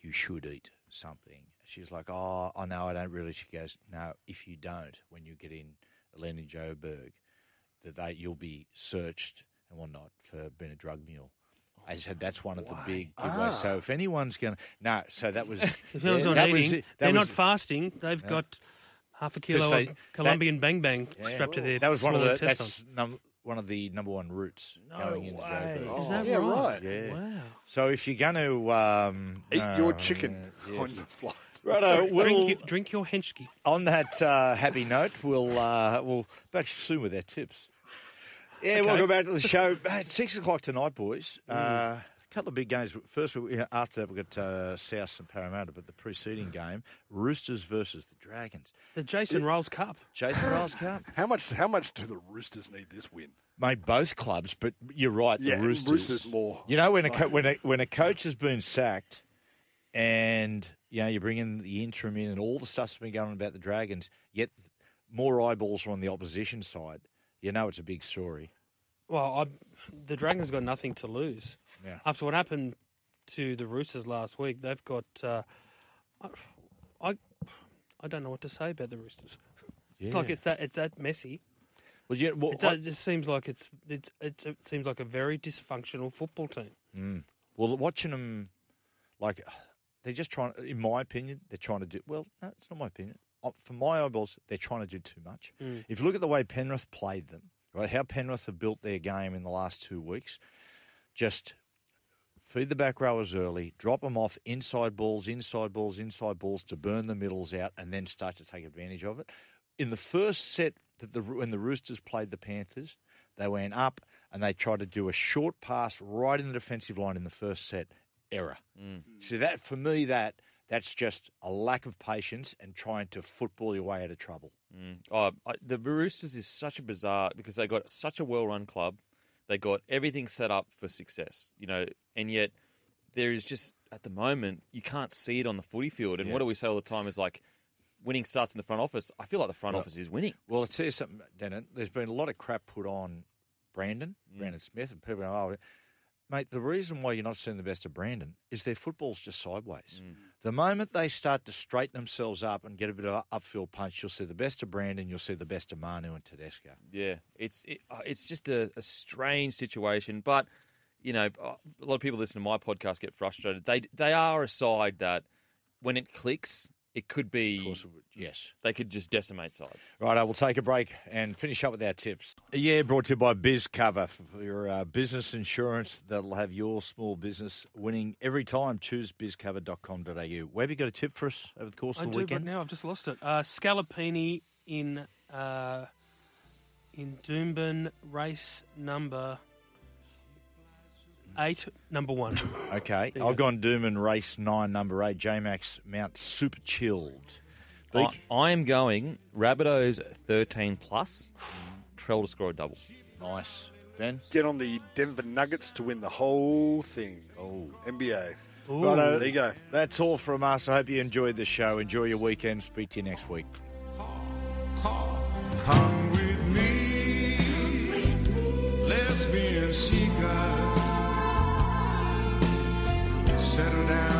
you should eat something." She's like, "Oh, I know, I don't really." She goes, "No, if you don't, when you get in Lenny Joburg, that they you'll be searched and whatnot for being a drug mule." I said that's one of the big giveaways. So if anyone's going to no, so that was If anyone's yeah, not that eating, was it. they're That not fasting. They've Yeah. got half a kilo they- of Colombian bang bang Yeah. strapped to their That was one of the intestine. that's num- one of the number one routes going into way. Joburg. Is that Yeah, right? right. Yeah. Wow. So if you're going to um, Eat your uh, chicken yeah, on yes. the flight. Righto, we'll- your, drink your henschke. On that uh, happy note, we'll uh, we'll back soon with our tips. Yeah, Okay. welcome back to the show. It's six o'clock tonight, boys. Uh, a couple of big games. First, we- after that, we've got uh, South and Parramatta, but the preceding game, Roosters versus the Dragons. The Jason Ryles Cup. Jason Ryles Cup. How much? How much do the Roosters need this win? Mate, both clubs, but you're right. Yeah, the Roosters, Roosters more. You know, when a co- when a when a coach has been sacked, and you know you bring in the interim in, and all the stuff's been going on about the Dragons, yet more eyeballs are on the opposition side. You know, it's a big story. Well, I, the Dragons got nothing to lose. Yeah. After what happened to the Roosters last week, they've got. Uh, I, I, I don't know what to say about the Roosters. It's like it's that it's that messy. Well, yeah, well, it, does, it just seems like it's, it's it's it seems like a very dysfunctional football team. Mm. Well, watching them, like they're just trying. In my opinion, they're trying to do. Well, no, it's not my opinion. For my eyeballs, they're trying to do too much. Mm. If you look at the way Penrith played them, right, how Penrith have built their game in the last two weeks, just feed the back rowers early, drop them off inside balls, inside balls, inside balls to burn the middles out, and then start to take advantage of it. In the first set that the when the Roosters played the Panthers, they went up and they tried to do a short pass right in the defensive line in the first set. Error. So that for me, that that's just a lack of patience and trying to football your way out of trouble. Mm. Oh, I, the Roosters is such a bizarre because they got such a well-run club. They got everything set up for success, you know, and yet there is just at the moment you can't see it on the footy field. And Yeah. what do we say all the time is like winning starts in the front office. I feel like the front Well- office is winning. Well, I'll tell you something, Dennett. There's been a lot of crap put on Brandon, Mm. Brandon Smith, and people go, oh, mate, the reason why you're not seeing the best of Brandon is their football's just sideways. Mm. The moment they start to straighten themselves up and get a bit of upfield punch, you'll see the best of Brandon, you'll see the best of Manu and Tedesco. Yeah, it's it, uh, it's just a, a strange situation, but you know, uh, a lot of people listen to my podcast get frustrated. They they are a side that when it clicks, it could be. yes, they could just decimate sides. Right, I will take a break and finish up with our tips. Yeah, brought to you by BizCover for your uh, business insurance that'll have your small business winning every time. Choose bizcover.com.au. Webb, you got a tip for us over the course I of the do, weekend? but now I've just lost it. Uh, Scalapini in uh, in Doomben race number eight, number one. Okay, I've go. gone Doomben race nine, number eight, J Max Mount Super Chilled. I, I am going Rabbitohs thirteen plus. Trell to score a double. Nice, Ben. Get on the Denver Nuggets to win the whole thing. Oh, NBA. Righto, there you go. That's all from us. I hope you enjoyed the show. Enjoy your weekend. Speak to you next week. Come with me, lesbian seagull. Settle down